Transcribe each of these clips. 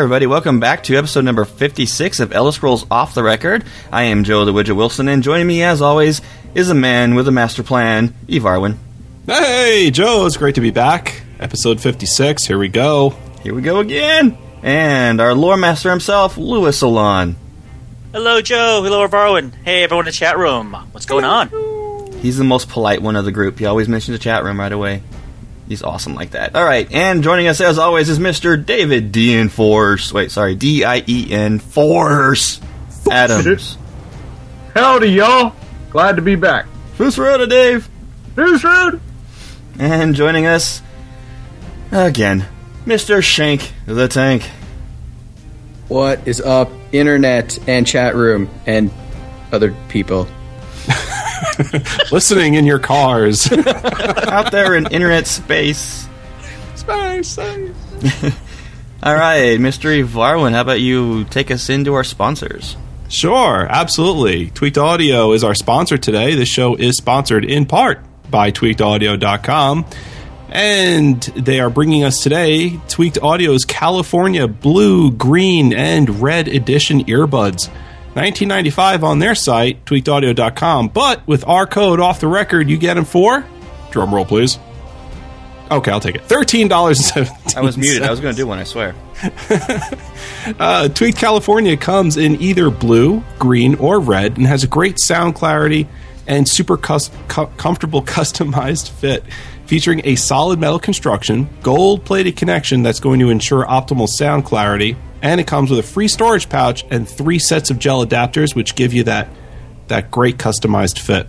Everybody. Welcome back to episode number 56 of Elder Scrolls Off the Record. I am Joe the Widget Wilson, and joining me, as always, is a man with a master plan, Eve Arwin. Hey, Joe, it's great to be back. Episode 56, here we go. Here we go again. And our lore master himself, Lewis Alon. Hello, Joe. Hello, Varwin. Hey, everyone in the chat room. What's going on? He's the most polite one of the group. He always mentions the chat room right away. He's awesome like that. All right, and joining us as always is Mr. David Dien Force. Wait, sorry, D I E N Force Adams. Howdy, y'all. Glad to be back. Who's Rhoda, Dave? Who's rude? And joining us again, Mr. Shank the Tank. What is up, internet and chat room and other people? Listening in your cars. out there in internet space. Space. All right, Mr. Varwin, how about you take us into our sponsors? Sure, absolutely. Tweaked Audio is our sponsor today. This show is sponsored in part by tweakedaudio.com. And they are bringing us today Tweaked Audio's California Blue, Green, and Red Edition earbuds. 1995 on their site, tweakedaudio.com. But with our code off the record, you get them for drum roll, please. Okay, I'll take it. Thirteen dollars and seventeen. I was muted. I was going to do one, I swear. Uh, Tweaked California comes in either blue, green, or red, and has a great sound clarity and super cus- co- comfortable customized fit, featuring a solid metal construction, gold-plated connection that's going to ensure optimal sound clarity, and it comes with a free storage pouch and three sets of gel adapters, which give you that that great customized fit.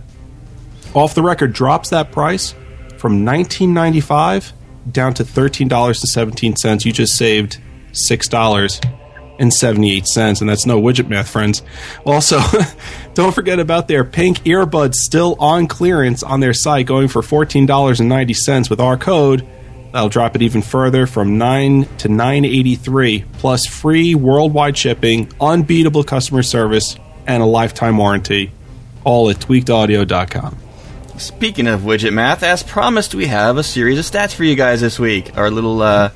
Off the record drops that price from 19.95 down to $13.17. You just saved $6 and 78 cents and that's no widget math friends also don't forget about their pink earbuds still on clearance on their site going for $14.90 with our code that'll drop it even further from 9 to 983 plus free worldwide shipping unbeatable customer service and a lifetime warranty all at tweakedaudio.com Speaking of widget math, as promised, we have a series of stats for you guys this week. Our little, uh,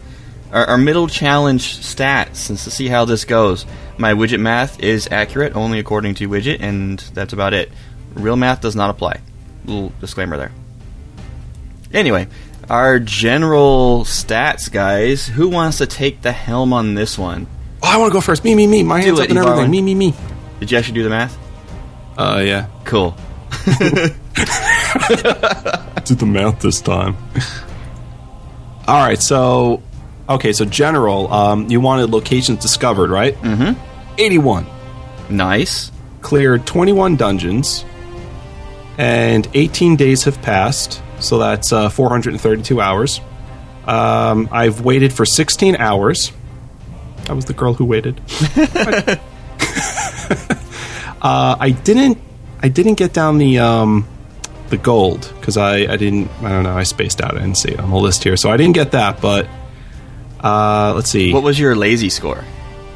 our, our middle challenge stats, and to see how this goes. My widget math is accurate only according to widget, and that's about it. Real math does not apply. Little disclaimer there. Anyway, our general stats, guys. Who wants to take the helm on this one? oh i want to go first me me me my Do hands it, up and Yvonne. everything me me me Did you actually do the math? uh yeah Cool. did the math this time. All right, so okay, so general, um, you wanted locations discovered, right? Mm-hmm. Eighty-one Nice. cleared, twenty-one dungeons, and eighteen days have passed. So that's uh, four hundred and thirty-two hours. Um, I've waited for sixteen hours. I was the girl who waited. uh, I didn't. I didn't get down the um, the gold because I, I didn't I don't know I spaced out I didn't see it on the list here so I didn't get that but uh, let's see What was your lazy score?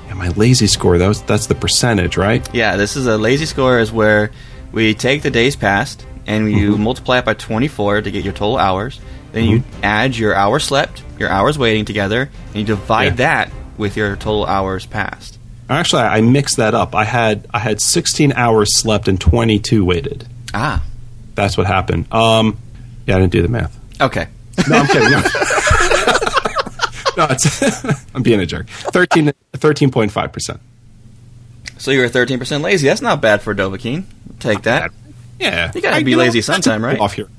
yeah, my lazy score that was that's the percentage right Yeah, this is a lazy score is where we take the days past and you Mm-hmm. multiply it by 24 to get your total hours. Then you add your hours slept, your hours waiting together, and you divide Yeah. that with your total hours passed. actually I, I mixed that up I had I had 16 hours slept and 22 waited Ah, that's what happened um yeah I didn't do the math okay. no I'm kidding no. no, it's, I'm being a jerk. 13, 13.5%. So you were 13% lazy. That's not bad for Dovahkiin. Take that. Yeah. You gotta I- be know, lazy I sometime, right? Off here.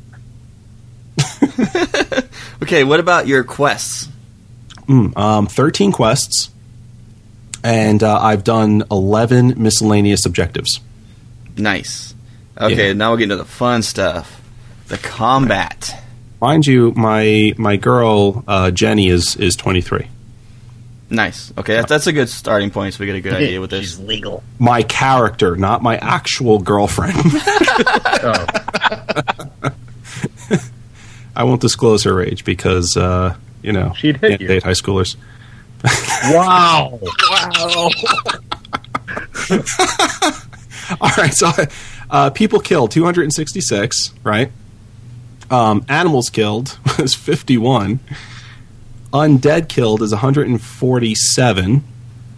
Okay, what about your quests? Um, 13 quests, and uh, I've done 11 miscellaneous objectives. Nice. Okay, Yeah. now we'll get into the fun stuff. The combat. Mind you, my my girl uh, Jenny is is 23. Nice. Okay, that's, that's a good starting point, so we get a good idea with this. She's legal. My character, not my actual girlfriend. Oh, I won't disclose her age because uh, you know She'd hit can't you. date high schoolers. Wow! wow. All right, so uh, people killed 266, right? Um, animals killed was 51. Undead killed is 147,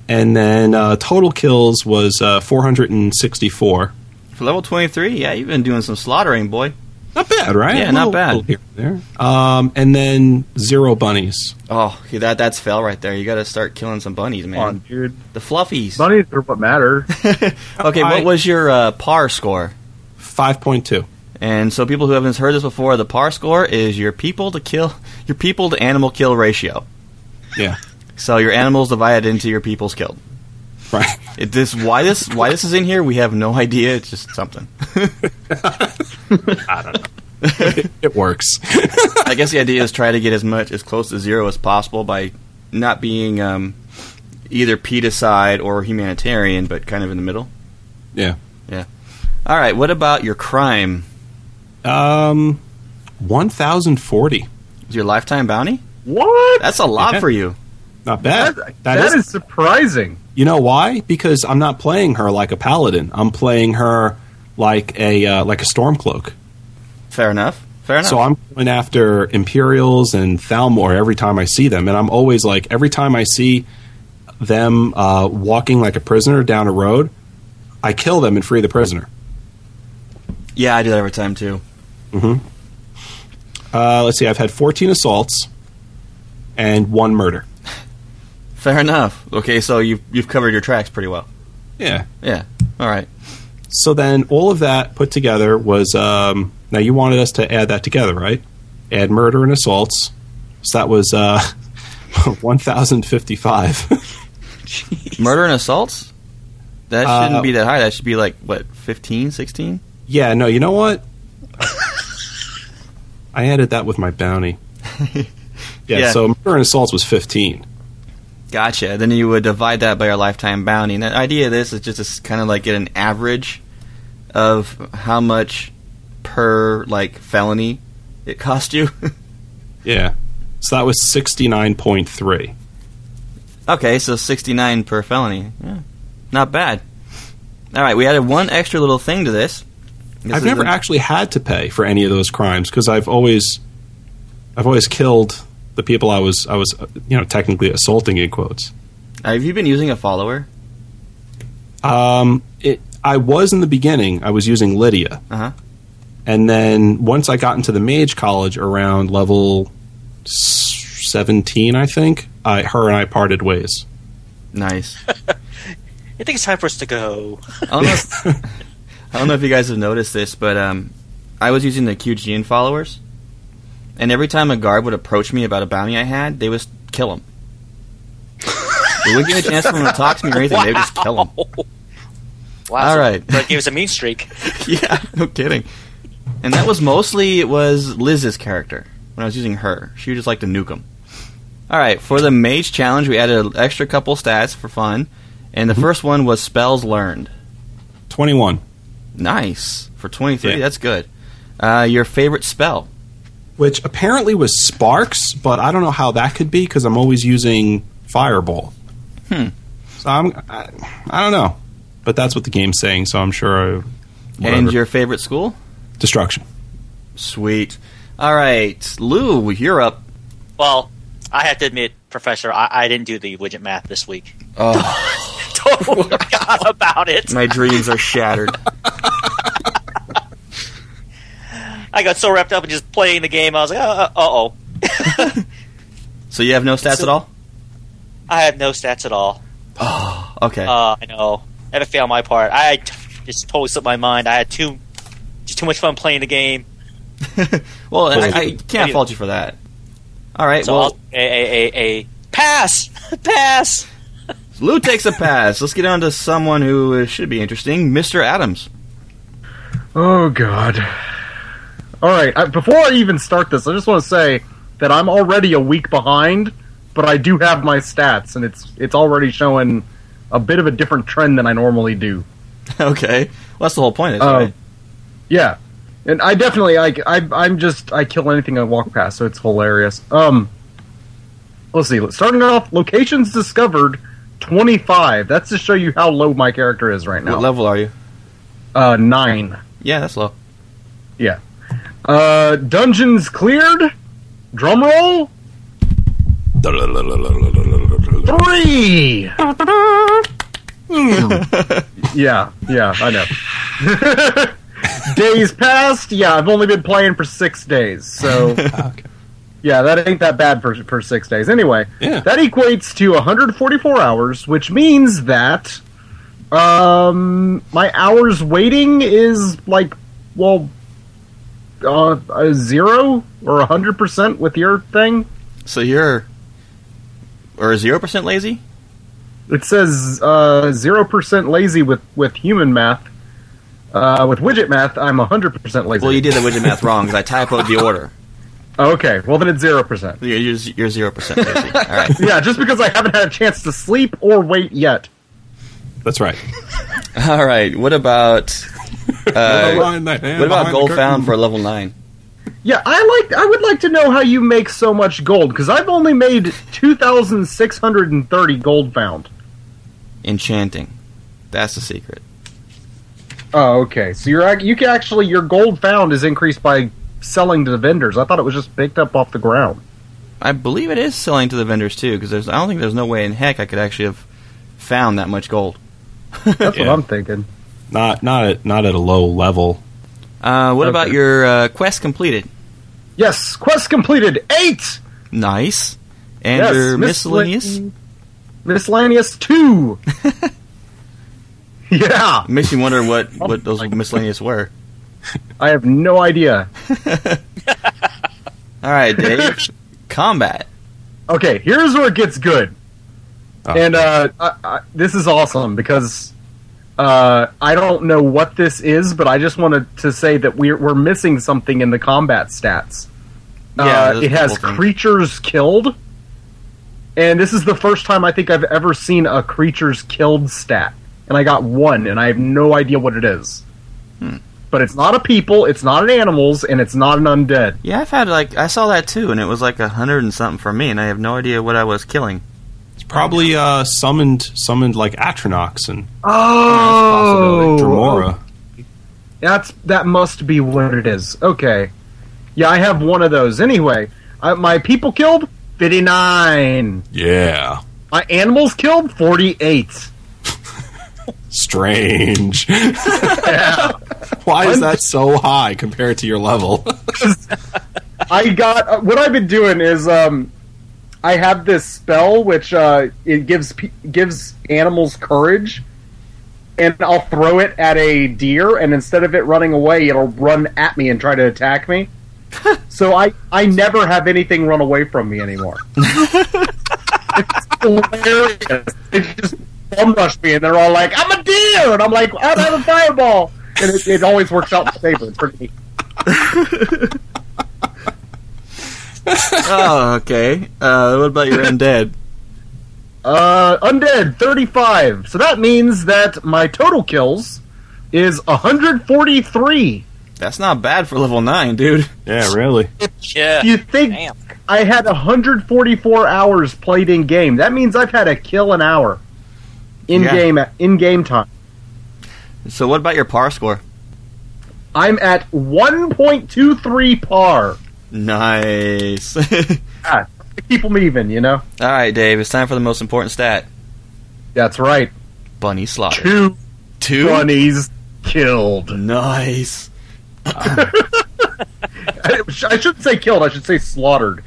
and then uh, total kills was uh, 464. For level 23, yeah, you've been doing some slaughtering, boy. Not bad, right? Yeah, A not bad. here there. Um, and then zero bunnies. Oh, that that's fail right there. You got to start killing some bunnies, Come on, man. dude. The fluffies. Bunnies are what matter. Okay, I- what was your uh, par score? 5.2. And so, people who haven't heard this before, the par score is your people to kill, your people to animal kill ratio. Yeah, So your animals divided into your people's killed. right. It, this why this why this is in here, we have no idea. It's just something. I don't know. It works. I guess the idea is try to get as much as close to zero as possible by not being um, either pedicide or humanitarian, but kind of in the middle. Yeah. Yeah. All right, what about your crime? Um, 1,040. Is your lifetime bounty? What? That's a lot Yeah. for you. Not bad. That- that that is is surprising. You know why? Because I'm not playing her like a paladin. I'm playing her like a uh, like a stormcloak. Fair enough. Fair enough. So I'm going after Imperials and Thalmor every time I see them, and I'm always like every time I see them uh, walking like a prisoner down a road, I kill them and free the prisoner. yeah, I do that every time too. Uh, let's see, I've had 14 assaults and one murder. Fair enough. Okay, so you've you've covered your tracks pretty well. Yeah. Yeah. All right. So then all of that put together was um, now you wanted us to add that together, right? Add murder and assaults. So that was uh, 1,055. Murder and assaults? That Uh, shouldn't be that high. That should be like what, 15, 16? yeah, no, you know what? I added that with my bounty. Yeah, Yeah. so murder and assaults was 15. Gotcha. Then you would divide that by your lifetime bounty. And the idea of this is just to kind of like get an average of how much per like felony it cost you. Yeah. So that was 69.3. okay, so 69 per felony. Yeah. Not bad. All right, we added one extra little thing to this. This I've never actually had to pay for any of those crimes because I've always, I've always killed the people I was, I was, uh, you know, technically assaulting in quotes. Have you been using a follower? Um, it, I was in the beginning. I was using Lydia, Uh-huh. and then once I got into the mage college around level seventeen, I think, I, her and I parted ways. Nice. I think it's time for us to go. I don't know. If, I don't know if you guys have noticed this, but um, I was using the QGN followers, and every time a guard would approach me about a bounty I had, they would kill him. they wouldn't give a chance for them to talk to me or anything. They would just kill him. Wow. All so right. That gave us a mean streak. yeah, no kidding. And that was mostly it was Liz's character when I was using her. She would just like to nuke him. All right, for the mage challenge, we added an extra couple stats for fun, and the first one was spells learned. Twenty-one, Nice for twenty three. Yeah. That's good. Uh, your favorite spell? which apparently was sparks, but I don't know how that could be because I'm always using fireball. Hmm. So I'm, I, I don't know, but that's what the game's saying. So I'm sure. I, whatever. And your favorite school? destruction. Sweet. All right, Lou, you're up. Well, I have to admit, Professor, I, I didn't do the widget math this week. Oh, Totally forgot about it. my dreams are shattered. I got so wrapped up in just playing the game, I was like, uh oh. So you have no stats So- at all? I have no stats at all. Oh, Okay. Uh, I know. Had to fail my part. I t- just totally slipped my mind. I had too just too much fun playing the game. well, I, I can't fault you for that. All right. So well, a, a, a, a pass, pass. Lou takes a pass. Let's get on to someone who uh, should be interesting, Mr. Adams. Oh God. All right. I, before I even start this, I just want to say that I'm already a week behind, but I do have my stats, and it's it's already showing a bit of a different trend than I normally do. okay. Well, that's the whole point, Oh. right? Yeah, and I definitely like I I'm just I kill anything I walk past, so it's hilarious. Um, let's see. Starting off, locations discovered twenty five. That's to show you how low my character is right now. What level are you? Uh, nine. Yeah, that's low. Yeah. Uh, dungeons cleared. Drum roll. Three. yeah, yeah, I know. days passed. Yeah, I've only been playing for six days, so Okay. Yeah, that ain't that bad for for six days. Anyway, Yeah. that equates to 144 hours, which means that um my hours waiting is like well uh, a zero or a hundred percent with your thing. So you're or zero percent lazy? It says uh, zero percent lazy with with human math. Uh, with widget math, I'm hundred percent lazy. Well, you did the widget math wrong because I typoed the order. Okay, well then it's zero percent. You're you're zero percent lazy. All right. Yeah, just because I haven't had a chance to sleep or wait yet. That's right. All right. What about uh, Behind that hand, what about gold found for level nine? Yeah, I like. I would like to know how you make so much gold because I've only made two thousand six hundred and thirty gold found. Enchanting. That's the secret. Oh, okay. So you're you can actually your gold found is increased by selling to the vendors. I thought it was just picked up off the ground. I believe it is selling to the vendors too, because I don't think there's no way in heck I could actually have found that much gold. That's what I'm thinking. Not not at not at a low level. Uh, what about your uh, quest completed? Yes, quest completed. Eight. Nice. And yes, your miscellaneous Miscellaneous two. yeah, makes me wonder what what those miscellaneous were. I have no idea. All right, Dave. Combat. Okay, here's where it gets good. Oh, and uh, I, I, this is awesome because uh, I don't know what this is, but I just wanted to say that we're we're missing something in the combat stats. Yeah, uh, it has things. creatures killed, and this is the first time I think I've ever seen a creatures killed stat, and I got one, and I have no idea what it is. Hmm. But it's not a people, it's not an animals, and it's not an undead. Yeah, I've had like I saw that too, and it was like a hundred and something for me, and I have no idea what I was killing. it's probably uh, summoned summoned like Atronachs and Oh, Dremora. That's that must be what it is. Okay, yeah, I have one of those. Anyway, I, my people killed fifty nine. Yeah. My animals killed forty eight. Strange. Why is that so high compared to your level? I got uh, what I've been doing is um, I have this spell which uh, it gives pe- gives animals courage, and I'll throw it at a deer, and instead of it running away, it'll run at me and try to attack me. so I I never have anything run away from me anymore. it's hilarious. They just bum rush me, and they're all like, "I'm a deer," and I'm like, "I have a fireball," and it, it always works out in favor. for me. oh, okay. Uh, what about your undead? Uh, undead, 35. So that means that my total kills is 143. That's not bad for level nine, dude. yeah, really. Yeah. You think Damn. I had 144 hours played in game? That means I've had to kill an hour in Yeah. game in game time. So, what about your par score? I'm at 1.23 par. Nice. All Ah, keep them even, you know. All right, Dave. It's time for the most important stat: That's right. bunny slaughter. Two Two. bunnies killed. Nice. I, I shouldn't say killed. I should say slaughtered.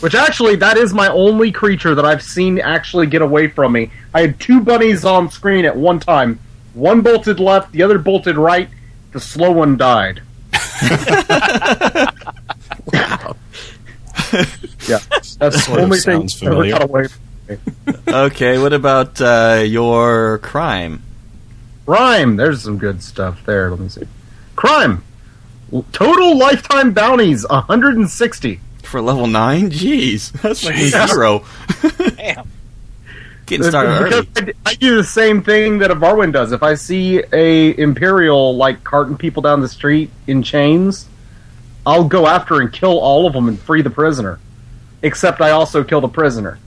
Which actually, that is my only creature that I've seen actually get away from me. I had two bunnies on screen at one time. One bolted left, the other bolted right. The slow one died. yeah, that's the only thing sounds ever familiar. got away from me. Okay, what about uh, your crime? Crime. There's some good stuff there. Let me see. Crime. Total lifetime bounties 160. For level 9? Jeez, that's like a Yeah. zero. Damn. Getting started Because early. I, I do the same thing that a Varwin does. If I see a Imperial like carting people down the street in chains, I'll go after and kill all of them and free the prisoner. Except I also kill the prisoner.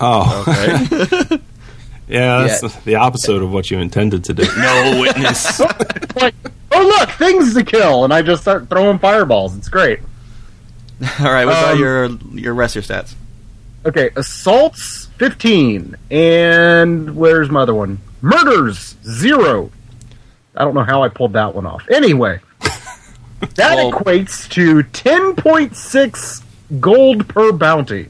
Oh, Okay. yeah, that's Yeah. the- the opposite of what you intended to do. no witness. like, oh look, things to kill, and I just start throwing fireballs. It's great. All right, what about Um, your your rest of your stats? Okay, assaults 15, and where's my other one? Murders zero. I don't know how I pulled that one off. Anyway, that Well- equates to 10.6 gold per bounty.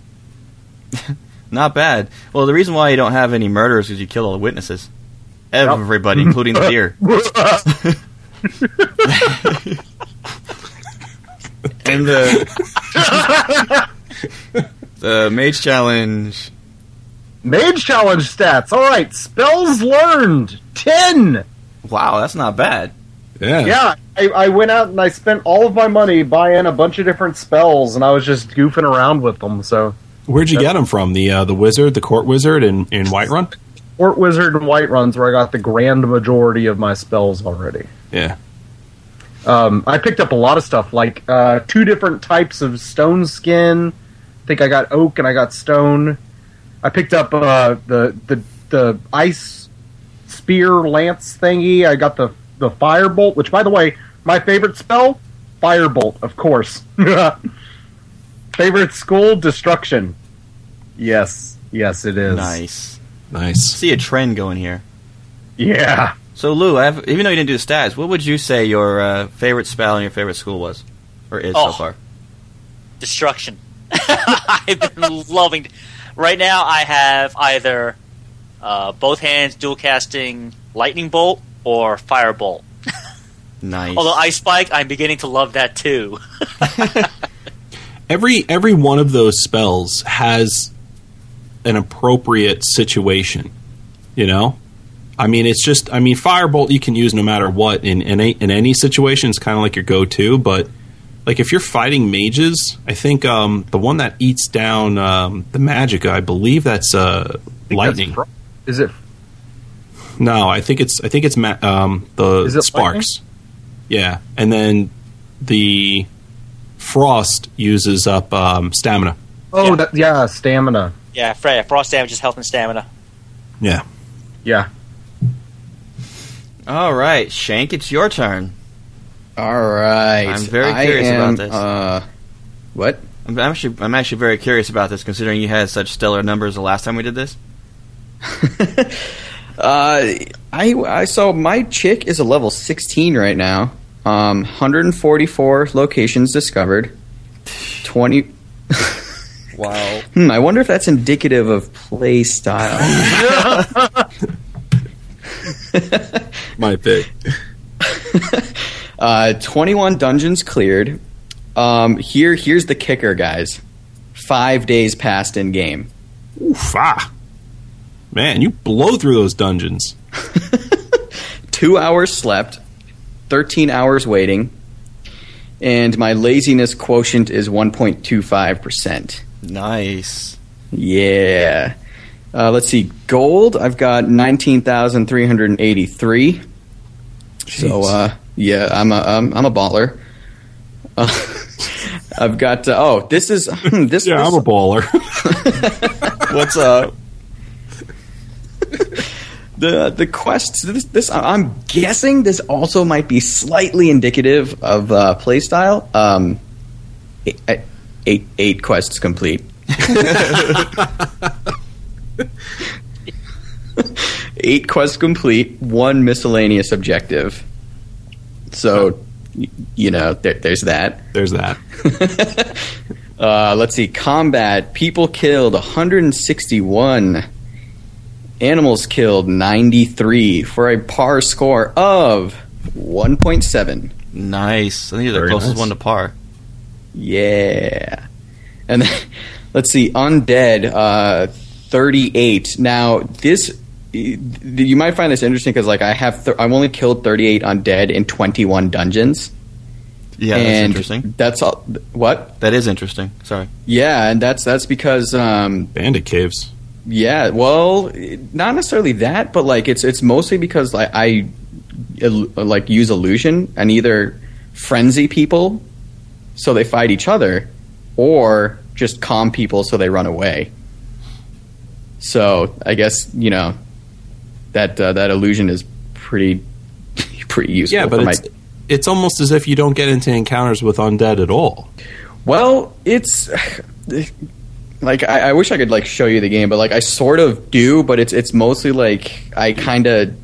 Not bad. Well, the reason why you don't have any murders is because you killed all the witnesses. Everybody, including the deer. And the the mage challenge. Mage challenge stats. All right, spells learned 10. Wow, that's not bad. Yeah. Yeah, I, I went out and I spent all of my money buying a bunch of different spells, and I was just goofing around with them. So, Where'd you get them from? The uh, the wizard, the court wizard in in Whiterun. Court Wizard and Whiterun's, where I got the grand majority of my spells already. Yeah. Um, I picked up a lot of stuff, like uh, two different types of stone skin. I think I got oak and I got stone. I picked up uh, the the the ice spear lance thingy. I got the the firebolt, which, by the way, my favorite spell, firebolt, of course. favorite school, destruction. Yes, yes, it is. Nice. Nice. See a trend going here. Yeah. So Lou, I have, even though you didn't do the stats, what would you say your uh, favorite spell in your favorite school was, or is so Oh. far? Destruction. I've been loving. Right now, I have either uh, both hands dual casting lightning bolt or firebolt. Nice. Although ice spike, I'm beginning to love that too. Every every one of those spells has an appropriate situation. You know, I mean, it's just I mean, firebolt you can use no matter what in in, a, in any situation. It's kind of like your go to, but like if you're fighting mages, I think um, the one that eats down um, the magic, I believe that's uh, I lightning. that's fro- Is it? No, I think it's I think it's ma- um, the Is it sparks. Yeah, and then the frost uses up um, stamina. Oh, Yeah. that yeah, stamina. yeah, Freya, frost damage is health and stamina. Yeah. Yeah. All right, Shank, it's your turn. All right. I'm very I curious am, about this. Uh, what? I'm I'm actually I'm actually very curious about this, considering you had such stellar numbers the last time we did this. Uh, I I saw my chick is a level 16 right now. Um, 144 locations discovered. 20. Wow. Hmm, I wonder if that's indicative of play style. Might be. uh, 21 dungeons cleared. Um, here here's the kicker, guys. Five days passed in game. Oof, ah. Man, you blow through those dungeons. Two hours slept. 13 hours waiting. And my laziness quotient is 1.25 percent. Nice. Yeah. Uh, let's see. Gold, I've got 19,383. So, uh, yeah, I'm a, I'm, I'm a baller. Uh, I've got, uh, oh, this is, this Yeah, I'm a baller. What's up? the, the quests, this, this, I'm guessing this also might be slightly indicative of, uh, playstyle. Um, eight, eight, eight quests complete. Eight quests complete, one miscellaneous objective. So, you know, there, there's that. There's that. Uh, let's see. Combat. People killed 161. Animals killed 93 for a par score of 1.7. Nice. I think you're the Very closest nice. one to par. Yeah. And then, let's see. Undead. Uh, 38. Now, this. You might find this interesting because, like, I have th- I've only killed 38 undead in 21 dungeons. Yeah, that's and interesting. That's all. What? That is interesting. Sorry. Yeah, and that's that's because um, Bandit caves. yeah, well, not necessarily that, but like it's it's mostly because like I like use illusion and either frenzy people so they fight each other, or just calm people so they run away. So I guess you know that uh, that illusion is pretty pretty useful. Yeah, but for it's my, it's almost as if you don't get into encounters with undead at all. Well, it's like I, I wish I could like show you the game, but like I sort of do, but it's it's mostly like I kind of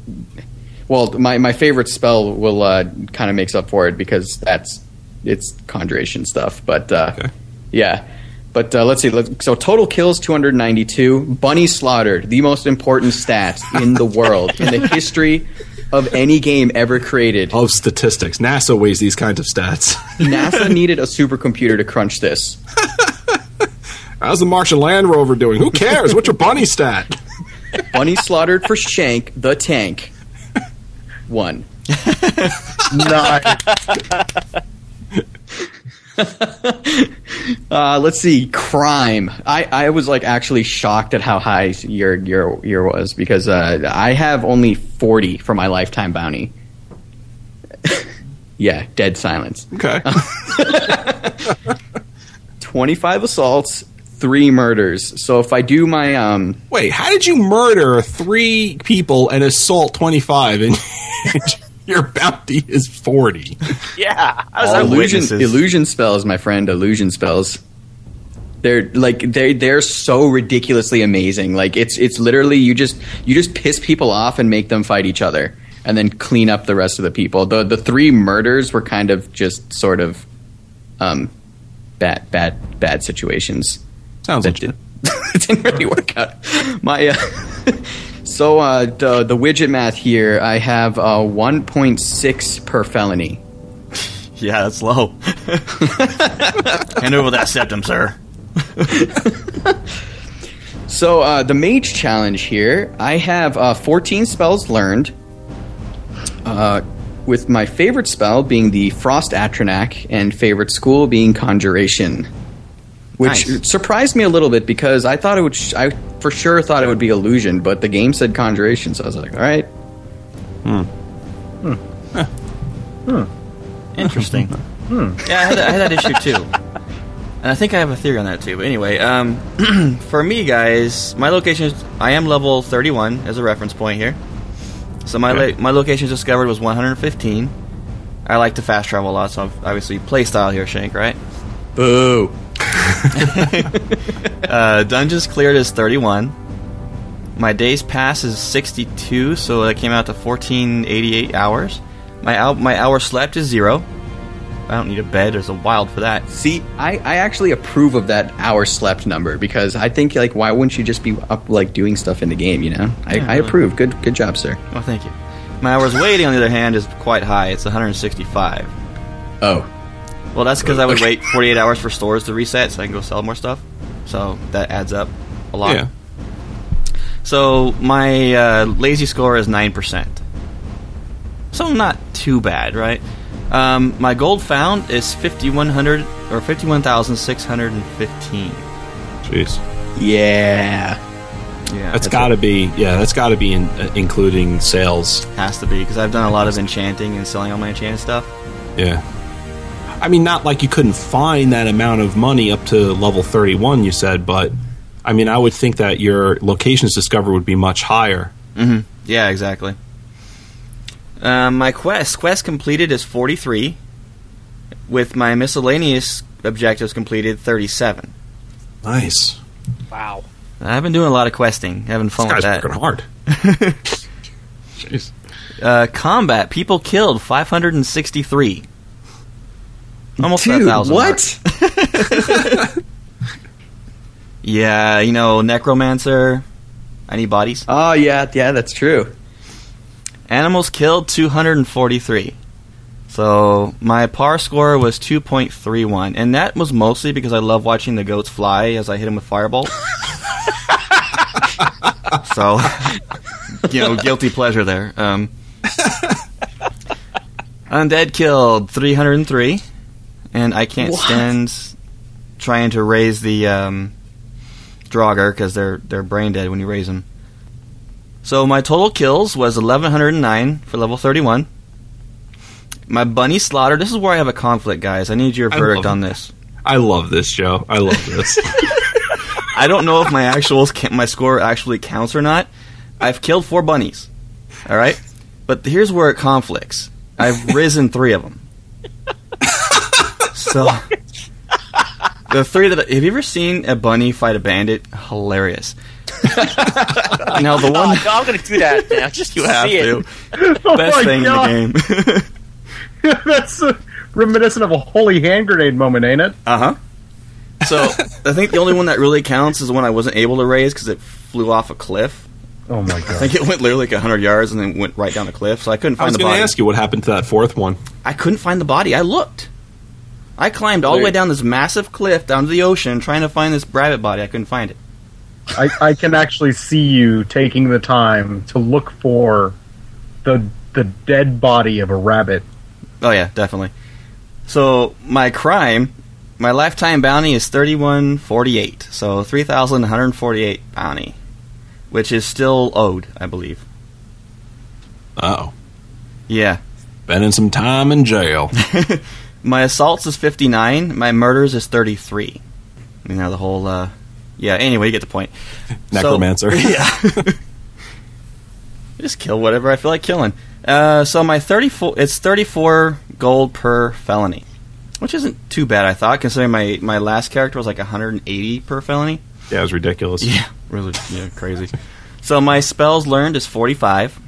well, my my favorite spell will uh, kind of makes up for it because that's it's conjuration stuff. But uh, Okay. yeah. But uh, let's see. Let's, so total kills 292. Bunny slaughtered, the most important stat in the world in the history of any game ever created. Of statistics, NASA weighs these kinds of stats. NASA needed a supercomputer to crunch this. How's the Martian Land Rover doing? Who cares? What's your bunny stat? Bunny slaughtered for Shank the tank. One. nice. Uh, let's see, crime. I, I was like actually shocked at how high your your your was because uh, I have only forty for my lifetime bounty. yeah, dead silence. Okay. Twenty five assaults, three murders. So if I do my um, Wait, how did you murder three people and assault 25 and your bounty is 40? Yeah, I was All like, illusion witnesses. illusion spells, my friend, illusion spells. They're like they they're so ridiculously amazing. Like it's it's literally you just you just piss people off and make them fight each other, and then clean up the rest of the people. The the three murders were kind of just sort of um bad bad bad situations Sounds that legit. did, it didn't really work out. My uh, so uh, the the widget math here, I have uh, 1.6 per felony. Yeah, that's low. Hand over that septum, sir. So uh, the mage challenge here, I have uh, 14 spells learned. Uh, with my favorite spell being the Frost Atronach and favorite school being Conjuration, which Nice. surprised me a little bit because I thought it would. Sh- I for sure thought it would be Illusion, but the game said Conjuration, so I was like, all right. Hmm hmm interesting. hmm. Yeah, I had, that, I had that issue too. And I think I have a theory on that too. But anyway, um, for me, guys, my location is. I am level 31 as a reference point here. So my Okay. la- my location discovered was 115. I like to fast travel a lot, so I'm obviously play style here, Shank, right? Boo. Uh, dungeons cleared is 31. My days pass is 62, so that came out to 1488 hours. My hou- my hour slept is zero. I don't need a bed. There's a wild for that. See, I, I actually approve of that hour slept number because I think like why wouldn't you just be up like doing stuff in the game? You know, I, Yeah, I really. approve. Good good job, sir. Well, thank you. My hours waiting, on the other hand, is quite high. It's 165. Oh, Well, that's because I would wait 48 hours for stores to reset so I can go sell more stuff. So that adds up a lot. Yeah. So my uh, lazy score is 9%. So not too bad, right? Um, my gold found is 5100 or 51,615. Jeez. yeah. Yeah. That's got to be, yeah, that's got to be in, uh, including sales. has to be because I've done a lot of enchanting and selling all my enchanted stuff. Yeah. I mean, not like you couldn't find that amount of money up to level 31, you said, but I mean, I would think that your locations discovered would be much higher. Mm-hmm. Yeah, exactly. Um, my quest quest completed is 43, with my miscellaneous objectives completed 37. Nice. wow. I've been doing a lot of questing, having fun This with guy's that. working hard. Jeez. Uh, combat people killed 563. Almost Dude, thousand. what? yeah, you know, necromancer. Any bodies. Oh yeah, yeah, that's true. Animals killed 243. So my par score was 2.31, and that was mostly because I love watching the goats fly as I hit them with fireball. so, you know, guilty pleasure there. Um, undead killed 303, and I can't What? stand trying to raise the um, Draugr because they're they're brain dead when you raise them. So my total kills was 1109 for level 31. My bunny slaughter. This is where I have a conflict, guys. I need your verdict on this. I love this, Joe. I love this. I don't know if my actual my score actually counts or not. I've killed four bunnies. All right, but here's where it conflicts. I've risen three of them. So the three that have you ever seen a bunny fight a bandit? Hilarious. now the Oh, one no, I'm going to do that now. Just you have see to it. oh best my thing God. in the game. That's uh, reminiscent of a holy hand grenade moment, ain't it? Uh huh. So I think the only one that really counts is the one I wasn't able to raise because it flew off a cliff. Oh my god! I think it went literally like hundred yards and then went right down the cliff. So I couldn't I find was the going to body. ask you what happened to that fourth one. I couldn't find the body. I looked. I climbed all the way down this massive cliff down to the ocean trying to find this rabbit body. I couldn't find it. I, I can actually see you taking the time to look for the the dead body of a rabbit. Oh yeah, definitely. So my crime, my lifetime bounty is thirty one forty eight. So three thousand one hundred forty eight bounty, which is still owed, I believe. Oh, Yeah. spending some time in jail. My assaults is 59. My murders is 33. You know, the whole, uh, yeah, anyway, you get the point. Necromancer. So, yeah. Just kill whatever I feel like killing. Uh, so my 34, it's 34 gold per felony. Which isn't too bad, I thought, considering my, my last character was like 180 per felony. Yeah, it was ridiculous. Yeah, really, yeah, crazy. So my spells learned is 45.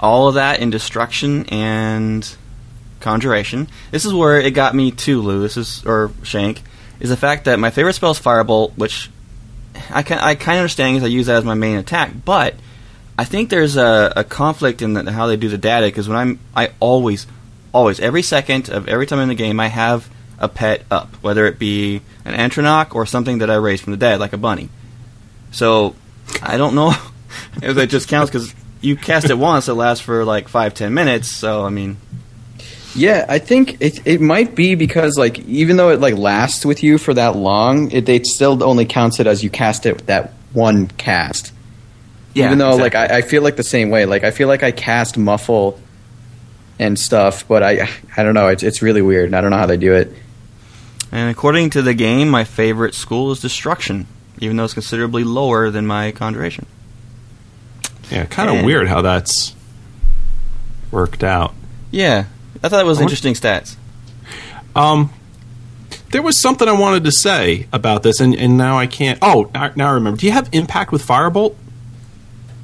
All of that in destruction and conjuration. This is where it got me too, Lou. This is or Shank is the fact that my favorite spell is Firebolt, which I can I kind of understand because I use that as my main attack. But I think there's a, a conflict in the, how they do the data because when I'm I always always every second of every time in the game I have a pet up, whether it be an Antronach or something that I raised from the dead, like a bunny. So I don't know if that just counts because you cast it once, it lasts for like five ten minutes. So I mean, Yeah, I think it it might be because like even though it like lasts with you for that long, it, it still only counts it as you cast it that one cast. yeah. even though like. I, I feel like the same way. Like I feel like I cast muffle and stuff, but I I don't know. It's it's really weird. I don't know how they do it. And according to the game, my favorite school is destruction, even though it's considerably lower than my conjuration. Yeah, kind of weird how that's worked out. Yeah, I thought it was I interesting stats. Um, there was something I wanted to say about this, and, and now I can't. Oh, now I remember. Do you have impact with Firebolt?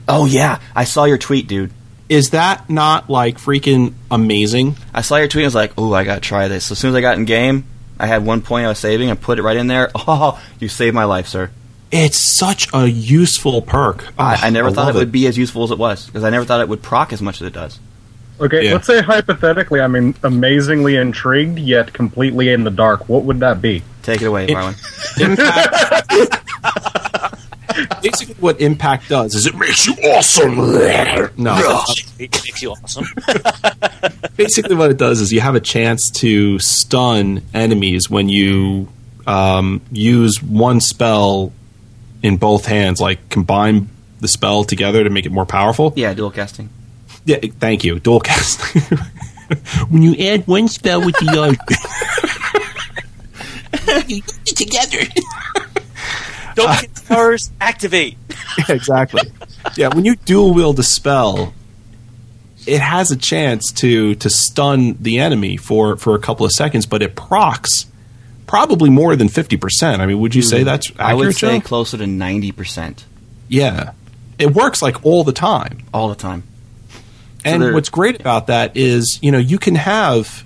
Oh yeah, I saw your tweet, dude. Is that not like freaking amazing? I saw your tweet. and I was like, "Oh, I gotta try this." So As soon as I got in game, I had one point I was saving. I put it right in there. Oh, you saved my life, sir. It's such a useful perk. I, I never Oh, thought love it would be as useful as it was because I never thought it would proc as much as it does. Okay, Yeah. let's say hypothetically, I'm in, amazingly intrigued yet completely in the dark. What would that be? Take it away, It- Marlon. Impact. Basically, what impact does is it makes you awesome. No, It makes you awesome. basically what it does is you have a chance to stun enemies when you um, use one spell in both hands, like combine the spell together to make it more powerful. yeah, dual casting. Yeah, thank you. Dual cast. when you add one spell with the other, you use it together. Don't get powers. Activate. exactly. Yeah, when you dual wield a spell, it has a chance to to stun the enemy for for a couple of seconds, but it procs probably more than fifty percent. I mean, would you say hmm. that's accurate, I would say Joe? closer to ninety percent Yeah, it works like all the time. all the time. And there- what's great about that is, you know, you can have,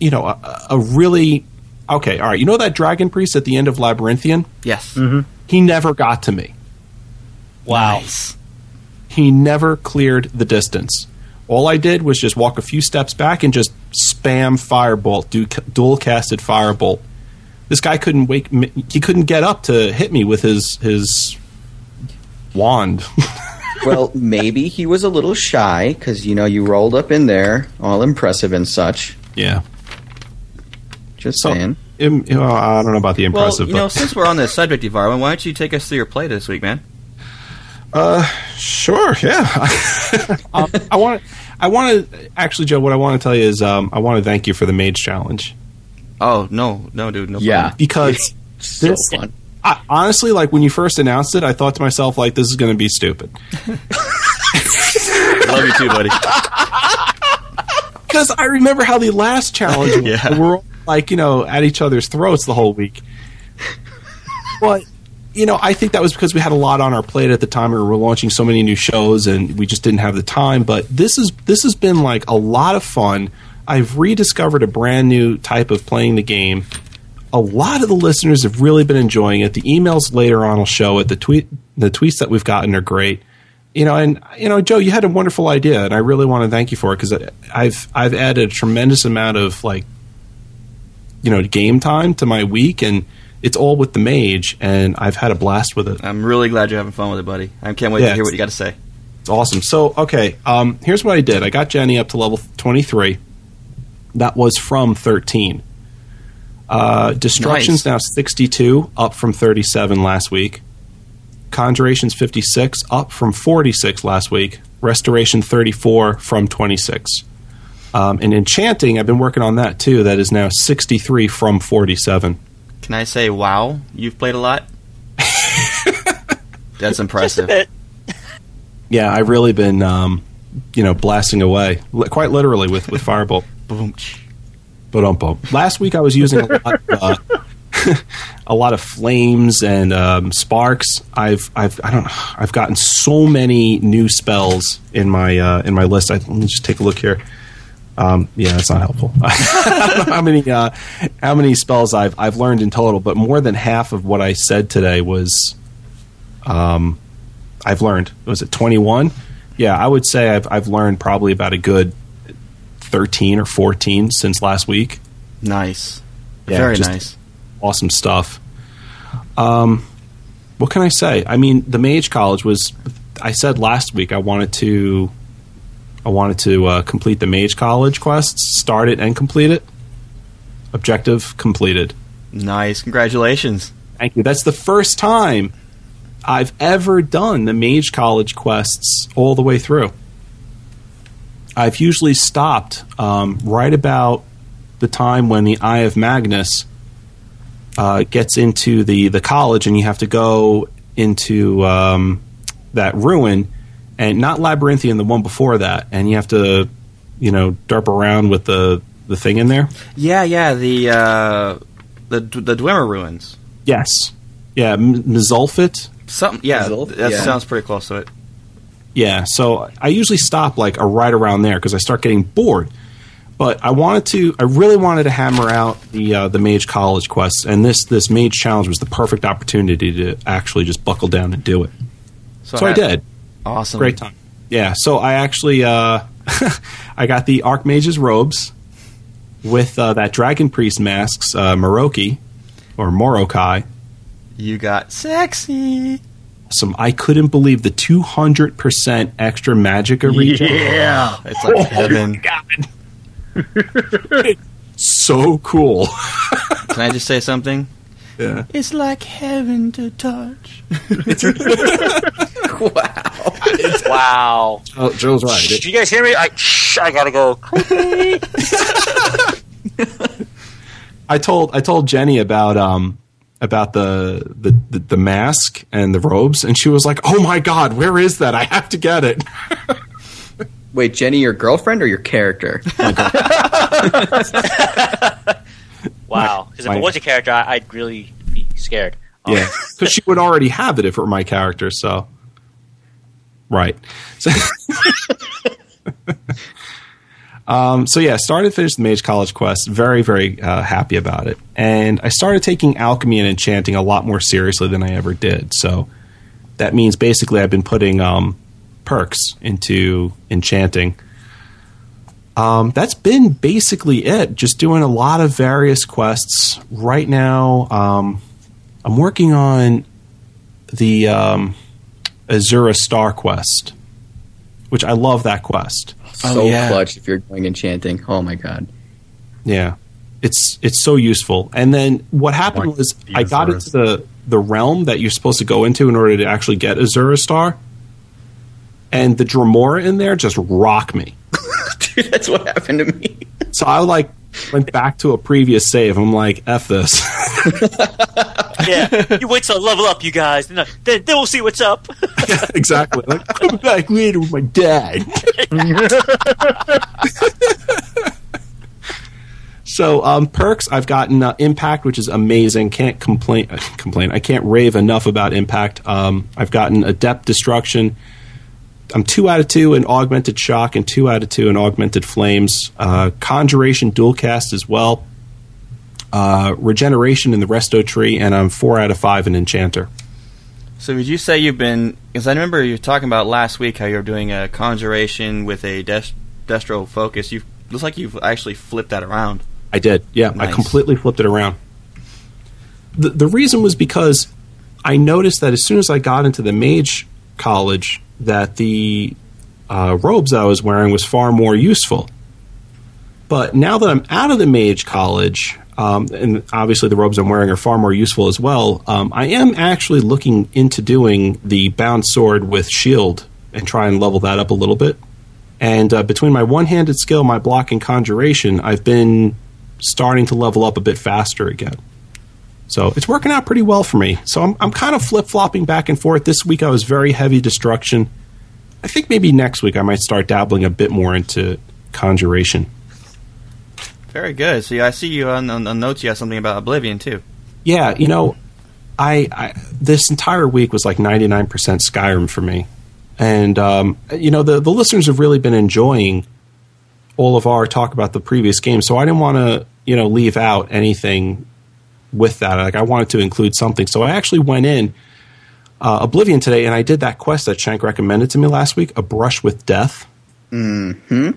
you know, a, a really Okay, all right. You know that dragon priest at the end of Labyrinthian? Yes. Mm-hmm. He never got to me. Wow. Nice. He never cleared the distance. All I did was just walk a few steps back and just spam firebolt, du- dual casted firebolt. This guy couldn't wake. me- He couldn't get up to hit me with his his wand. well, maybe he was a little shy because you know you rolled up in there, all impressive and such. yeah. Just So saying. im- you know, I don't know about the impressive. Well, impressive, you know, but since we're on this subject, Ivarwin, why don't you take us through your play this week, man? Uh, Sure, yeah. um, I want I want to actually, Joe. What I want to tell you is, um, I want to thank you for the mage challenge Oh no, no, dude, no. Yeah. problem. because So this, fun. I, honestly, like when you first announced it, I thought to myself, like, this is going to be stupid love you too, buddy. because I remember how the last challenge was. Yeah. We're all, like you know at each other's throats the whole week. But you know, I think that was because we had a lot on our plate at the time. We were launching so many new shows, and we just didn't have the time. But this is this has been like a lot of fun. I've rediscovered a brand new type of playing the game. A lot of the listeners have really been enjoying it. The emails later on will show it. The tweet the tweets that we've gotten are great. You know, and you know, Joe, you had a wonderful idea, and I really want to thank you for it because I've I've added a tremendous amount of like you know game time to my week and it's all with the mage and i've had a blast with it I'm really glad you're having fun with it, buddy. I can't wait Yeah, to hear what you got to say. it's awesome so okay um, here's what i did i got jenny up to level 23 that was from 13 uh, destruction's Nice. now 62 up from 37 last week conjuration's 56 up from 46 last week restoration 34 from 26 um, and enchanting i've been working on that too that is now 63 from 47 Can I say, wow, you've played a lot? That's Just a impressive. bit. Yeah, I've really been, um, you know, blasting away, li- quite literally with with Firebolt. Boom. Last week I was using a lot, of, uh, a lot of flames and um, sparks. I've I've I don't I've gotten so many new spells in my uh, in my list. I, let me just take a look here. Um, yeah, that's not helpful. How many uh, how many spells I've I've learned in total, but more than half of what I said today was um, I've learned. Was it twenty one? Yeah, I would say I've I've learned probably about a good thirteen or fourteen since last week. Nice. Yeah, Very nice. Awesome stuff. Um, what can I say? I mean, the Mage College was. I said last week I wanted to. I wanted to uh, complete the Mage College quests, start it and complete it. Objective completed. Nice. Congratulations. Thank you. That's the first time I've ever done the Mage College quests all the way through. I've usually stopped um, right about the time when the Eye of Magnus uh, gets into the, the college, and you have to go into um, that ruin, and not Labyrinthian, the one before that, and you have to, you know, derp around with the the thing in there. Yeah, yeah. The uh, the the Dwemer ruins. Yes, yeah, M- Mzulft. Something. Yeah, Puzzle? that Yeah. sounds pretty close to it. Yeah, so I usually stop like a right around there because I start getting bored. But I wanted to, I really wanted to hammer out the uh, the Mage College quests, and this this Mage Challenge was the perfect opportunity to actually just buckle down and do it. So I ha- did. Awesome. Great time. Yeah, so I actually uh, I got the Archmage's robes with uh, that Dragon Priest masks, uh, Moroki or Morokai. You got sexy. Some I couldn't believe the two hundred percent extra Magicka regen. Yeah. It's like heaven. so cool. Can I just say something? Yeah. It's like heaven to touch. Wow. Wow. Oh, Joe's right. Did you guys hear me? I, shh, I gotta go. I told I told Jenny about um about the, the the the mask and the robes, and she was like, "Oh my god, where is that? I have to get it." Wait, Jenny, your girlfriend or your character? Wow. Because if My- it was a character, I, I'd really be scared. Um, Yeah, because she would already have it if it were my character. So, right. So, Um, so yeah, started to finish the Mage College quest. Very, very uh, happy about it. And I started taking alchemy and enchanting a lot more seriously than I ever did. So that means basically I've been putting um, perks into enchanting. Um, that's been basically it. Just doing a lot of various quests right now. Um, I'm working on the um, Azura Star quest, which I love that quest. Oh, so Oh, yeah. clutch if you're going enchanting. Oh my god. Yeah, it's it's so useful. And then what happened Like was I got into the the realm that you're supposed to go into in order to actually get Azura Star, and the Dremora in there just rock me. Dude, that's what happened to me. So I like went back to a previous save. I'm like, f this. Yeah, you wait till I level up, you guys. Then, then, then we'll see what's up. exactly. Like, come back later with my dad. so um, perks, I've gotten uh, impact, which is amazing. Can't complain. Uh, complain. I can't rave enough about impact. Um, I've gotten adept destruction. I'm two out of two in augmented shock and two out of two in augmented flames. Uh, conjuration dual cast as well. Uh, regeneration in the resto tree, and I'm four out of five in enchanter. So would you say you've been? Because I remember you were talking about last week how you were doing a conjuration with a dest- destro focus. You looks like you've actually flipped that around. I did. Yeah, I completely flipped it around. The the reason was because I noticed that as soon as I got into the mage college, that the uh, robes I was wearing was far more useful. But now that I'm out of the mage college, um, and obviously the robes I'm wearing are far more useful as well, um, I am actually looking into doing the bound sword with shield and try and level that up a little bit. And uh, between my one handed skill, my block, and conjuration, I've been starting to level up a bit faster again. So it's working out pretty well for me. So I'm, I'm kind of flip flopping back and forth. This week I was very heavy destruction. I think maybe next week I might start dabbling a bit more into conjuration. Very good. So yeah, I see you on, on, on notes. You have something about Oblivion too. Yeah, you know, I, I this entire week was like 99% Skyrim for me, and um, you know the the listeners have really been enjoying all of our talk about the previous game, so I didn't want to you know leave out anything with that. Like I wanted to include something, so I actually went in uh, Oblivion today, and I did that quest that Shank recommended to me last week, a brush with death. Hmm.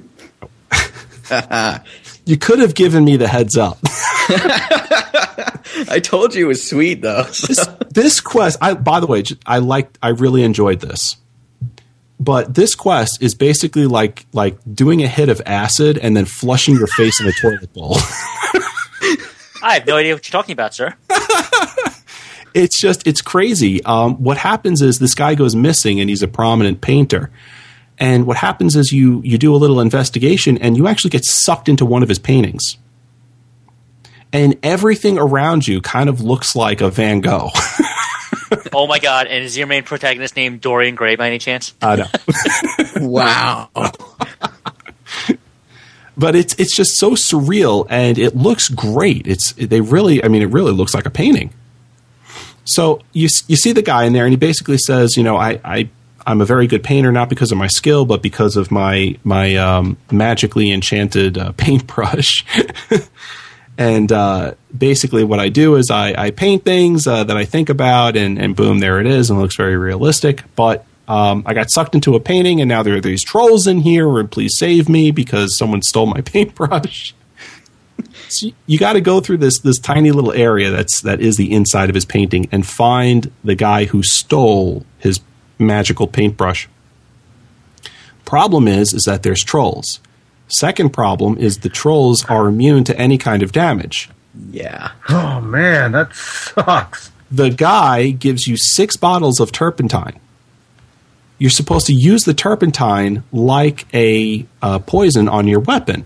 you could have given me the heads up. I told you it was sweet though. this, this quest I by the way I liked I really enjoyed this. But this quest is basically like like doing a hit of acid and then flushing your face in a toilet bowl. I have no idea what you're talking about, sir. it's just it's crazy. Um, what happens is this guy goes missing and he's a prominent painter. And what happens is you you do a little investigation and you actually get sucked into one of his paintings. And everything around you kind of looks like a Van Gogh. Oh my god! And is your main protagonist named Dorian Gray by any chance? I know. wow. but it's it's just so surreal and it looks great. It's they really I mean it really looks like a painting. So you you see the guy in there and he basically says, you know, I I I'm a very good painter not because of my skill but because of my my um, magically enchanted uh, paintbrush. and uh, basically what I do is I, I paint things uh, that I think about and and boom there it is and it looks very realistic. But um, I got sucked into a painting, and now there are these trolls in here, please save me because someone stole my paintbrush. so you got to go through this this tiny little area that's that is the inside of his painting and find the guy who stole his magical paintbrush. Problem is, is that there's trolls. Second problem is the trolls are immune to any kind of damage. Yeah. Oh man, that sucks. the guy gives you six bottles of turpentine. You're supposed to use the turpentine like a uh, poison on your weapon.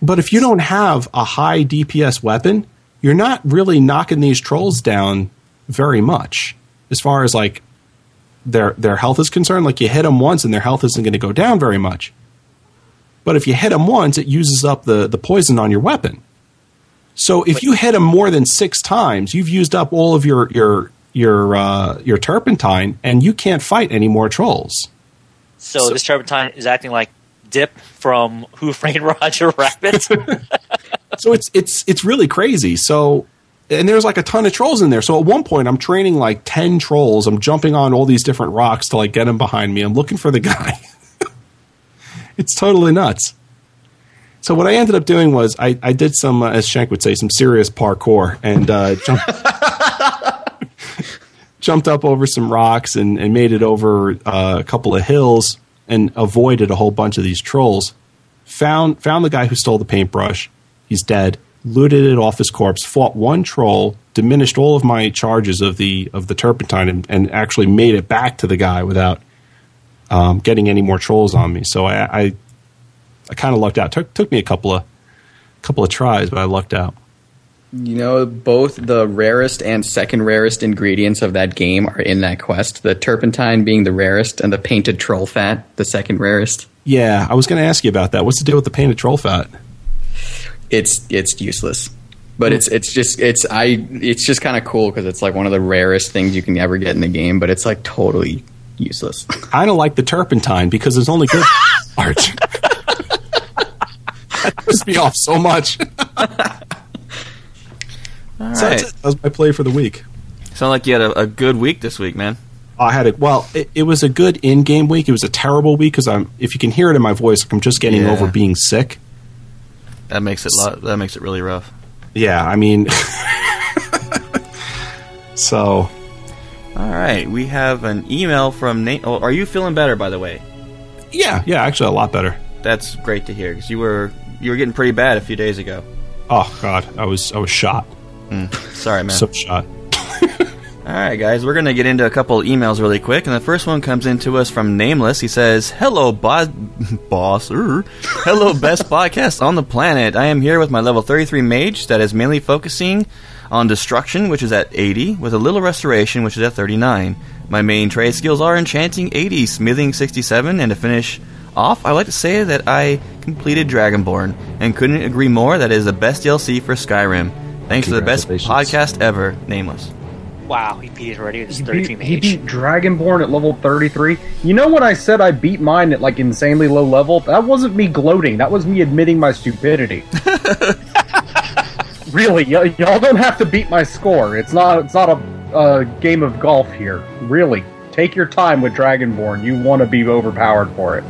But if you don't have a high DPS weapon, you're not really knocking these trolls down very much as far as like their their health is concerned. Like you hit them once and their health isn't going to go down very much. But if you hit them once, it uses up the, the poison on your weapon. So if you hit them more than six times, you've used up all of your your your uh, your turpentine, and you can't fight any more trolls. So, So- this turpentine is acting like dip from Who Framed Roger Rabbit. so it's it's it's really crazy. So and there's like a ton of trolls in there. So at one point, I'm training like ten trolls. I'm jumping on all these different rocks to like get them behind me. I'm looking for the guy. it's totally nuts. So what I ended up doing was I, I did some, uh, as Shank would say, some serious parkour and uh, jumped, jumped up over some rocks and, and made it over uh, a couple of hills and avoided a whole bunch of these trolls. Found found the guy who stole the paintbrush. He's dead. Looted it off his corpse. Fought one troll. Diminished all of my charges of the of the turpentine and, and actually made it back to the guy without um, getting any more trolls on me. So I, I I kind of lucked out. Took took me a couple of couple of tries, but I lucked out. You know, both the rarest and second rarest ingredients of that game are in that quest. The turpentine being the rarest, and the painted troll fat the second rarest. Yeah, I was going to ask you about that. What's the deal with the painted troll fat? It's it's useless, but it's hmm. it's just it's I it's just kind of cool because it's like one of the rarest things you can ever get in the game, but it's like totally useless. I don't like the turpentine because it's only good art. that pisses me off so much. All So that's right. it. That was my play for the week. Sound like you had a, a good week this week, man. Oh, I had it. Well, it, it was a good in-game week. It was a terrible week because I'm. If you can hear it in my voice, I'm just getting Yeah. over being sick. That makes it lo- that makes it really rough. Yeah, I mean. so All right, we have an email from Nate. Oh, are you feeling better, by the way? yeah, yeah, actually a lot better. That's great to hear because you were you were getting pretty bad a few days ago. Oh God, I was I was shot. Mm, sorry, man. So shot. All right, guys, we're going to get into a couple emails really quick, and the first one comes in to us from Nameless. He says, "Hello, bo- boss. Hello, best podcast on the planet. I am here with my level 33 mage that is mainly focusing on destruction, which is at 80, with a little restoration, which is at 39. My main trade skills are enchanting 80, smithing 67, and to finish off, I like to say that I completed Dragonborn and couldn't agree more. That is the best DLC for Skyrim. Thanks to the best podcast ever, Nameless." Wow, he beat it already with his He 33 beat, he beat Dragonborn at level 33. You know when I said I beat mine at like insanely low level? That wasn't me gloating. That was me admitting my stupidity. really, y- y'all don't have to beat my score. It's not. It's not a, a game of golf here. Really, take your time with Dragonborn. You want to be overpowered for it.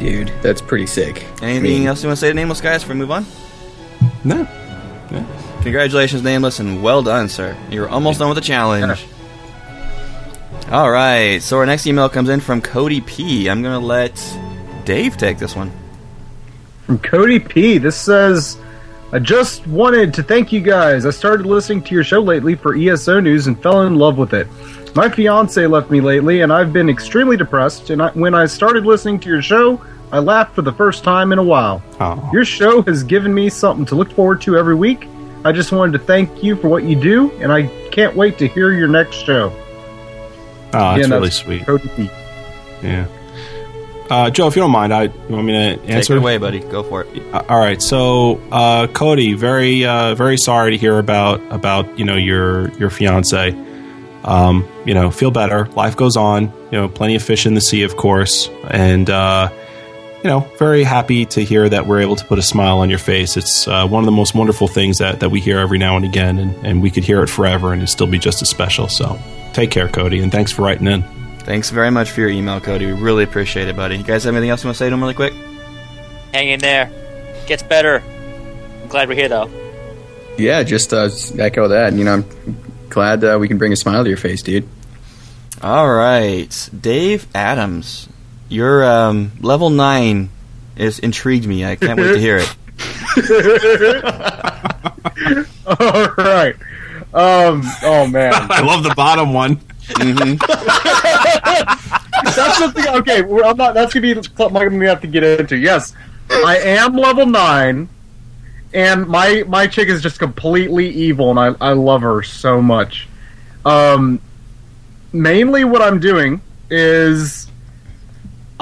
Dude, that's pretty sick. Anything I mean, else you want to say to Nameless, guys, before we move on? No. Congratulations, Nameless, and well done, sir. You're almost done with the challenge. All right, so our next email comes in from Cody P. I'm going to let Dave take this one. From Cody P. This says, I just wanted to thank you guys. I started listening to your show lately for ESO news and fell in love with it. My fiance left me lately, and I've been extremely depressed. And I, when I started listening to your show, I laughed for the first time in a while. Oh. Your show has given me something to look forward to every week. I just wanted to thank you for what you do, and I can't wait to hear your next show. Oh, that's Again, really sweet. Cody P. Yeah. Uh, Joe, if you don't mind, I you want me to answer. Take it away, buddy. Go for it. Uh, all right. So, uh, Cody, very uh, very sorry to hear about about you know your your fiance. Um, you know, feel better. Life goes on. You know, plenty of fish in the sea, of course, and uh, you know, very happy to hear that we're able to put a smile on your face. It's uh, one of the most wonderful things that that we hear every now and again, and, and we could hear it forever, and it'd still be just as special. So, take care, Cody, and thanks for writing in. Thanks very much for your email, Cody. We really appreciate it, buddy. You guys have anything else you want to say to him really quick? Hang in there. Gets better. I'm glad we're here, though. yeah, just uh, echo that. You know, I'm glad uh, we can bring a smile to your face, dude. All right, Dave Adams, your um, level nine is intrigued me. I can't wait to hear it. All right. Um. Oh man. I love the bottom one. that's something. Okay, I'm not. That's gonna be something I'm gonna have to get into. Yes, I am level nine, and my my chick is just completely evil, and I I love her so much. Um, mainly what I'm doing is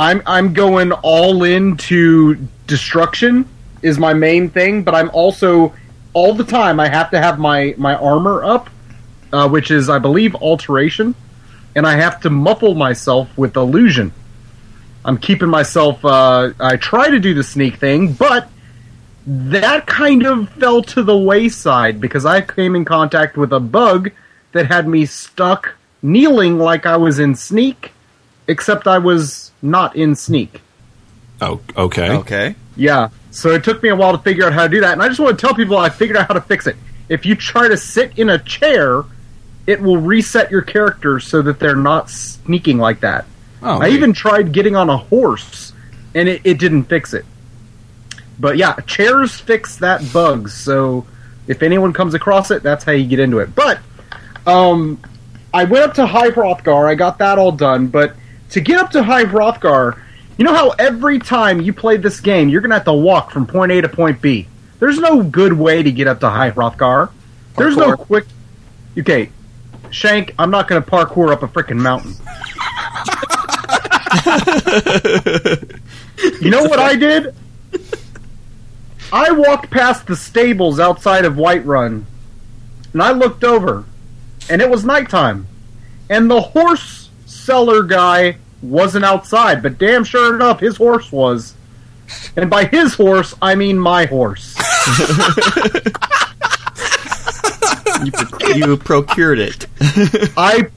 I'm I'm going all into destruction is my main thing, but I'm also all the time I have to have my my armor up, uh, which is I believe alteration and I have to muffle myself with illusion. I'm keeping myself. Uh, I try to do the sneak thing, but that kind of fell to the wayside because I came in contact with a bug that had me stuck kneeling like I was in sneak, except I was not in sneak. Oh, okay. Okay. Yeah. So it took me a while to figure out how to do that, and I just want to tell people I figured out how to fix it. If you try to sit in a chair, it will reset your character so that they're not sneaking like that. Oh, I even tried getting on a horse, and it, it didn't fix it. But yeah, chairs fix that bug. So if anyone comes across it, that's how you get into it. But um, I went up to High Hrothgar. I got that all done. But to get up to High Hrothgar, you know how every time you play this game, you're gonna have to walk from point A to point B. There's no good way to get up to High Hrothgar. There's no Parkour. quick. Okay, Shank, I'm not gonna parkour up a freaking mountain. you know what I did? I walked past the stables outside of Whiterun, and I looked over, and it was nighttime, and the horse seller guy wasn't outside, but damn sure enough, his horse was. And by his horse, I mean my horse. You, you procured it. I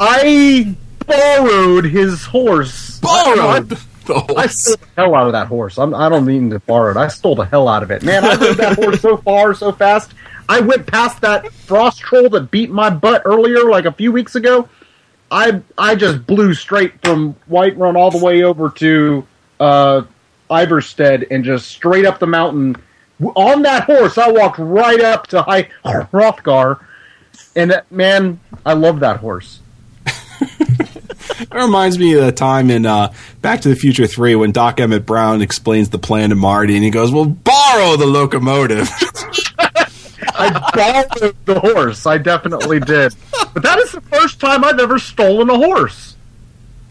I borrowed his horse. Borrowed the I stole the hell out of that horse. I'm, I don't mean to borrow it. I stole the hell out of it. Man, I rode that horse so far, so fast. I went past that frost troll that beat my butt earlier, like a few weeks ago. I I just blew straight from Whiterun all the way over to uh, Ivarstead and just straight up the mountain. On that horse, I walked right up to High Hrothgar, and that, man, I love that horse. It reminds me of the time in uh, Back to the Future 3 when Doc Emmett Brown explains the plan to Marty and he goes, Well, borrow the locomotive. I borrowed the horse. I definitely did. But that is the first time I've ever stolen a horse.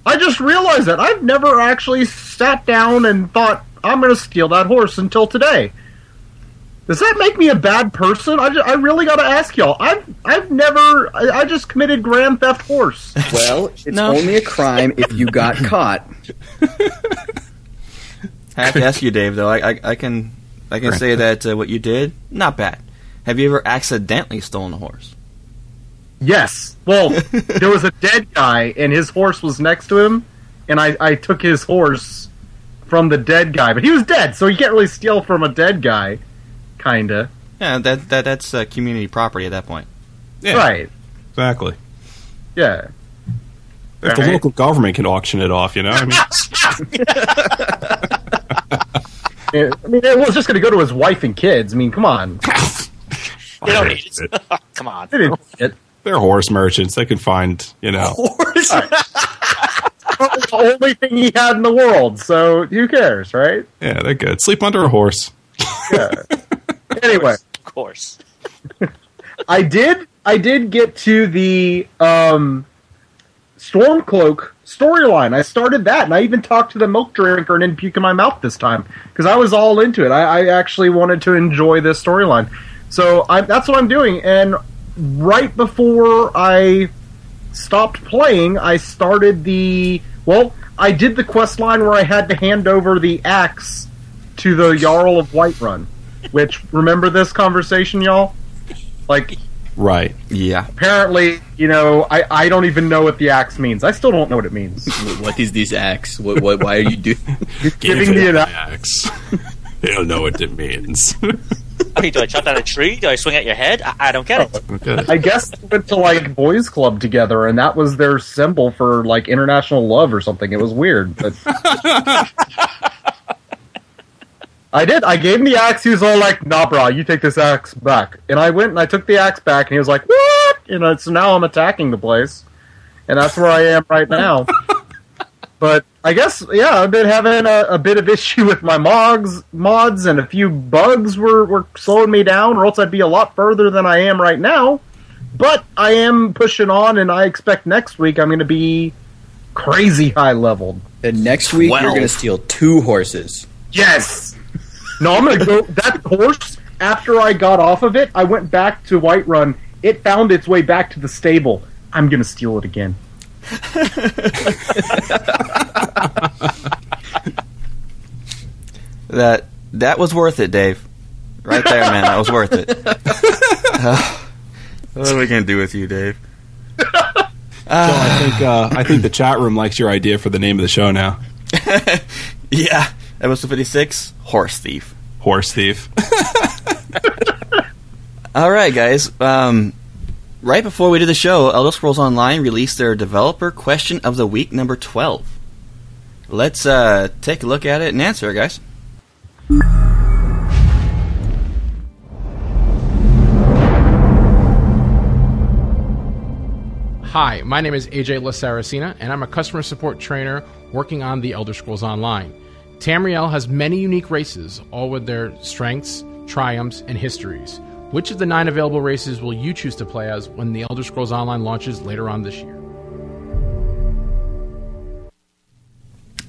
I just realized that. I've never actually sat down and thought, I'm going to steal that horse until today. Does that make me a bad person? I, ju- I really got to ask y'all. I've I've never. I, I just committed grand theft horse. Well, it's No. only a crime if you got caught. I have to ask you, Dave. Though I, I, I can, I can say that uh, what you did, not bad. Have you ever accidentally stolen a horse? Yes. Well, there was a dead guy, and his horse was next to him, and I, I took his horse from the dead guy, but he was dead, so you can't really steal from a dead guy, kinda. Yeah, that, that that's uh, community property at that point. Yeah, Right. Exactly. Yeah. If the local government can auction it off, you know? I mean, I mean, it was just going to go to his wife and kids. I mean, come on. You don't need it. Come on. They didn't it. They're horse merchants. They can find, you know. the only thing he had in the world, so who cares, right? Yeah, they're good. Sleep under a horse. Yeah. anyway, Of course. I did. I did get to the um, Stormcloak storyline. I started that, and I even talked to the milk drinker and didn't puke in my mouth this time because I was all into it. I, I actually wanted to enjoy this storyline, so I, that's what I'm doing. And right before I stopped playing, I started the well. I did the quest line where I had to hand over the axe to the Jarl of Whiterun. Which remember this conversation, y'all? Like Right. Yeah. apparently, you know, I, I don't even know what the axe means. I still don't know what it means. what is this axe? What, what, why are you doing? Giving me an axe. axe. they don't know what it means. I mean, do I chop down a tree? Do I swing at your head? I, I don't get it. Oh, okay. I guess they went to like boys club together, and that was their symbol for like international love or something. It was weird, but I did. I gave him the axe. He was all like, "Nah, bro, you take this axe back." And I went and I took the axe back, and he was like, "What?" You know. So now I'm attacking the place, and that's where I am right now. But I guess yeah, I've been having a, a bit of issue with my mods, mods, and a few bugs were were slowing me down, or else I'd be a lot further than I am right now. But I am pushing on, and I expect next week I'm going to be crazy high leveled. And next week Twelve. you're going to steal two horses. Yes. No, I'm gonna go. That horse. After I got off of it, I went back to Whiterun. It found its way back to the stable. I'm gonna steal it again. That that was worth it, Dave. Right there, man. That was worth it. what are we gonna do with you, Dave? Joe, I think uh, I think the chat room likes your idea for the name of the show now. Yeah, episode fifty-six, horse thief. Horse thief. All right, guys. Um, right before we did the show, Elder Scrolls Online released their developer question of the week number twelve. Let's uh, take a look at it and answer it, guys. Hi, my name is AJ Lasaracina, and I'm a customer support trainer working on the Elder Scrolls Online. Tamriel has many unique races, all with their strengths, triumphs, and histories. Which of the nine available races will you choose to play as when the Elder Scrolls Online launches later on this year?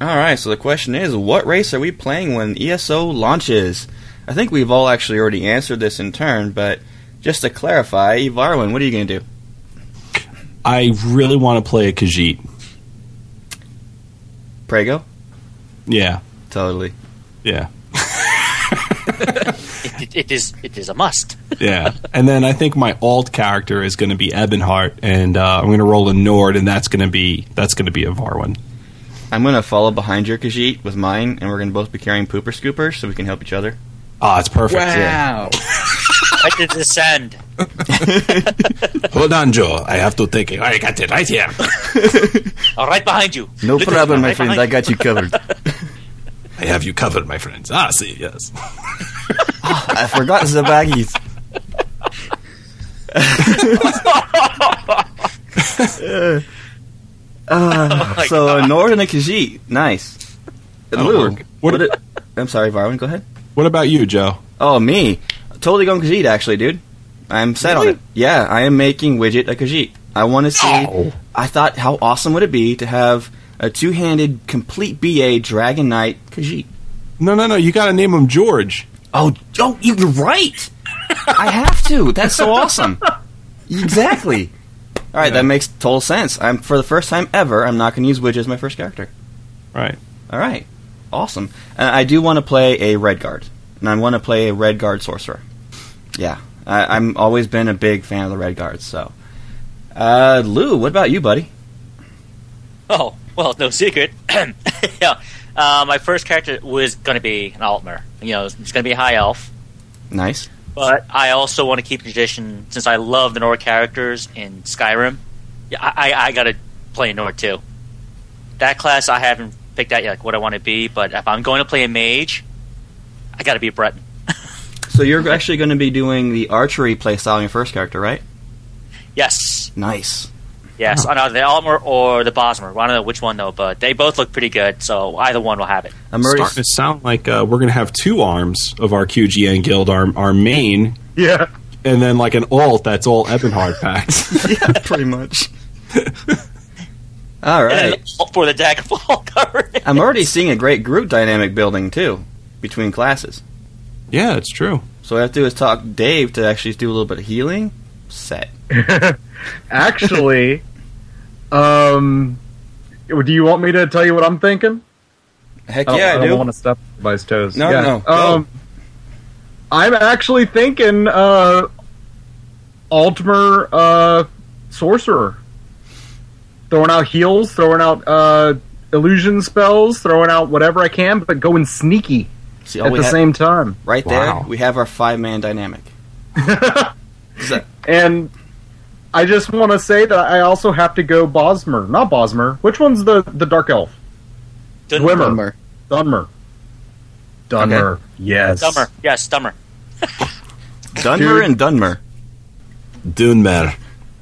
All right, so the question is, what race are we playing when ESO launches? I think we've all actually already answered this in turn, but just to clarify, Varwin, what are you going to do? I really want to play a Khajiit. Prego? Yeah, Totally. yeah, It, it, it is it is a must. yeah. and then I think my alt character is going to be Ebonheart, and uh, I'm going to roll a Nord, and that's going to be that's going to be a Varwin. I'm going to follow behind your Khajiit with mine, and we're going to both be carrying pooper scoopers so we can help each other. Ah, it's perfect. Wow. I did descend. Hold on, Joe. I have to take it. I got it right here. All right behind you. No Literally, problem, my right friend. I got you covered. I have you covered, my friends. Ah, see, yes. I forgot the baggies. Oh so God. a Nord and a Khajiit. Nice. That'll Lou, work. what What- it- I'm sorry, Varwin. Go ahead. What about you, Joe? Oh, me. Totally going Khajiit, actually, dude. I'm set on it. Yeah, I am making Widget a Khajiit. I want to see. Oh. I thought, how awesome would it be to have a two-handed, complete BA Dragon Knight Khajiit? No, no, no. You got to name him George. Oh, oh, you're right. I have to. That's so awesome. Exactly. All right, Yeah. that makes total sense. I'm for the first time ever. I'm not going to use Widget as my first character. Right. All right, awesome. And I do want to play a Redguard, and I want to play a Redguard sorcerer. Yeah, I, I'm always been a big fan of the Redguards. So, uh, Lou, what about you, buddy? Oh well, no secret. yeah, uh, my first character was going to be an Altmer. You know, it's going to be a high elf. Nice. But I also want to keep the tradition since I love the Nord characters in Skyrim. Yeah, I, I, I got to play a Nord too. That class I haven't picked out yet, like what I want to be. But if I'm going to play a mage, I got to be a Breton. So you're actually going to be doing the archery playstyle in your first character, right? Yes, Nice. Yes. On either the Altmer or the Bosmer. I don't know which one though, but they both look pretty good. So either one will have it. I'm already. Starting to sound like uh, we're going to have two arms of our QGN guild, our, our main, Yeah. and then like an alt that's all Ebonheart Pact. yeah, pretty much. all right, And right. then for the Daggerfall Covenant. I'm already seeing a great group dynamic building too between classes. yeah, it's true. So what I have to do is talk Dave to actually do a little bit of healing. Set. Actually, um, do you want me to tell you what I'm thinking? Heck Oh, yeah, I, don't do. want to step by his toes. No, yeah. no, no. Um, I'm actually thinking uh, Altmer uh, sorcerer, throwing out heals, throwing out uh, illusion spells, throwing out whatever I can, but going sneaky See, at the ha- same time. right Wow. there, we have our five man dynamic. Is that- And I just want to say that I also have to go Bosmer, not Bosmer. Which one's the the dark elf? Dwimmer. Dumber. Dunmer. Dunmer. Yes. Dunmer. Yes, dumber. Dunmer Dude. and Dunmer. Dunmer.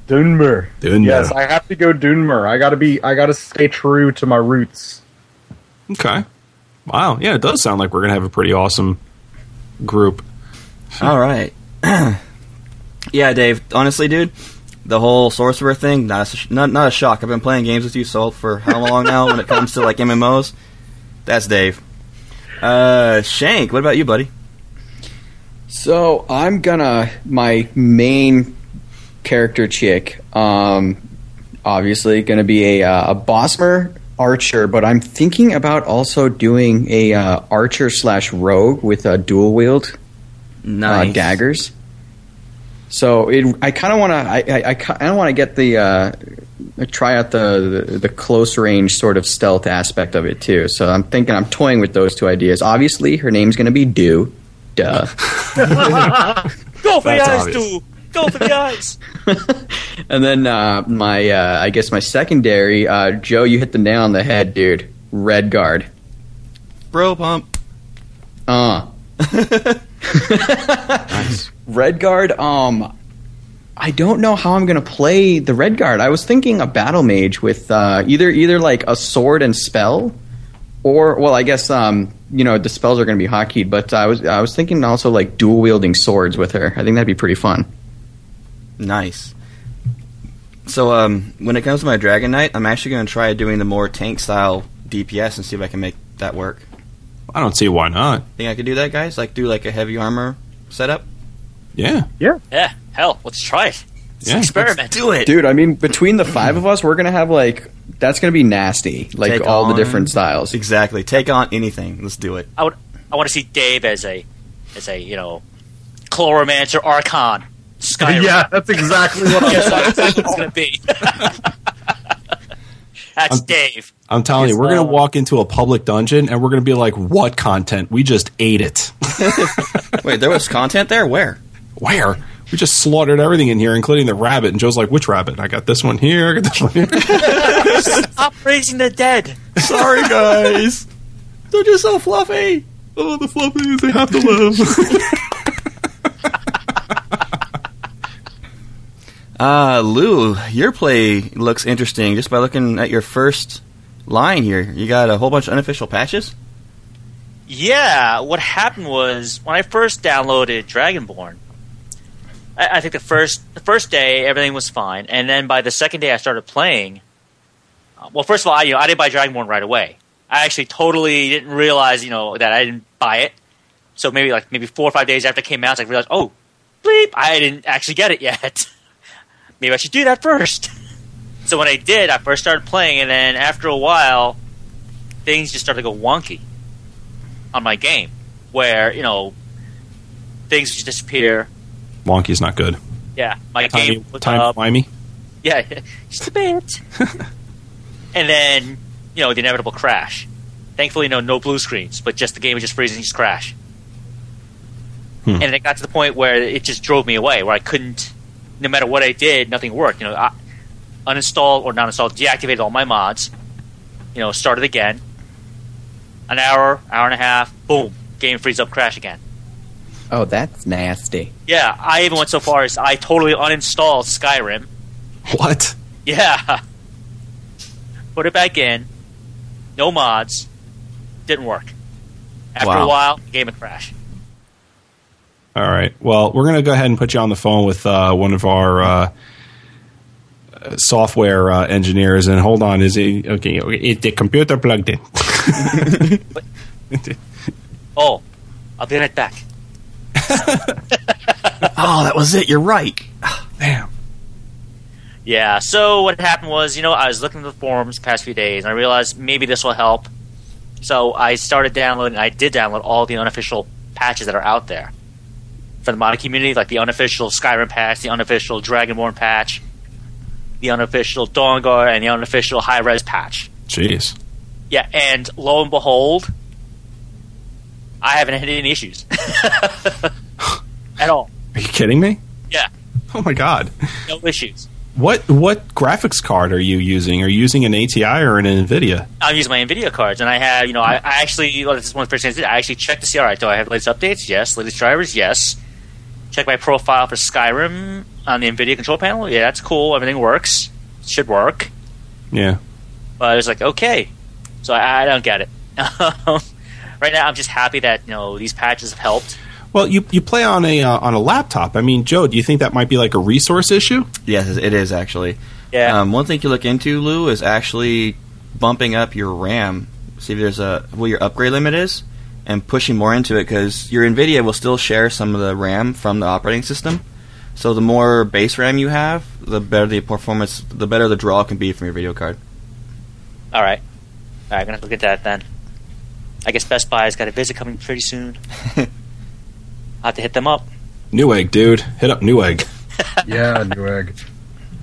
Dunmer. Dunmer. Yes, I have to go Dunmer. I gotta be. I gotta stay true to my roots. Okay. Wow. Yeah, it does sound like we're going to have a pretty awesome group. All right. yeah, Dave. Honestly, dude, the whole sorcerer thing not a, not not a shock. I've been playing games with you so for how long now when it comes to like MMOs. That's Dave. Uh, Shank. What about you, buddy? So I'm gonna my main character chick, um, obviously gonna be a uh, a Bosmer archer, but I'm thinking about also doing a uh, archer slash rogue with a dual wield Nice. uh, daggers. So it, I kind of want to. I, I, I kind of want to get the uh, try out the, the the close range sort of stealth aspect of it too. So I'm thinking I'm toying with those two ideas. Obviously, her name's going to be Do. Duh. Go for That's the eyes, obvious. dude. Go for the eyes. and then uh, my uh, I guess my secondary uh, Joe, you hit the nail on the head, dude. Redguard. Bro pump. Uh. Red guard. Um, I don't know how I'm gonna play the Redguard. I was thinking a battle mage with uh, either either like a sword and spell, or well, I guess um, you know the spells are gonna be hotkeyd. But I was I was thinking also like dual wielding swords with her. I think that'd be pretty fun. Nice. So, um, when it comes to my Dragon Knight, I'm actually going to try doing the more tank style DPS and see if I can make that work. I don't see why not. Think I could do that, guys? Like do like a heavy armor setup? Yeah. Yeah, Yeah. hell, let's try it. Let's Yeah. experiment. Do it. Dude, I mean, between the five of us, we're gonna have like that's gonna be nasty. Like Take all the different styles. Exactly. Take on anything. Let's do it. I would. I want to see Dave as a, as a you know, chloromancer archon. Skyrim. yeah, that's exactly what I Yes, that's what it's gonna be. That's I'm- Dave. I'm telling you, we're going to walk into a public dungeon and we're going to be like, what content? We just ate it. Wait, there was content there? Where? Where? We just slaughtered everything in here, including the rabbit. And Joe's like, which rabbit? I got this one here. I got this one here. Stop raising the dead. Sorry, guys. They're just so fluffy. oh, the fluffies, they have to live. Uh, Lou, your play looks interesting just by looking at your first line here. You got a whole bunch of unofficial patches? Yeah, what happened was when I first downloaded Dragonborn, I, I think the first the first day everything was fine, and then by the second day I started playing. uh, Well, first of all, I, you know, I didn't buy Dragonborn right away. I actually totally didn't realize, you know, that I didn't buy it. So maybe like maybe four or five days after it came out, I realized, oh, bleep, I didn't actually get it yet. maybe I should do that first. so when I did, I first started playing, and then after a while, things just started to go wonky on my game, where you know things just disappear. Wonky's not good. Yeah, my Tiny, game was wimey. Yeah, just a bit. and then you know the inevitable crash. Thankfully, no no blue screens, but just the game would just freeze and just crash. Hmm. And it got to the point where it just drove me away, where I couldn't. No matter what I did, nothing worked. You know, I uninstalled or not installed, deactivated all my mods. You know, started again. An hour, hour and a half, boom, game freeze up, crash again. Oh, that's nasty. Yeah, I even went so far as I totally uninstalled Skyrim. What? Yeah. Put it back in. No mods. Didn't work. After Wow. a while, game would crash. All right. Well, we're going to go ahead and put you on the phone with uh, one of our uh, uh, software uh, engineers. And hold on, is he okay? Is the computer plugged in? Oh, I'll be right back. Oh, that was it. You're right. Damn. Yeah, so what happened was, you know, I was looking at the forums the past few days, and I realized maybe this will help. So I started downloading, I did download all the unofficial patches that are out there for the modding community, like the unofficial Skyrim patch, the unofficial Dragonborn patch, the unofficial Dawnguard, and the unofficial High Res patch. Jeez. Yeah, and lo and behold, I haven't had any issues at all. Are you kidding me? Yeah, Oh my god. no issues. What what graphics card are you using? Are you using an ATI or an NVIDIA? I'm using my Nvidia cards, and I have, you know, I, I actually, well, this is one of the first things I did. I actually checked to see, all right, do I have latest updates? Yes. Latest drivers? Yes. Check my profile for Skyrim on the Nvidia control panel. Yeah, that's cool. Everything works. Should work. Yeah. But I was like, okay. So I, I don't get it. Um, right now, I'm just happy that you know these patches have helped. Well, you you play on a uh, on a laptop. I mean, Joe, do you think that might be like a resource issue? Yes, it is actually. Yeah. Um, one thing to look into, Lou, is actually bumping up your RAM. See if there's a what your upgrade limit is, and pushing more into it because your NVIDIA will still share some of the RAM from the operating system. So the more base RAM you have, the better the performance, the better the draw can be from your video card. All right. All right, I'm gonna look at that then. I guess Best Buy's got a visit coming pretty soon. I'll have to hit them up. Newegg, dude. Hit up Newegg. Yeah, Newegg.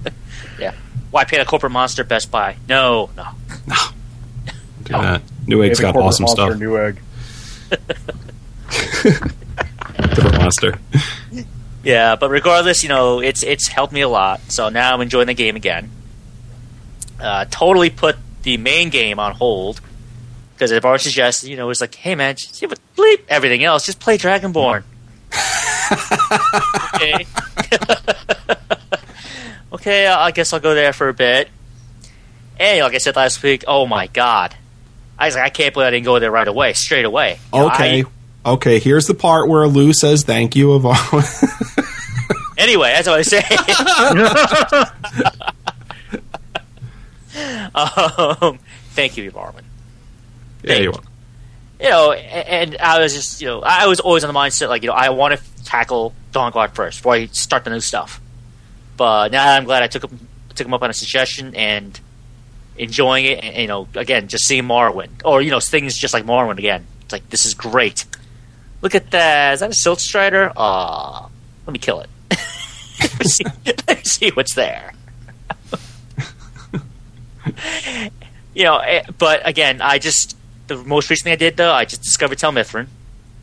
Yeah. Why pay the corporate monster Best Buy? No, no. Do that. Newegg's Maybe got corporate awesome monster stuff. Newegg. Different monster. Yeah, but regardless, you know, it's it's helped me a lot. So now I'm enjoying the game again. Uh, totally put the main game on hold because I've already suggested, you know, it's like, hey man, just but bleep everything else, just play Dragonborn. okay. okay, I guess I'll go there for a bit. And like I said last week, oh my god, I was like, I can't believe I didn't go there right away, straight away. You know, Okay. I- Okay, here's the part where Lou says thank you of all Anyway, that's what I say. um, thank you, Marvin. Yeah, you. You know, a- and I was just, you know, I was always on the mindset like, you know, I want to tackle Dawnguard first before I start the new stuff. But now I'm glad I took him took him up on a suggestion and enjoying it. And, you know, again, just seeing Morrowind or you know things just like Morrowind again. It's like this is great. Look at that. Is that a Silt Strider? Aw, let me kill it. let, me see, let me see what's there. you know, eh, but again, I just the most recent thing I did though, I just discovered Tel Mithryn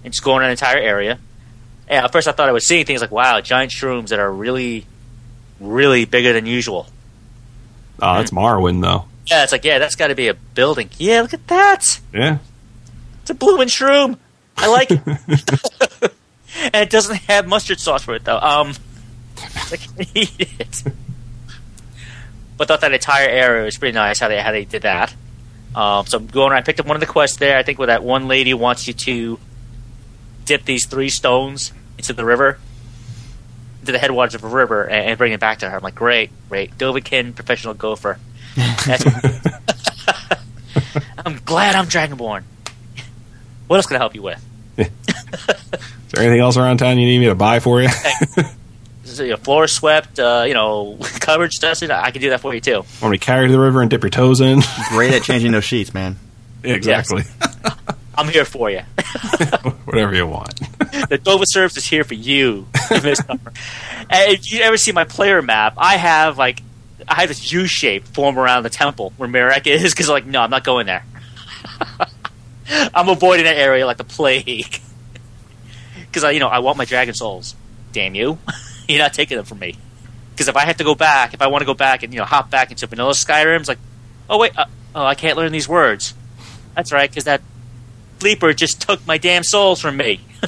and just going the entire area. And at first, I thought I was seeing things like, wow, giant shrooms that are really, really bigger than usual. Oh, that's Morrowind, though. Yeah, it's like, yeah, that's got to be a building. Yeah, look at that. Yeah. It's a blooming shroom. I like it. and it doesn't have mustard sauce for it though. Um, I can eat it. But thought that entire area was pretty nice how they how they did that. Um, so I'm going around. I picked up one of the quests there. I think where that one lady wants you to dip these three stones into the river, into the headwaters of a river, and, and bring it back to her. I'm like, great, great, Dovahkiin, professional gopher. I'm glad I'm Dragonborn. What else can I help you with? Is there anything else around town you need me to buy for you? Is it, you know, floor swept, uh, you know, coverage dusted? I can do that for you too. Want me to carry to the river and dip your toes in? Great at changing those sheets, man. exactly. I'm here for you. Whatever you want. the Dova Service is here for you. Miss and if you ever see my player map, I have like I have this U shape form around the temple where Miraak is because like no, I'm not going there. I'm avoiding that area like the plague because I you know I want my dragon souls. Damn you, you're not taking them from me. Because if I have to go back, if I want to go back and you know hop back into vanilla Skyrim, it's like, oh wait, uh, oh I can't learn these words. That's right, because that bleeper just took my damn souls from me.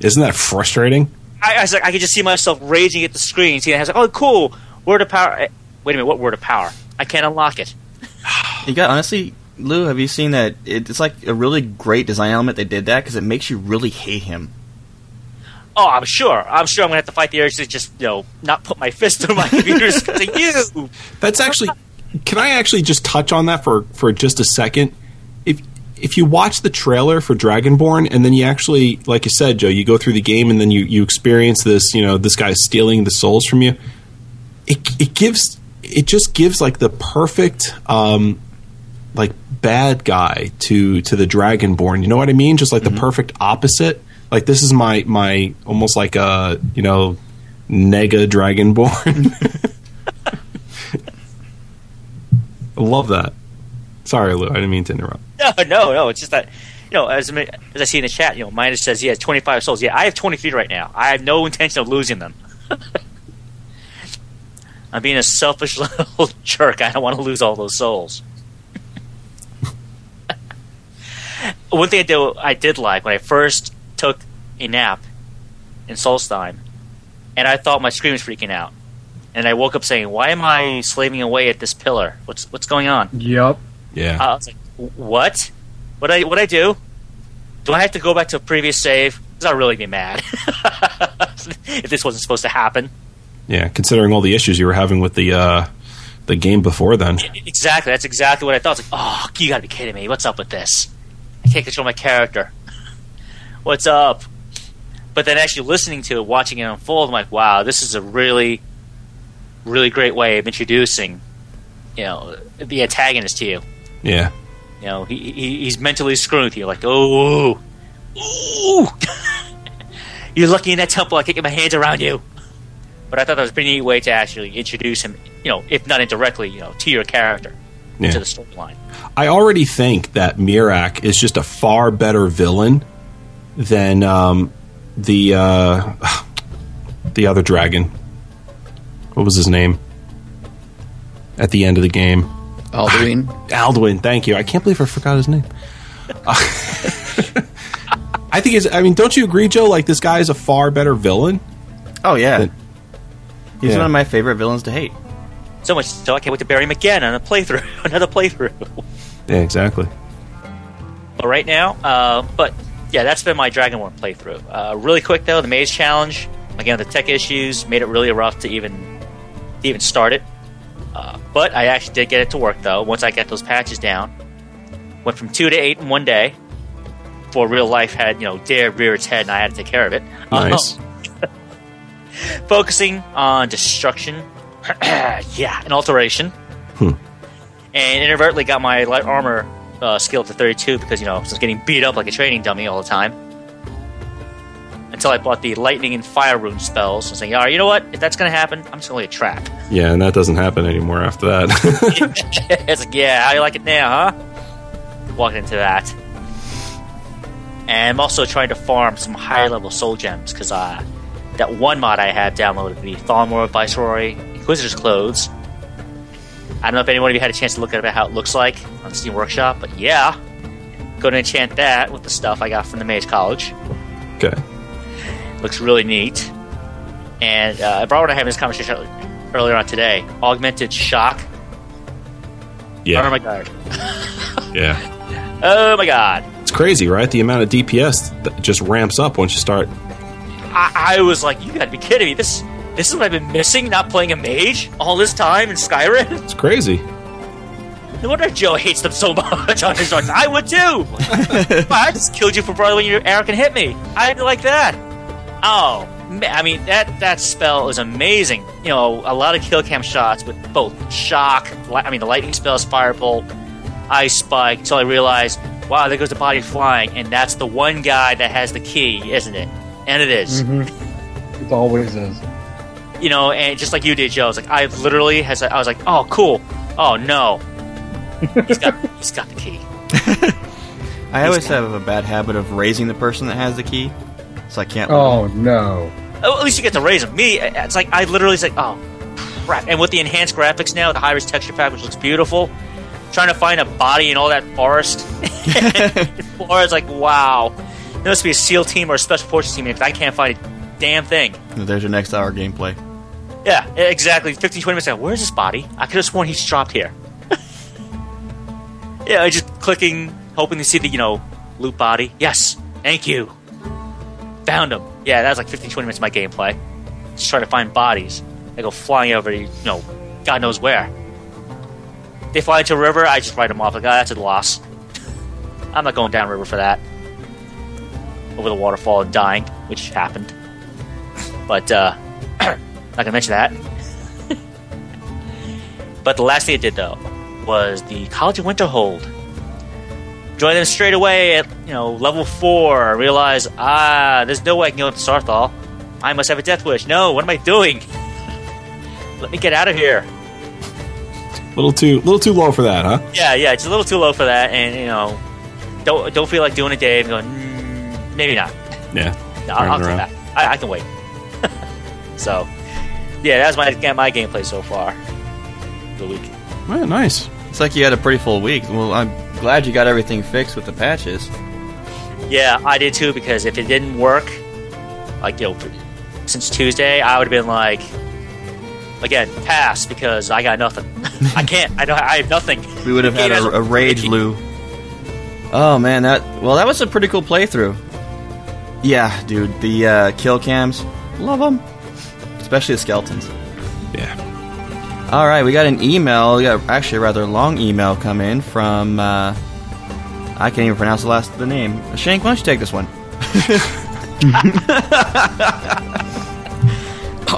Isn't that frustrating? I, I was like, I could just see myself raging at the screen. See, I was like, oh, cool, word of power. Eh, Wait a minute, what word of power? I can't unlock it. You got honestly, Lou. Have you seen that? It's like a really great design element. They did that because it makes you really hate him. Oh, I'm sure. I'm sure I'm gonna have to fight the urge to just, you know, not put my fist through my computer screen. Like, you. That's actually. Can I actually just touch on that for for just a second? If if you watch the trailer for Dragonborn and then you actually, like you said, Joe, you go through the game and then you you experience this. You know, this guy's stealing the souls from you. It it gives it just gives like the perfect um like bad guy to to the Dragonborn. You know what I mean? Just like the perfect opposite. Like this is my my almost like a you know nega Dragonborn. I love that. Sorry, Lou. I didn't mean to interrupt. No, no, no. It's just that, you know, as, I- as I see in the chat, you know, Minus says he has 25 souls. Yeah, I have 23 right now. I have no intention of losing them. I'm being a selfish little jerk. I don't want to lose all those souls. One thing I did, I did like when I first took a nap in Solstheim, and I thought my screen was freaking out, and I woke up saying, "Why am I slaving away at this pillar? What's what's going on?" Yep. Yeah. I was like, "What? What I what I do? Do I have to go back to a previous save? Because I'll really be mad if this wasn't supposed to happen." Yeah, considering all the issues you were having with the uh, the game before then. Exactly. That's exactly what I thought. It's like, oh, you gotta be kidding me. What's up with this? I can't control my character. What's up? But then actually listening to it, watching it unfold, I'm like, wow, this is a really, really great way of introducing, you know, the antagonist to you. Yeah. You know, he, he he's mentally screwing with you. Like, oh, ooh, you're lucky in that temple. I can't get my hands around you. But I thought that was a pretty neat way to actually introduce him. You know, if not indirectly, you know, to your character, Yeah. to the storyline. I already think that Miraak is just a far better villain than um, the uh, the other dragon. What was his name? At the end of the game, Alduin. Alduin. Thank you. I can't believe I forgot his name. Uh, I think it's. I mean, don't you agree, Joe? Like this guy is a far better villain. Oh yeah, But- he's yeah. one of my favorite villains to hate. So much so I can't wait to bury him again on a playthrough, another playthrough. Yeah, exactly. But right now, uh, but yeah, that's been my Dragonborn playthrough. Uh, really quick though, the mage challenge again, the tech issues made it really rough to even to even start it. Uh, but I actually did get it to work though. Once I got those patches down, went from two to eight in one day. For real life had you know dare rear its head, and I had to take care of it. Nice. Um, focusing on destruction, yeah, and alteration, Hmm. and inadvertently got my light armor uh, skill to 32 because you know I was getting beat up like a training dummy all the time. Until I bought the lightning and fire rune spells, I was saying, "All right, you know what? If that's going to happen, I'm just going to trap." Yeah, and that doesn't happen anymore after that. it's like, yeah, how you like it now, huh? Walking into that. And I'm also trying to farm some higher level soul gems because uh, that one mod I had downloaded, the Thalmor Viceroy Inquisitor's Clothes. I don't know if anyone of you had a chance to look at how it looks like on Steam Workshop, but yeah. Going to enchant that with the stuff I got from the Mage College. okay. Looks really neat. And uh, I brought when I had this conversation earlier on today. Augmented shock. Yeah. Oh my god. Yeah. Oh my god. It's crazy, right? The amount of DPS that just ramps up once you start. I, I was like, you gotta be kidding me. This this is what I've been missing, not playing a mage all this time in Skyrim. It's crazy. No wonder Joe hates them so much on his runs. I would too. I just killed you for brother when your arrow can hit me. I didn't like that. Oh, I mean that that spell is amazing. You know, a lot of kill cam shots with both shock. Li- I mean, the lightning spells, firebolt, ice spike. Until I realized, wow, there goes the body flying, and that's the one guy that has the key, isn't it? And it is. Mm-hmm. It always is. You know, and just like you did, Joe, I was like, I literally has, I was like, oh, cool. Oh no, he's got, he's got the key. I always have a bad habit of raising the person that has the key, so I can't. Oh no. Oh, at least you get to raise him. Me, it's like I literally was like, oh crap. And with the enhanced graphics now, the high-res texture pack, which looks beautiful, trying to find a body in all that forest, forest, like wow. There must be a SEAL team or a special forces team because I can't find a damn thing. There's your next hour gameplay. Yeah, exactly. 15, 20 minutes. Where's this body? I could have sworn he's dropped here. yeah, I just clicking, hoping to see the, you know, loot body. Yes, thank you. Found him. Yeah, that was like 15, 20 minutes of my gameplay. Just trying to find bodies. They go flying over, you know, God knows where. They fly into a river, I just write them off. Like, oh, that's a loss. I'm not going down river for that. Over the waterfall and dying, which happened. But, uh, not gonna mention that. but the last thing it did though was the College of Winterhold. Join them straight away at you know level four. Realize ah, there's no way I can go to Saarthal. I must have a death wish. No, what am I doing? Let me get out of here. little too, little too low for that, huh? Yeah, yeah, it's a little too low for that, and you know, don't don't feel like doing it, Dave. Going, mm, maybe not. Yeah. No, I'll, I'll take that. I, I can wait. so, yeah, that's my my gameplay so far. for The week. Yeah, nice. It's like you had a pretty full week. Well, I'm glad you got everything fixed with the patches. Yeah, I did too because if it didn't work, like you know, since Tuesday, I would have been like, again, pass because I got nothing. I can't. I don't. I have nothing. We would have had a, a rage Lou. Oh man, that well, that was a pretty cool playthrough. Yeah, dude, the uh, kill cams, love them, especially the skeletons. Yeah. All right, we got an email. We got actually a rather long email come in from. Uh, I can't even pronounce the last the name. Shank, why don't you take this one?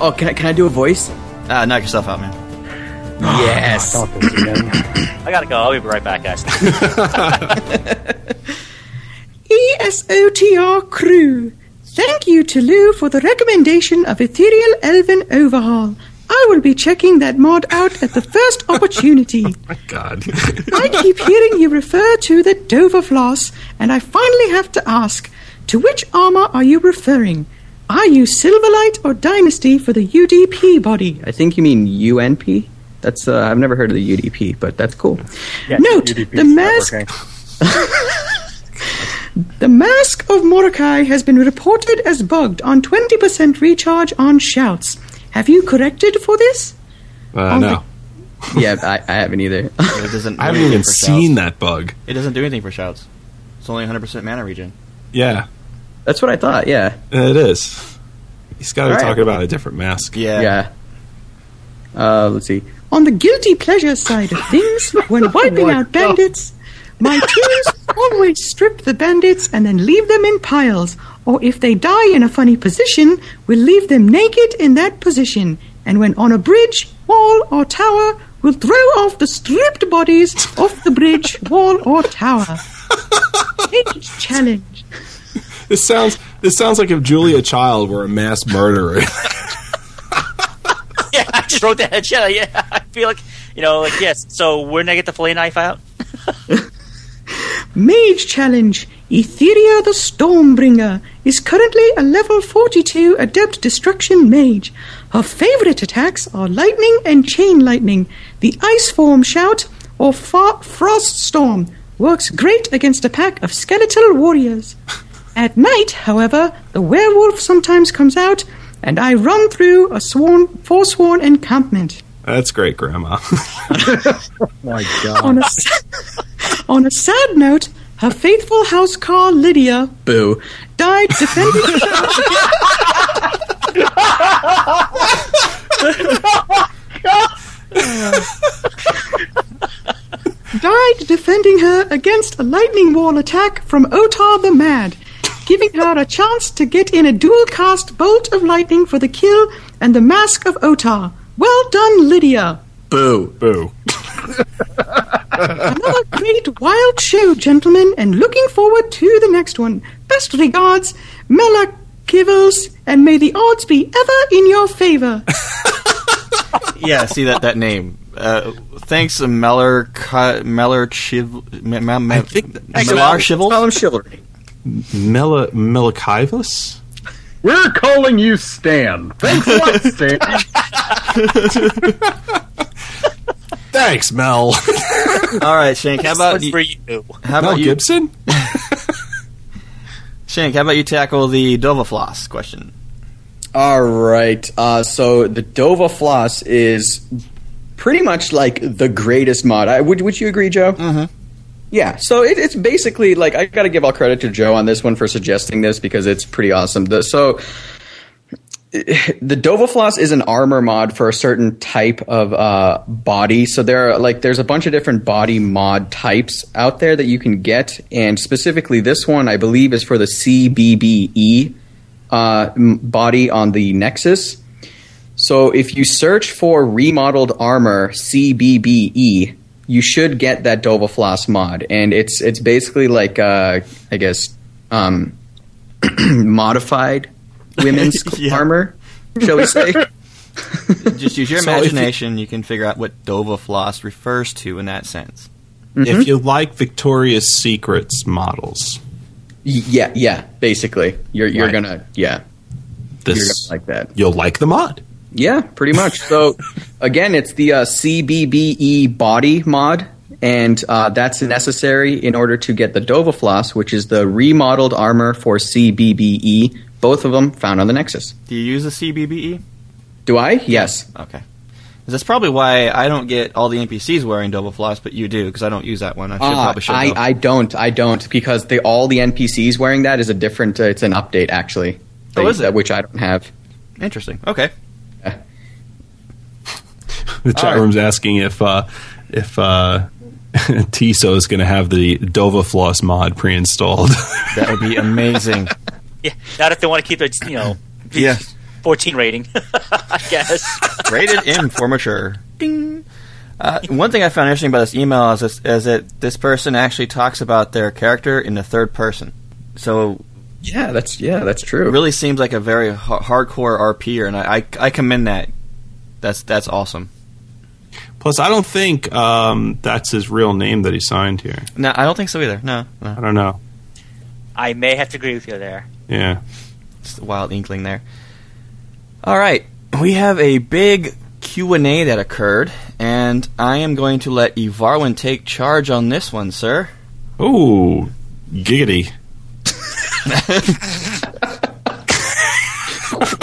Oh, can I, can I do a voice? Ah, knock yourself out, man. Yes. Not this. I gotta go. I'll be right back, guys. E ESOTR crew. Thank you to Lou for the recommendation of Ethereal Elven Overhaul. I will be checking that mod out at the first opportunity. My god. I keep hearing you refer to the Dova Floss, and I finally have to ask to which armor are you referring? Are you Silverlight or Dynasty for the UDP body? I think you mean UNP. That's uh, I've never heard of the UDP, but that's cool. Yeah, Note, UDP the is mask- working. The Mask of Morokei has been reported as bugged on 20% recharge on shouts. Have you corrected for this? Uh, no. yeah, I, I haven't either. It doesn't. I haven't even seen that bug. It doesn't do anything for shouts. It's only 100% mana regen. Yeah, that's what I thought. Yeah, it is. He's got to be All right. talking about a different mask. Yeah. yeah. Uh, let's see. On the guilty pleasure side of things, when wiping my out bandits, my teams always strip the bandits and then leave them in piles. Or if they die in a funny position, we'll leave them naked in that position. And when on a bridge, wall, or tower, we'll throw off the stripped bodies off the bridge, wall, or tower. Age challenge. This sounds. This sounds like if Julia Child were a mass murderer. yeah, I just wrote that. Yeah, yeah. I feel like you know, like yes. So we're gonna get the fillet knife out. Mage Challenge. Etheria the Stormbringer is currently a level 42 Adept Destruction Mage. Her favorite attacks are Lightning and Chain Lightning. The Ice Form Shout or Fa- Frost Storm works great against a pack of skeletal warriors. At night, however, the werewolf sometimes comes out, and I run through a sworn, forsworn encampment. That's great, Grandma. Oh my God. On a, sa- on a sad note, her faithful housecarl Lydia, boo, died defending died defending her against a lightning wall attack from Otar the Mad, giving her a chance to get in a dual cast bolt of lightning for the kill and the mask of Otar. Well done, Lydia. Boo. Boo. Another great wild show, gentlemen, and looking forward to the next one. Best regards, Mela Kivels, and may the odds be ever in your favor. Yeah, see that that name. Uh, thanks, Meller Cu- Meller Chiv Me- Me- Me- I think- Mellar Chival. Spell him chivalry. Mela Melakivus? We're calling you Stan. Thanks a lot, Stan. Thanks, Mel. All right, Shank. How about you, for you? how Mel about you, Gibson? Shank? How about you tackle the Dovafloss question? All right. Uh, so the Dova Floss is pretty much like the greatest mod. I, would Would you agree, Joe? Mm-hmm. Yeah. So it, it's basically like I got to give all credit to Joe on this one for suggesting this because it's pretty awesome. The, so the Dova Floss is an armor mod for a certain type of uh, body. So there are like there's a bunch of different body mod types out there that you can get, and specifically this one I believe is for the CBBE uh, body on the Nexus. So if you search for remodeled armor CBBE, you should get that Dova Floss mod, and it's it's basically like uh, I guess um, modified women's Yeah. armor, shall we say? Just use your So if you- imagination. You, can figure out what Dova Floss refers to in that sense. If you like Victoria's Secrets models, yeah, yeah. Basically, you're you're Right. gonna yeah this you're gonna like that. you'll like the mod. Yeah, pretty much. So again, it's the uh, CBBE body mod, and uh, that's necessary in order to get the Dova Floss, which is the remodeled armor for CBBE. Both of them found on the Nexus. Do you use the CBBE? Do I? Yes. Okay. 'Cause That's probably why I don't get all the NPCs wearing Dovafloss, but you do because I don't use that one. I should Ah, probably should. I, know. I don't. I don't because they, all the NPCs wearing that is a different. Uh, it's an update actually. Oh, They- is it? Which I don't have. Interesting. Okay. The chat All right. room's asking if uh, if uh, TESO is going to have the Dova Floss mod pre-installed. That would be amazing. Yeah, not if they want to keep it, you know, yeah. 14 rating. I guess. Rated M for mature. Ding. Uh, one thing I found interesting about this email is, this, is that this person actually talks about their character in the third person. So Yeah, that's yeah, that's true. it really seems like a very ha- hardcore RPer, and I, I, I commend that. That's that's awesome. Plus, I don't think um, that's his real name that he signed here. No, I don't think so either. No, no. I don't know. I may have to agree with you there. Yeah. Just a wild inkling there. All right, we have a big Q and A that occurred, and I am going to let Evarwin take charge on this one, sir. Ooh, giggity.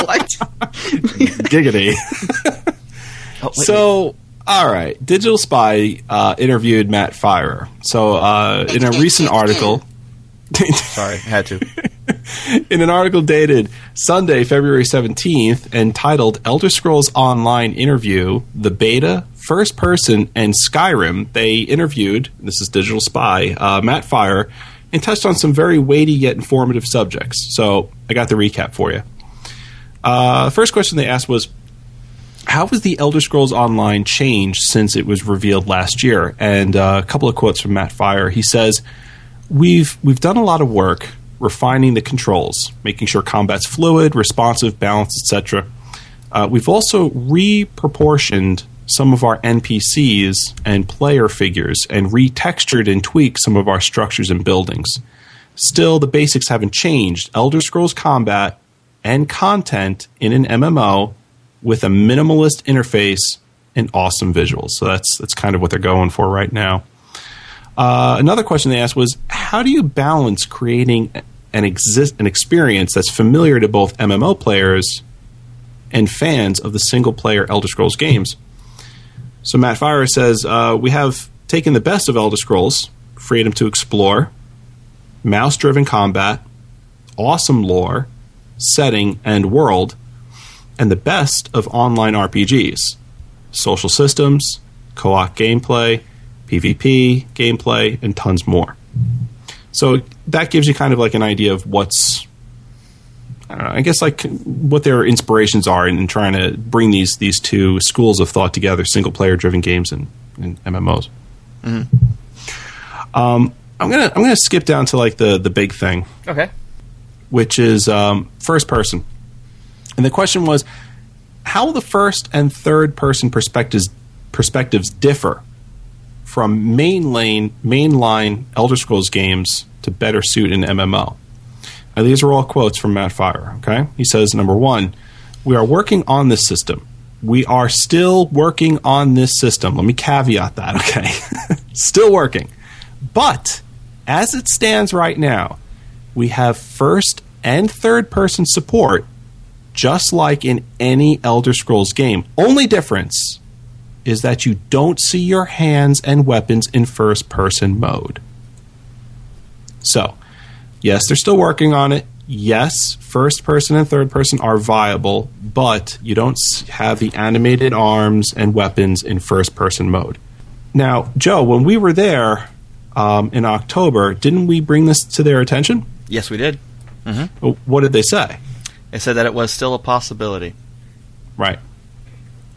what? Giggity. Oh, so, all right. Digital Spy uh, interviewed Matt Firor. So, uh, in a recent article, sorry, had to. in an article dated Sunday, February 17th, entitled Elder Scrolls Online Interview, the beta, first person, and Skyrim, they interviewed, this is Digital Spy, uh, Matt Fire, and touched on some very weighty yet informative subjects. So I got the recap for you. Uh, first question they asked was, how has the Elder Scrolls Online changed since it was revealed last year? And uh, a couple of quotes from Matt Fire. He says, we've we've done a lot of work refining the controls, making sure combat's fluid, responsive, balanced, etc. Uh, we've also reproportioned some of our NPCs and player figures and retextured and tweaked some of our structures and buildings. Still, the basics haven't changed. Elder Scrolls combat and content in an MMO with a minimalist interface and awesome visuals. So that's that's kind of what they're going for right now. Uh, another question they asked was, how do you balance creating an exist an experience that's familiar to both MMO players and fans of the single player Elder Scrolls games? So Matt Fire says uh, we have taken the best of Elder Scrolls, freedom to explore, mouse driven combat, awesome lore, setting, and world, and the best of online RPGs, social systems, co op gameplay, PvP gameplay, and tons more. So that gives you kind of like an idea of what's, I don't know, I guess like what their inspirations are in, in trying to bring these these two schools of thought together: single player driven games and, and MMOs. Um, I'm gonna I'm gonna skip down to like the the big thing Okay. which is um, first person. And the question was, how will the first and third person perspectives perspectives differ from main lane mainline Elder Scrolls games to better suit an MMO? Now, these are all quotes from Matt Fire. Okay, he says number one, we are working on this system. We are still working on this system. Let me caveat that. Okay, still working, but as it stands right now, we have first and third person support just like in any Elder Scrolls game. Only difference is that you don't see your hands and weapons in first person mode. So, yes, they're still working on it. Yes, first person and third person are viable, but you don't have the animated arms and weapons in first person mode. Now, Joe, when we were there um, in October, didn't we bring this to their attention? Yes, we did. Well, What did they say? They said that it was still a possibility. Right.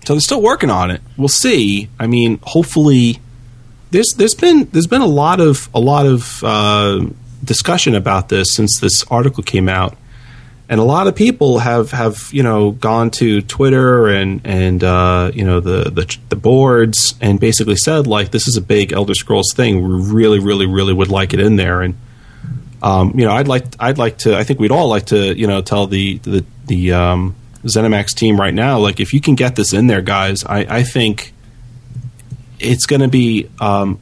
So they're still working on it. We'll see. I mean, hopefully, there's there's been there's been a lot of a lot of uh, discussion about this since this article came out, and a lot of people have have you know gone to Twitter and and uh, you know the, the the boards and basically said like this is a big Elder Scrolls thing. We really really really would like it in there and. Um, you know, I'd like I'd like to. I think we'd all like to. You know, tell the the the um, ZeniMax team right now, like if you can get this in there, guys, I, I think it's going to be um,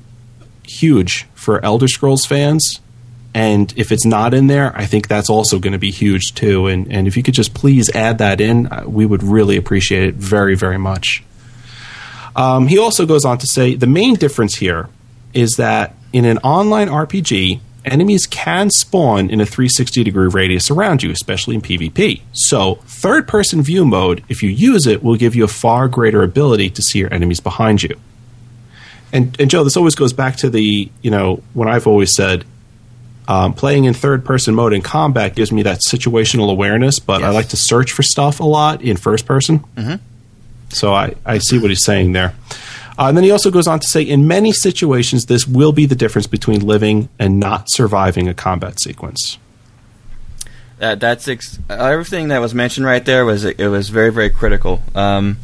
huge for Elder Scrolls fans. And if it's not in there, I think that's also going to be huge too. And and if you could just please add that in, uh, we would really appreciate it very very much. Um, he also goes on to say the main difference here is that in an online RPG, enemies can spawn in a 360 degree radius around you, especially in PvP. So, third person view mode, if you use it, will give you a far greater ability to see your enemies behind you. And, and Joe, this always goes back to the, you know, when I've always said, um, playing in third person mode in combat gives me that situational awareness, but I like to search for stuff a lot in first person. So I, I see what he's saying there. Uh, and then he also goes on to say, in many situations, this will be the difference between living and not surviving a combat sequence. That that's ex- everything that was mentioned right there was it was very very critical. Um,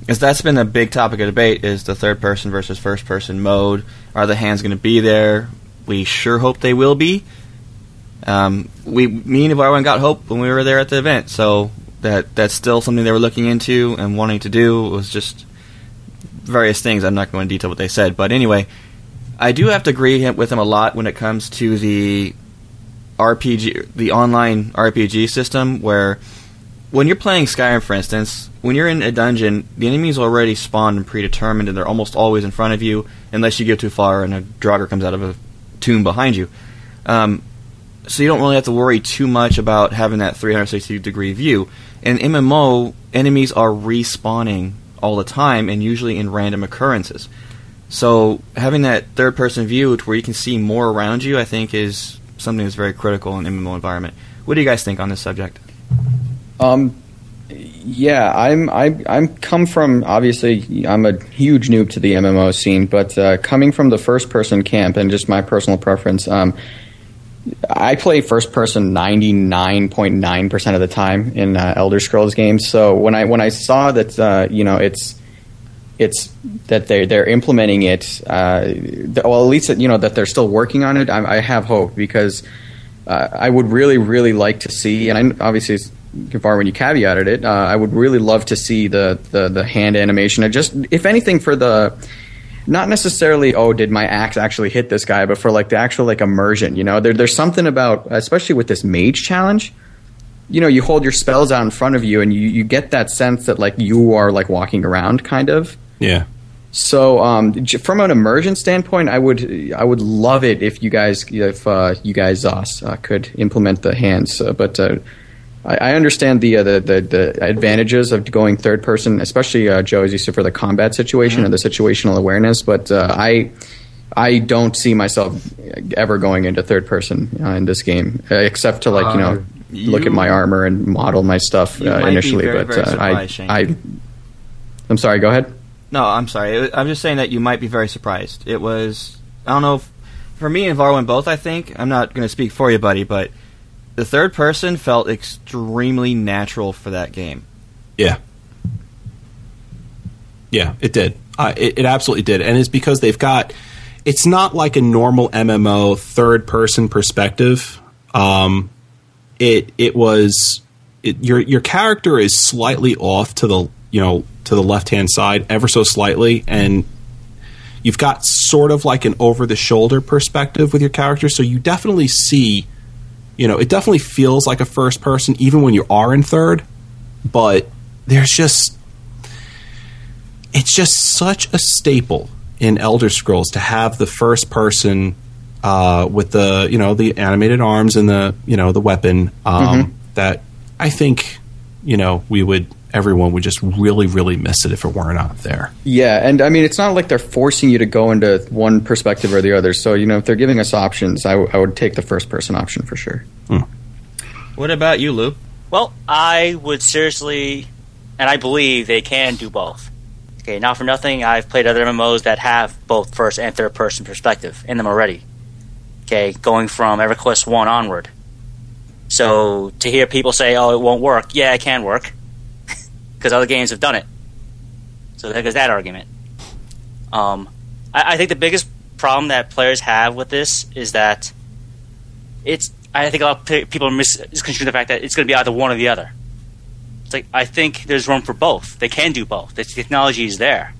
because that's been a big topic of debate is the third person versus first person mode. Are the hands going to be there? We sure hope they will be. Um, we, me and everyone got hope when we were there at the event, so that that's still something they were looking into and wanting to do. It was just various things. I'm not going to detail what they said, but anyway, I do have to agree with them a lot when it comes to the RPG, the online RPG system, where when you're playing Skyrim, for instance, when you're in a dungeon, the enemies are already spawned and predetermined, and they're almost always in front of you, unless you go too far and a Draugr comes out of a tomb behind you. Um, so you don't really have to worry too much about having that 360 degree view. In MMO, enemies are respawning all the time, and usually in random occurrences. So having that third person view where you can see more around you, I think, is something that's very critical in MMO environment. What do you guys think on this subject? Um, yeah, I'm I I'm come from obviously I'm a huge noob to the MMO scene, but uh, coming from the first person camp and just my personal preference, um, I play first person 99.9% of the time in uh, Elder Scrolls games. So when I when I saw that uh, you know it's it's that they they're implementing it uh, well at least you know that they're still working on it I, I have hope because uh, I would really really like to see and I, obviously far when you caveated it uh, I would really love to see the, the the hand animation and just if anything for the not necessarily oh did my axe actually hit this guy but for like the actual like immersion you know there, there's something about especially with this mage challenge you know you hold your spells out in front of you and you, you get that sense that like you are like walking around kind of Yeah. so um, from an immersion standpoint i would i would love it if you guys if uh, you guys uh, uh, could implement the hands uh, but uh, I, I understand the, uh, the the the advantages of going third person, especially uh, Joe, as you said, for the combat situation and the situational awareness. But uh, I I don't see myself ever going into third person uh, in this game, uh, except to like you know look at my armor and model my stuff You uh, initially. very, but very uh, Shane. I I I'm sorry. Go ahead. No, I'm sorry. I'm just saying that you might be very surprised. It was I don't know. If, for me and Varwin both, I think I'm not going to speak for you, buddy, but the third person felt extremely natural for that game. Yeah. Yeah, it did. Uh, it, it absolutely did. And it's because they've got. It's not like a normal MMO third person perspective. Um, it it was it, your your character is slightly off to the you know to the left hand side ever so slightly, and you've got sort of like an over the shoulder perspective with your character, so you definitely see. You know, it definitely feels like a first person, even when you are in third. But there's just it's just such a staple in Elder Scrolls to have the first person uh, with the you know the animated arms and the you know the weapon um, that I think you know we would everyone would just really really miss it if it were not out there. Yeah, and I mean, it's not like they're forcing you to go into one perspective or the other. So, you know, if they're giving us options, I, w- I would take the first person option for sure. Hmm. What about you, Lou? Well, I would seriously, and I believe they can do both. Okay, not for nothing, I've played other MMOs that have both first and third person perspective in them already. Okay, going from EverQuest 1 onward. So to hear people say, oh, it won't work, yeah, it can work. Because other games have done it. So there goes that argument. Um, I, I think the biggest problem that players have with this is that it's. I think a lot of pe- people mis- misconstrue the fact that it's going to be either one or the other. It's like I think there's room for both. They can do both. The technology is there.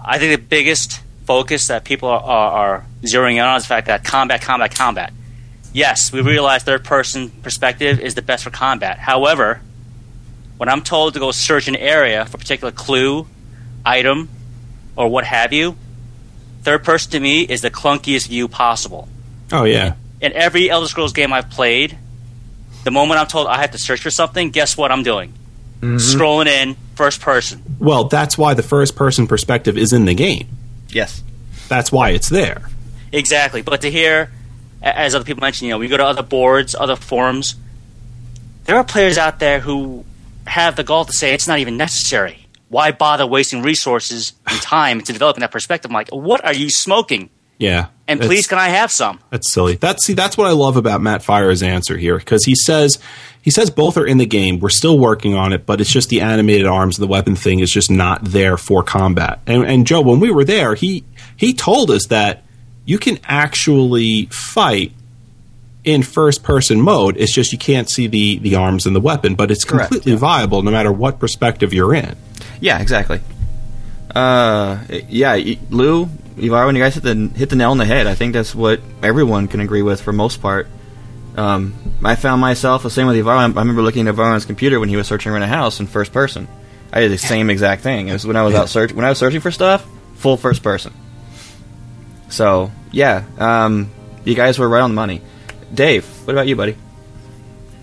I think the biggest focus that people are, are, are zeroing in on is the fact that combat, combat, combat. Yes, we realize third person perspective is the best for combat. However, when I'm told to go search an area for a particular clue, item, or what have you, third person to me is the clunkiest view possible. Oh yeah, In every Elder Scrolls game I've played, the moment I'm told I have to search for something, guess what I'm doing? Mm-hmm. Scrolling in first person. well that's why the first person perspective is in the game. Yes. That's why it's there. Exactly. But to hear, as other people mentioned, you know, we go to other boards, other forums, there are players out there who have the gall to say it's not even necessary. Why bother wasting resources and time into developing that perspective. I'm like, what are you smoking? Yeah. And please, can I have some? That's silly. That's see. That's what I love about Matt Fire's answer here because he says he says both are in the game. We're still working on it, but it's just the animated arms and the weapon thing is just not there for combat. And, and Joe, when we were there, he he told us that you can actually fight in first person mode. It's just you can't see the the arms and the weapon, but it's Correct, completely viable no matter what perspective you're in. Yeah, exactly. Uh, yeah, Lou, Lou, when you guys hit the hit the nail on the head. I think that's what everyone can agree with for most part. Um, I found myself the same with Ivarwin. I remember looking at Ivarwin's computer when he was searching around a house in first person. I did the same exact thing. It was when I was out search when I was searching for stuff, full first person. So yeah, um, you guys were right on the money. Dave, what about you, buddy?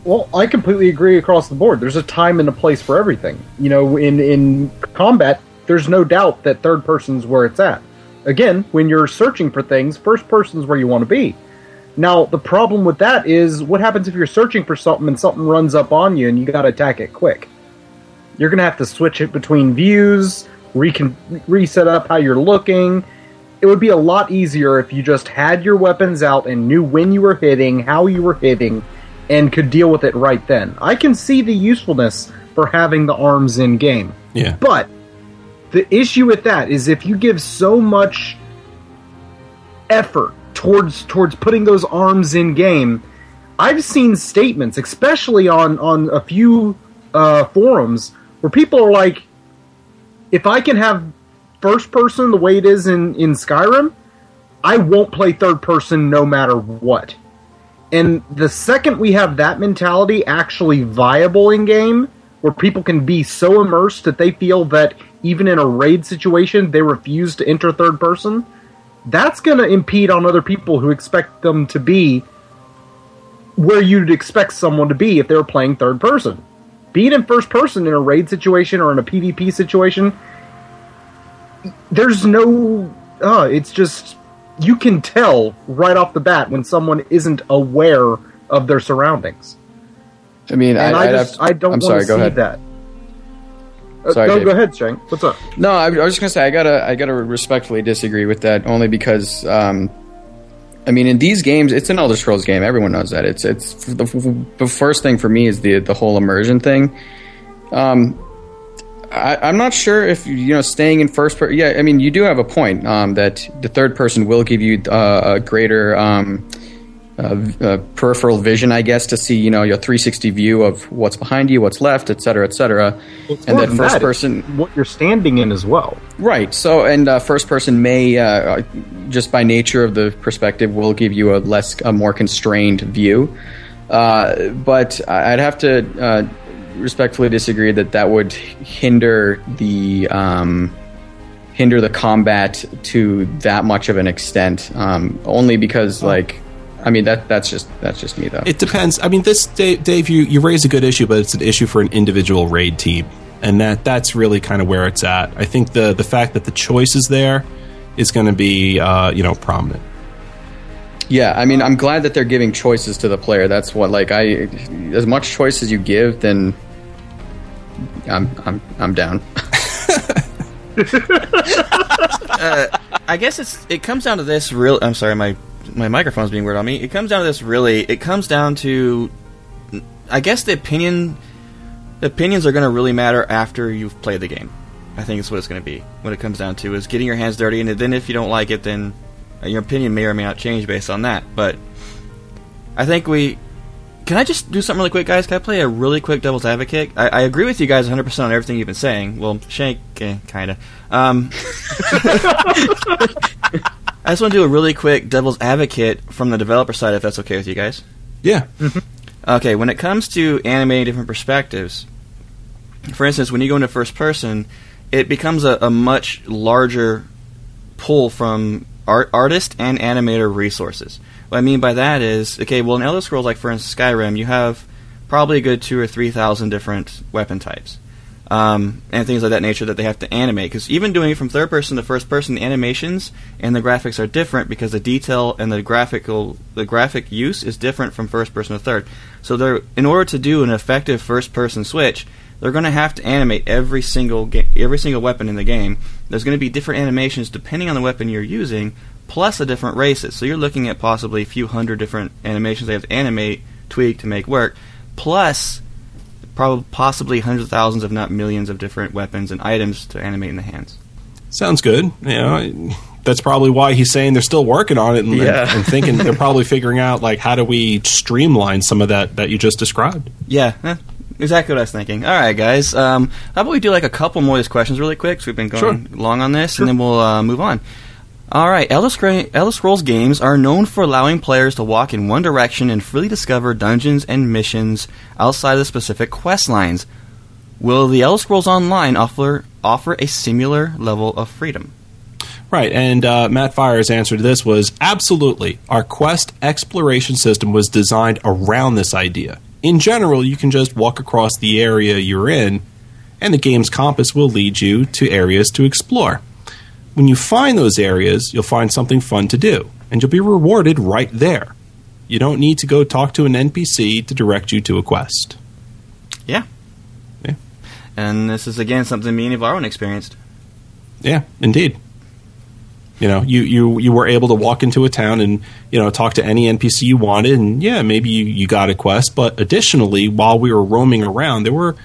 Well, I completely agree across the board. There's a time and a place for everything. You know, in in combat, there's no doubt that third person's where it's at. Again, when you're searching for things, first person's where you want to be. Now, the problem with that is what happens if you're searching for something and something runs up on you and you got to attack it quick? You're going to have to switch it between views, recon- reset up how you're looking. It would be a lot easier if you just had your weapons out and knew when you were hitting, how you were hitting, and could deal with it right then. I can see the usefulness for having the arms in game. Yeah. But the issue with that is if you give so much effort towards towards putting those arms in game, I've seen statements, especially on on a few uh, forums, where people are like, "If I can have first person the way it is in in Skyrim, I won't play third person no matter what." And the second we have that mentality actually viable in game, where people can be so immersed that they feel that even in a raid situation they refuse to enter third person, that's going to impede on other people who expect them to be where you'd expect someone to be if they were playing third person. Being in first person in a raid situation or in a PvP situation, there's no. Uh, it's just. You can tell right off the bat when someone isn't aware of their surroundings. I mean, And I, I, just. have- I don't I'm sorry. Go see ahead. that. Uh, Sorry, go, go ahead, Shank. What's up? No, I, I was just gonna say I gotta I gotta respectfully disagree with that only because um, I mean in these games it's an Elder Scrolls game everyone knows that it's it's the, the first thing for me is the the whole immersion thing. Um, I, I'm not sure if you know staying in first person. Yeah, I mean you do have a point um, that the third person will give you uh, a greater. Um, uh, uh, peripheral vision, I guess, to see you know your 360 view of what's behind you, what's left, et cetera, et cetera. And then first that, person, what you're standing in as well. Right. So, and uh, first person may, uh, just by nature of the perspective, will give you a less, a more constrained view. Uh, but I'd have to uh, respectfully disagree that that would hinder the um, hinder the combat to that much of an extent. Um, only because, like, I mean that that's just that's just me though. It depends. I mean, this Dave, Dave you you raise a good issue, but it's an issue for an individual raid team, and that that's really kind of where it's at. I think the the fact that the choice is there is going to be uh, you know prominent. Yeah, I mean, I'm glad that they're giving choices to the player. That's what, like, I as much choice as you give, then I'm I'm I'm down. I guess it's it comes down to this real. I'm sorry, my my microphone's being weird on me. It comes down to this really. It comes down to, I guess the opinion, the opinions are going to really matter after you've played the game. I think it's what it's going to be. What it comes down to is getting your hands dirty, and then if you don't like it, then uh, your opinion may or may not change based on that. But I think we. Can I just do something really quick, guys? Can I play a really quick devil's advocate? I, I agree with you guys 100% on everything you've been saying. Well, Shank, eh, kind of. Um, I just want to do a really quick devil's advocate from the developer side, if that's okay with you guys. Yeah, Okay, when it comes to animating different perspectives, for instance, when you go into first person, it becomes a, a much larger pull from art, artist and animator resources. What I mean by that is, okay, well, in Elder Scrolls, like for instance Skyrim, you have probably a good two or three thousand different weapon types. um, and things of that nature that they have to animate. Because even doing it from third person to first person, the animations and the graphics are different because the detail and the graphical the graphic use is different from first person to third. So they're in order to do an effective first person switch, they're going to have to animate every single ga- every single weapon in the game. There's going to be different animations depending on the weapon you're using, plus the different races. So you're looking at possibly a few hundred different animations they have to animate, tweak to make work, plus probably possibly hundreds of thousands, if not millions, of different weapons and items to animate in the hands. Sounds good. You know, that's probably why he's saying they're still working on it and, Yeah. and thinking they're probably figuring out like how do we streamline some of that that you just described. Yeah, eh, exactly what I was thinking. All right, guys. Um, how about we do like a couple more of these questions really quick? 'cause we've been going long on this, and then we'll uh, move on. All right, Elder, Scra- Elder Scrolls games are known for allowing players to walk in one direction and freely discover dungeons and missions outside of the specific quest lines. Will the Elder Scrolls Online offer offer a similar level of freedom? Right, and uh, Matt Firor's answer to this was absolutely. Our quest exploration system was designed around this idea. In general, you can just walk across the area you're in, and the game's compass will lead you to areas to explore. When you find those areas, you'll find something fun to do, and you'll be rewarded right there. You don't need to go talk to an NPC to direct you to a quest. Yeah. Yeah. And this is again something me and Varun experienced. Yeah, indeed. You know, you, you you were able to walk into a town and you know talk to any NPC you wanted, and yeah, maybe you, you got a quest. But additionally, while we were roaming around, there were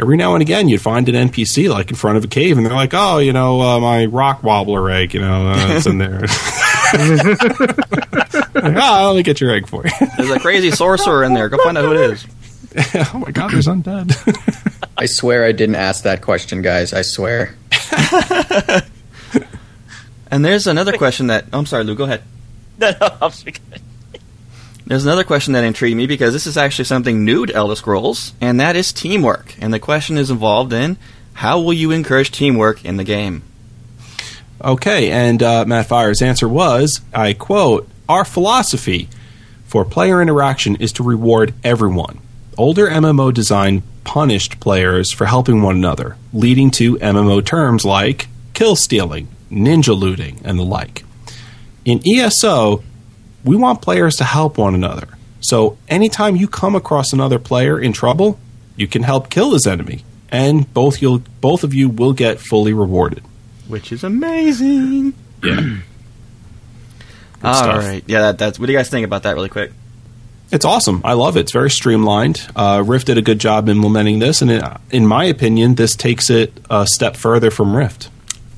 every now and again you'd find an NPC like in front of a cave, and they're like, "Oh, you know, uh, my rock wobbler egg, you know, uh, it's in there." like, oh, let me get your egg for you. There's a crazy sorcerer in there. Go find out who it is. oh my god, there's undead. I swear I didn't ask that question, guys. I swear. And there's another question that. Oh, I'm sorry, Lou. Go ahead. No, no, I'm speaking. There's another question that intrigued me because this is actually something new to Elder Scrolls, and that is teamwork. And the question is involved in how will you encourage teamwork in the game? Okay, and uh, Matt Firor's answer was, I quote, Our philosophy for player interaction is to reward everyone. Older MMO design punished players for helping one another, leading to MMO terms like kill stealing, ninja looting, and the like. In ESO, we want players to help one another. So anytime you come across another player in trouble, you can help kill his enemy, and both you'll both of you will get fully rewarded. Which is amazing. Yeah. All stuff. right. Yeah, that, that's. What do you guys think about that, really quick? It's awesome. I love it. It's very streamlined. Uh, Rift did a good job implementing this, and it, in my opinion, this takes it a step further from Rift.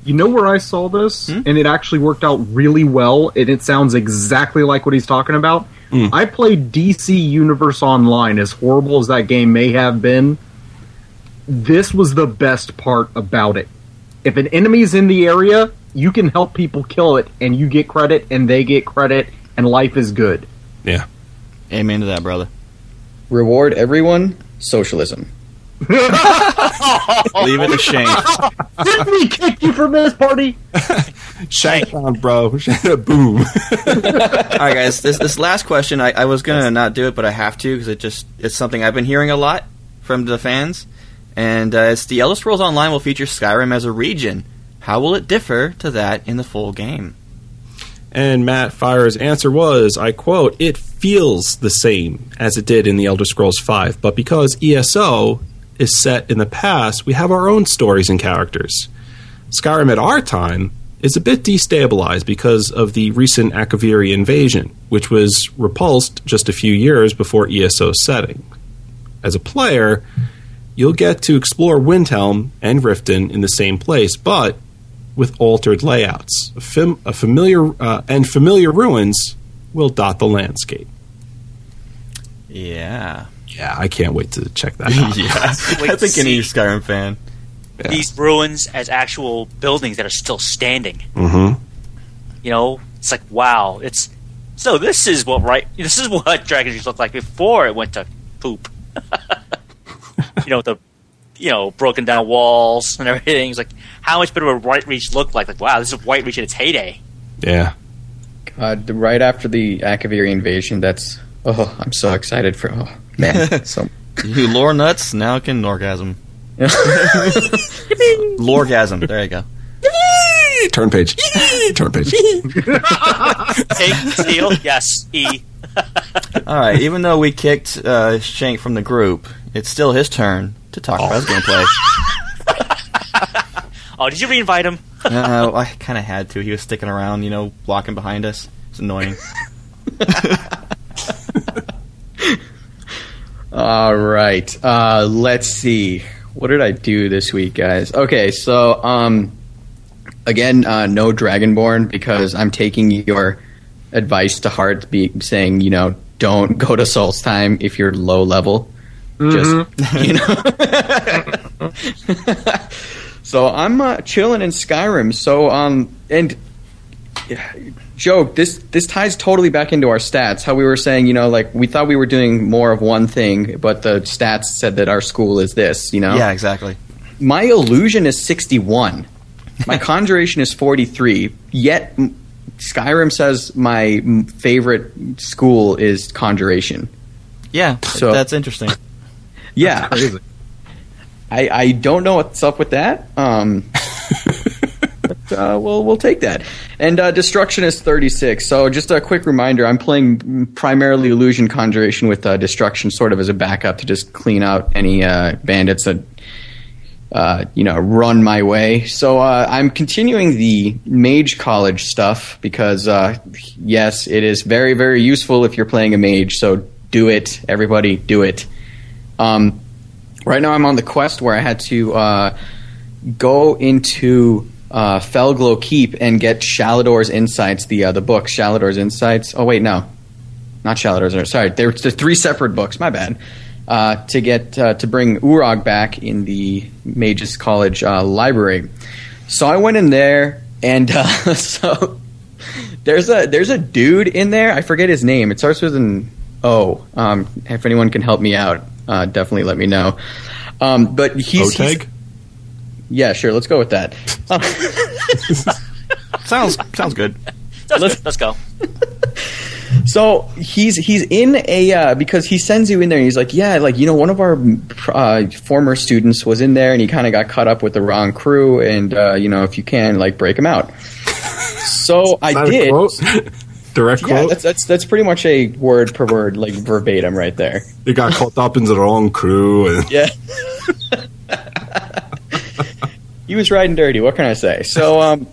You know where I saw this, hmm? and it actually worked out really well, and it sounds exactly like what he's talking about. Hmm. I played DC Universe Online, as horrible as that game may have been. This was the best part about it. If an enemy's in the area, you can help people kill it, and you get credit, and they get credit, and life is good. Yeah. Amen to that, brother. Reward everyone. Socialism. Leave it to Shane. Didn't we kick you from this party? Shank down, bro. Boom. All right, guys. This this last question, I, I was gonna not do it, but I have to because it just it's something I've been hearing a lot from the fans, and uh, it's the Elder Scrolls Online will feature Skyrim as a region. How will it differ to that in the full game? and Matt Firor's answer was, I quote, "It feels the same as it did in the Elder Scrolls V, but because ESO is set in the past, we have our own stories and characters. Skyrim at our time is a bit destabilized because of the recent Akaviri invasion, which was repulsed just a few years before ESO's setting. As a player, you'll get to explore Windhelm and Riften in the same place, but with altered layouts. A, fam- a familiar uh, and familiar ruins will dot the landscape. Yeah, Yeah, I can't wait to check that out. yeah. Wait I think any see. Skyrim fan. Yeah. These ruins as actual buildings that are still standing. hmm You know, it's like wow. It's so this is what right. This is what Dragon Age looked like before it went to poop. you know the, you know, broken down walls and everything. It's like how much better would White Reach look like? Like wow, this is White Reach in its heyday. Yeah. Uh, the- right after the Akaviri invasion, that's oh, I'm so excited for oh man. so You lore nuts now can orgasm. Lorgasm. There you go. Turn page. Turn page. Take steal. Yes. E. All right. Even though we kicked uh, Shank from the group, it's still his turn to talk about his gameplay. Oh, did you reinvite him? Uh, I kind of had to. He was sticking around, you know, walking behind us. It's annoying. All right. Uh, let's see. What did I do this week, guys? Okay, so um, again, uh, no Dragonborn because I'm taking your advice to heart, be saying you know don't go to Souls time if you're low level. Just you know. so I'm uh, chilling in Skyrim. So um and joke this this ties totally back into our stats how we were saying you know like we thought we were doing more of one thing but the stats said that our school is this you know Yeah, exactly. my illusion is 61 my conjuration is 43 yet skyrim says my favorite school is conjuration Yeah, So- that's interesting. yeah Crazy. I, I don't know what's up with that. Um, uh, we'll we'll take that. And uh, destruction is thirty six. So just a quick reminder: I'm playing primarily illusion conjuration with uh, destruction, sort of as a backup to just clean out any uh, bandits that uh, you know run my way. So uh, I'm continuing the mage college stuff because yes, it is very very useful if you're playing a mage. So do it, everybody, do it. Um, right now I'm on the quest where I had to go into uh, Felglow Keep and get Shalidor's Insights, the uh, the book Shalidor's Insights. Oh wait, no, not Shalidor's. Sorry, they're, they're three separate books. My bad. Uh, to get uh, to bring Urag back in the Mages College uh, library. So I went in there, and uh, so there's a there's a dude in there. I forget his name. It starts with an O. Um, if anyone can help me out, uh, definitely let me know. Um, but he's, he's? Yeah, sure. Let's go with that. Um, Sounds sounds good. Let's, Let's- let's go. So he's he's in a uh, because he sends you in there. and He's like, yeah, like you know, one of our uh, former students was in there, and he kind of got caught up with the wrong crew, and uh, you know, if you can, like, break him out. So I Not a did. quote. Direct Yeah, quote. that's that's that's pretty much a word per word, like verbatim, right there. you got caught up in the wrong crew. And Yeah. He was riding dirty. What can I say? So, um,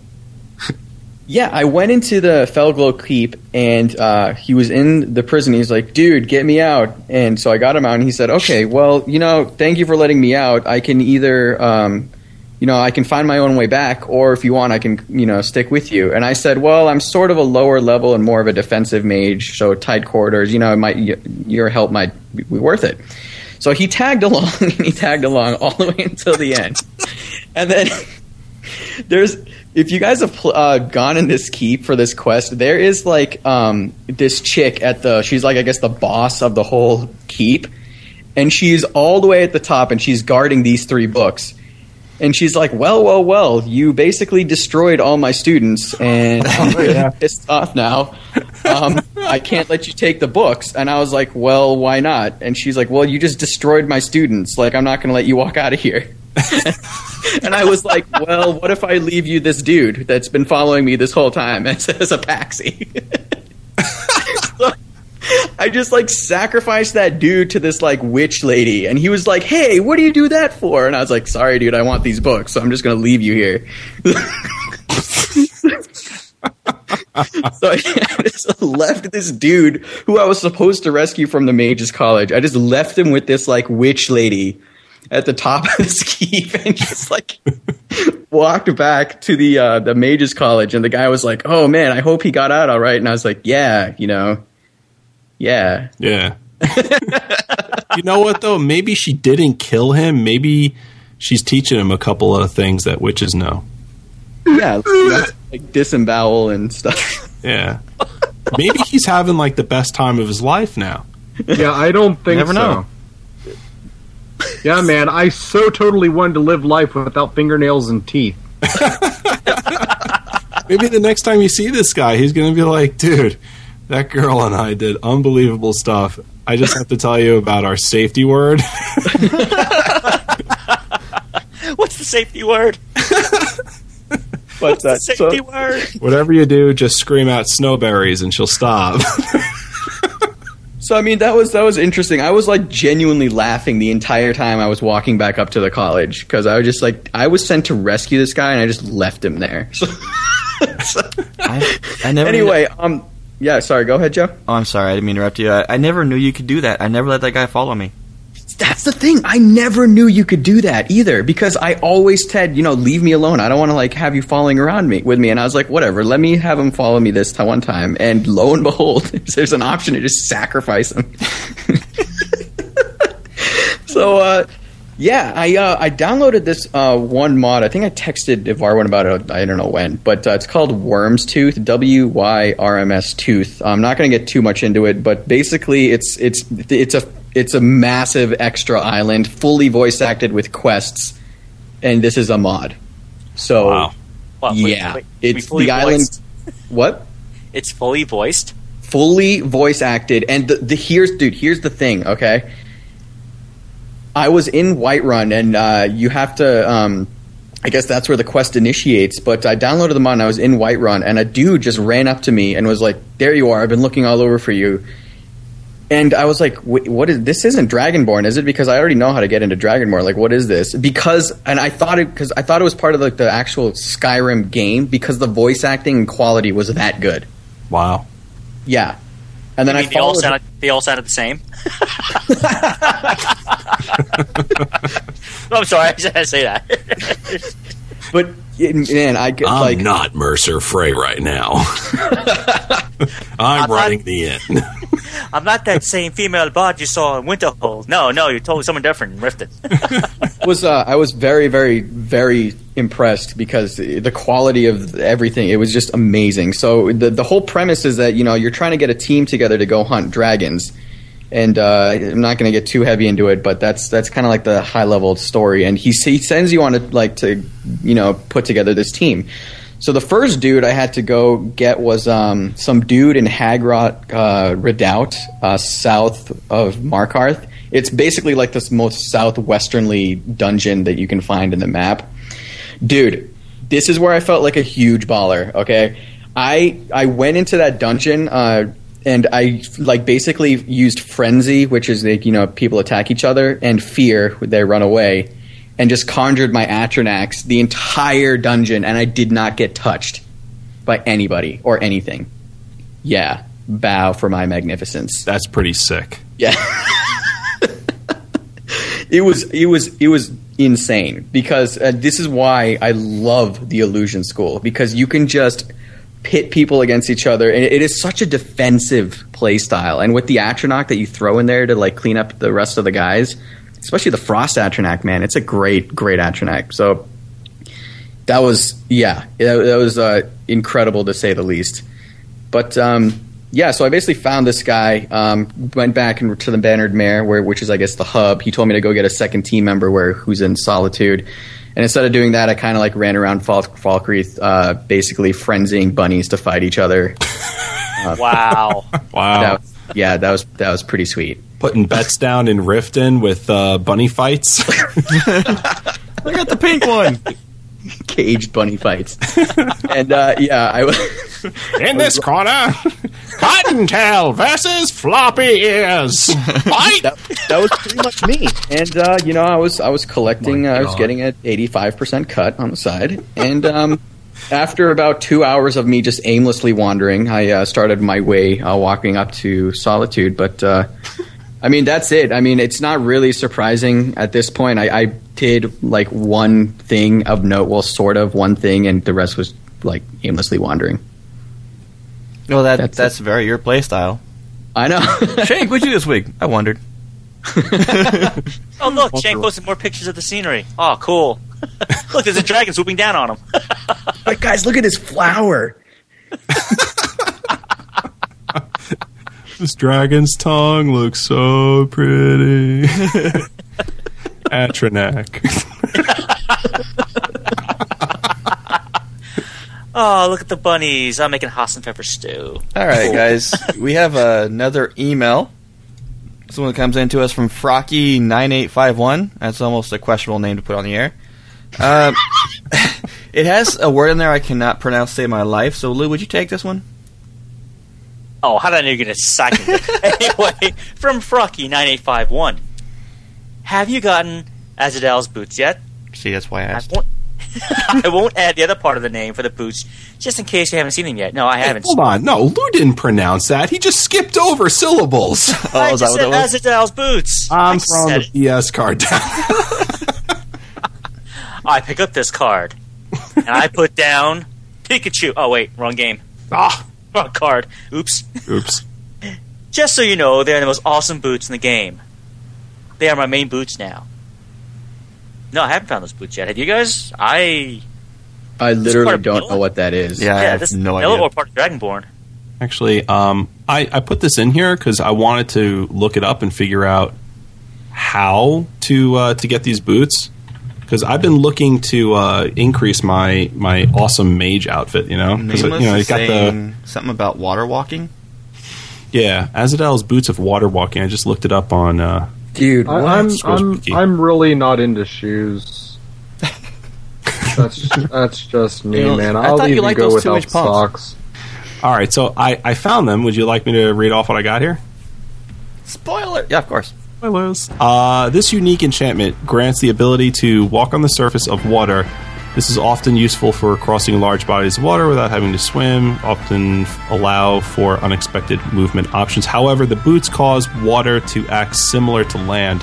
yeah, I went into the Felglow Keep, and uh, he was in the prison. He's like, "Dude, get me out!" And so I got him out, and he said, "Okay, well, you know, thank you for letting me out. I can either." Um, you know, I can find my own way back, or if you want, I can, you know, stick with you. And I said, well, I'm sort of a lower level and more of a defensive mage, so tight quarters, you know, it might your help might be worth it. So he tagged along, and he tagged along all the way until the end. And then there's, if you guys have pl- uh, gone in this keep for this quest, there is like um, this chick at the, she's like, I guess, the boss of the whole keep. And she's all the way at the top, and she's guarding these three books. And she's like, "Well, well, well, you basically destroyed all my students, and I'm really pissed off now. Um, I can't let you take the books." And I was like, "Well, why not?" And she's like, "Well, you just destroyed my students. Like, I'm not going to let you walk out of here." and I was like, "Well, what if I leave you this dude that's been following me this whole time as, as a paxi?" I just like sacrificed that dude to this like witch lady, and he was like, "Hey, what do you do that for?" And I was like, "Sorry, dude, I want these books, so I'm just gonna leave you here." so I just left this dude who I was supposed to rescue from the mages college. I just left him with this like witch lady at the top of this keep, and just like walked back to the uh, the mages college. And the guy was like, "Oh man, I hope he got out all right." And I was like, "Yeah, you know." Yeah. Yeah. you know what though? Maybe she didn't kill him. Maybe she's teaching him a couple of things that witches know. Yeah. you like disembowel and stuff. Yeah. Maybe he's having like the best time of his life now. Yeah, I don't think Never so. know. Yeah, man, I so totally wanted to live life without fingernails and teeth. Maybe the next time you see this guy, he's going to be like, dude, that girl and I did unbelievable stuff. I just have to tell you about our safety word. What's the safety word? But uh, so, Safety word. Whatever you do, just scream out snowberries and she'll stop. So I mean that was that was interesting. I was like genuinely laughing the entire time I was walking back up to the college because I was just like I was sent to rescue this guy and I just left him there. So, I, I never. anyway, um, yeah, sorry. Go ahead, Joe. oh, I'm sorry. I didn't mean to interrupt you. I, I never knew you could do that. I never let that guy follow me. That's the thing. I never knew you could do that either because I always said, you know, leave me alone. I don't want to like have you following around me with me. And I was like, whatever, let me have him follow me this one time. And lo and behold, there's an option to just sacrifice him. so, uh, yeah, I uh, I downloaded this uh, one mod. I think I texted Ivarwin about it. I don't know when, but uh, it's called Wyrmstooth. W Y R M S Tooth. I'm not going to get too much into it, but basically, it's it's it's a it's a massive extra island, fully voice acted with quests, and this is a mod. So Wow. Wait, yeah, it's we the island. voiced? What? It's fully voiced. fully voice acted and the, the here's dude here's the thing okay i was in whiterun and uh, you have to um, i guess that's where the quest initiates but i downloaded the mod and i was in whiterun and a dude just ran up to me and was like there you are i've been looking all over for you and I was like, "What is this? Isn't Dragonborn, is it?" Because I already know how to get into Dragonborn. Like, what is this? Because, and I thought it because I thought it was part of like the actual Skyrim game because the voice acting and quality was that good. wow. Yeah, and then I I, mean, they all followed. sounded they all sounded the same. No, I'm sorry, I just say that. but it- man, I get I'm like not Mercer Frey right now. I'm not- the end. I'm not that same female bot you saw in Winterhold. No, no, you're totally someone different in Riften. was uh, I was very very very impressed because the quality of everything it was just amazing. So the the whole premise is that you know you're trying to get a team together to go hunt dragons. And uh, I'm not going to get too heavy into it, but that's that's kind of like the high level story. And he he sends you on to like to you know put together this team. So the first dude I had to go get was um, some dude in Hag Rock uh, Redoubt, uh, south of Markarth. It's basically like this most southwesternly dungeon that you can find in the map. Dude, this is where I felt like a huge baller. Okay, I I went into that dungeon. Uh, and I like basically used frenzy, which is like you know people attack each other, and fear, they run away, and just conjured my Atronachs the entire dungeon, and I did not get touched by anybody or anything. Yeah, bow for my magnificence. That's pretty sick. Yeah. it was it was it was insane because uh, this is why I love the illusion school because you can just pit people against each other and it is such a defensive play style and with the atronach that you throw in there to like clean up the rest of the guys especially the frost atronach man it's a great great atronach so that was yeah that, that was uh, incredible to say the least but um, yeah, so I basically found this guy. Um, went back and to the Bannered Mare, where which is I guess the hub. He told me to go get a second team member where who's in Solitude. And instead of doing that, I kind of like ran around Fal- Falkreath, uh, basically frenzying bunnies to fight each other. wow. Wow. That was, yeah, that was that was pretty sweet. Putting bets down in Riften with uh, bunny fights. I got the pink one. Caged bunny fights, and uh, yeah, I was. in this corner, Cottontail versus Floppy Ears. Fight! that, that was pretty much me. And uh, you know, I was I was collecting. Uh, I was getting an eighty five percent cut on the side, and um, after about two hours of me just aimlessly wandering, I uh, started my way uh, walking up to Solitude. But uh, I mean, that's it. I mean, it's not really surprising at this point. I, I did like one thing of note, well, sort of one thing, and the rest was like aimlessly wandering. Well, that That's that's, very your play style. I know. Shank, what'd you do this week? I wondered. Oh look, Shank posted more pictures of the scenery. Oh, cool. look, there's a dragon swooping down on him. but guys, look at this flower. This dragon's tongue looks so pretty. Atronach. oh, look at the bunnies. I'm making Haas and pepper stew. All right, Cool. guys. We have another email. This one comes in to us from Frocky9851. That's almost a questionable name to put on the air. Um, it has a word in there I cannot pronounce save my life. So, Lou, would you take this one? Oh, how did I know you're going to second it? anyway, from Frocky9851. Have you gotten Ahzidal's boots yet? See, that's why I I won't, I won't add the other part of the name for the boots, just in case you haven't seen them yet. No, I haven't. Hold on, no, Lou didn't pronounce that. He just skipped over syllables. Oh, I is that just what said that was? Ahzidal's boots. I I'm just throwing the. BS card down. I pick up this card, and I put down Pikachu. Oh, wait, wrong game. ah, Wrong card. Oops. oops. Just so you know, they're the most awesome boots in the game. They are my main boots now. No, I haven't found those boots yet. Have you guys? I I literally don't Vanilla? know what that is. Yeah, I yeah, have this no Vanilla idea. or part of Dragonborn. Actually, um, I, I put this in here because I wanted to look it up and figure out how to uh, to get these boots. Because I've been looking to uh, increase my my awesome mage outfit. You know, 'Cause, Nameless you know, is got the saying something about water walking. yeah Ahzidal's boots of water walking. I just looked it up on. Uh, Dude, I, what? I'm I'm. I'm really not into shoes. That's that's just me, You man. I I'll thought you even liked go those without two-inch socks. all right, so I I found them. Would you like me to read off what I got here? Spoiler. Yeah, of course. Uh, this unique enchantment grants the ability to walk on the surface of water. This is often useful for crossing large bodies of water without having to swim, often allow for unexpected movement options. However, the boots cause water to act similar to land.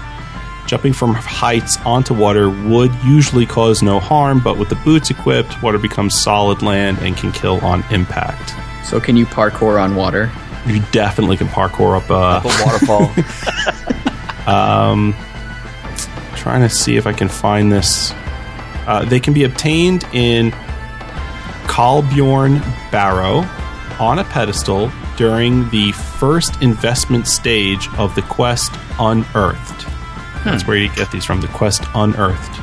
Jumping from heights onto water would usually cause no harm, but with the boots equipped, water becomes solid land and can kill on impact. so can you parkour on water? You definitely can parkour up. Uh, Up a waterfall. trying to see if I can find this. Uh, they can be obtained in Kolbjorn Barrow on a pedestal during the first investment stage of the quest Unearthed. That's where you get these from. The quest Unearthed.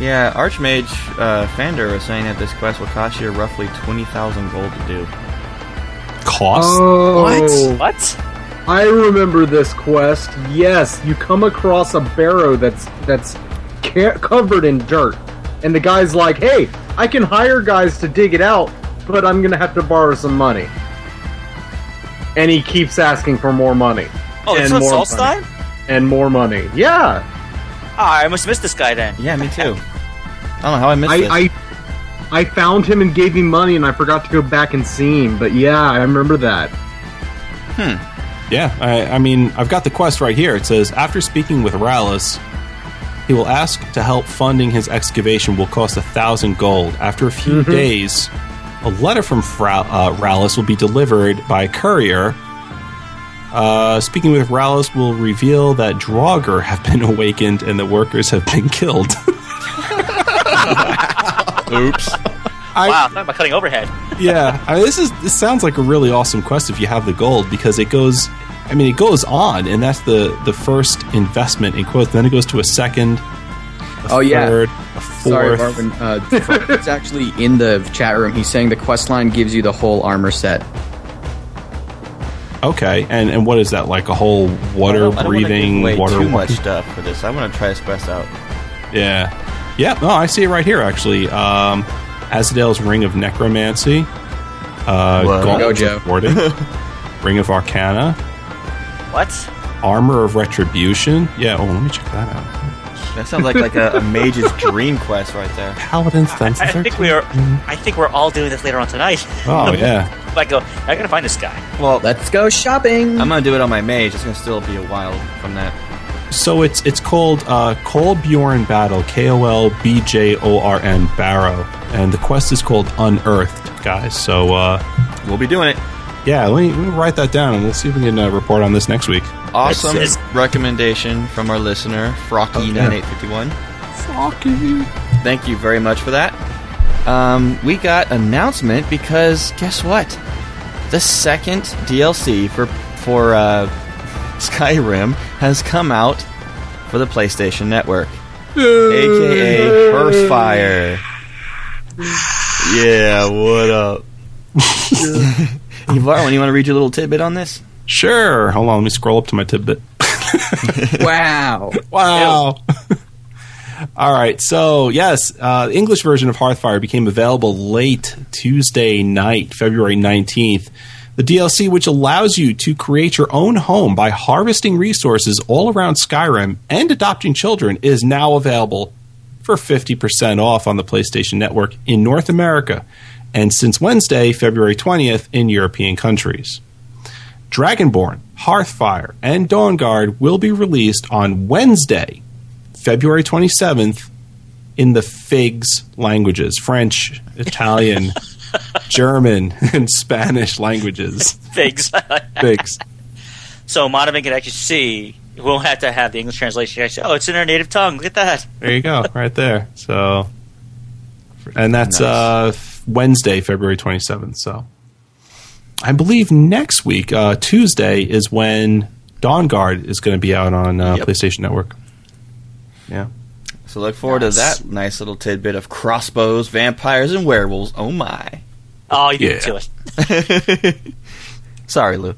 yeah, Archmage uh, Fander was saying that this quest will cost you roughly twenty thousand gold to do. Cost. Oh, What? I remember this quest. Yes, you come across a barrow that's that's ca- covered in dirt, and the guy's like, "Hey, I can hire guys to dig it out, but I'm gonna have to borrow some money." And he keeps asking for more money Oh, And it's not more Solstheim? and more money. Yeah, Ah, I must have missed this guy then. Yeah, me too. I don't know how I missed I, this. I I found him and gave him money, and I forgot to go back and see him. But yeah, I remember that. Yeah, I, I mean, I've got the quest right here. It says after speaking with Ralis, he will ask to help funding his excavation will cost a thousand gold. After a few days, a letter from Fra- uh, Ralis will be delivered by courier. Uh, speaking with Ralis will reveal that Draugr have been awakened and the workers have been killed. Oops. I, Wow, talk about cutting overhead. yeah, I mean, this is this sounds like a really awesome quest if you have the gold because it goes. I mean, it goes on, and that's the the first investment in quotes. Then it goes to a second, a Oh, yeah. third, a fourth. Sorry, Marvin. Uh, it's actually in the chat room. He's saying the quest line gives you the whole armor set. Okay, and and what is that like? A whole water I don't, I don't give breathing, away water too much stuff for this. I want to try this quest out. Yeah, yeah. No, I see it right here. Actually, um, Ahzidal's Ring of Necromancy, uh, What? Gauntlets Go, of Warding, Ring of Arcana, What? Armor of Retribution. Yeah. Oh, let me check that out. That sounds like like a, a mage's dream quest right there. Paladin's I, Fence. I think we are. I think we're all doing this later on tonight. Oh yeah. I go. I gotta find this guy. Well, Let's go shopping. I'm gonna do it on my mage. It's gonna still be a while from that. So it's it's called uh, Kolbjorn Barrow, K O L B J O R N Barrow, and the quest is called Unearthed, guys. So uh, We'll be doing it. yeah, let me, let me write that down, and we'll see if we can uh, report on this next week. Awesome It's- recommendation from our listener, Frocky9851. Thank you very much for that. Um, we got announcement because guess what? The second DLC for for uh, Skyrim has come out for the PlayStation Network, aka Hearthfire. Yeah, what up? Yvarlin, you want to read your little tidbit on this? Sure. Hold on, let me scroll up to my tidbit. wow. Wow. All right, so yes, uh, the English version of Hearthfire became available late Tuesday night, February 19th. The DLC, which allows you to create your own home by harvesting resources all around Skyrim and adopting children, is now available for 50% off on the PlayStation Network in North America, and since Wednesday, February 20th, in European countries. Dragonborn, Hearthfire, and Dawnguard will be released on Wednesday, February 27th, in the FIGS languages French, Italian, German, and Spanish languages. Figs. FIGS. so Monovan can actually see. We won't have to have the English translation. Actually, oh, it's in our native tongue. Look at that. There you go, right there. So, and that's uh, Wednesday, February 27th. So, I believe next week, uh, Tuesday, is when Dawnguard is going to be out on uh, Yep. PlayStation Network. Yeah. So look forward to that nice little tidbit of crossbows, vampires, and werewolves. Oh my. Oh, you beat Yeah. to it. Sorry, Lou.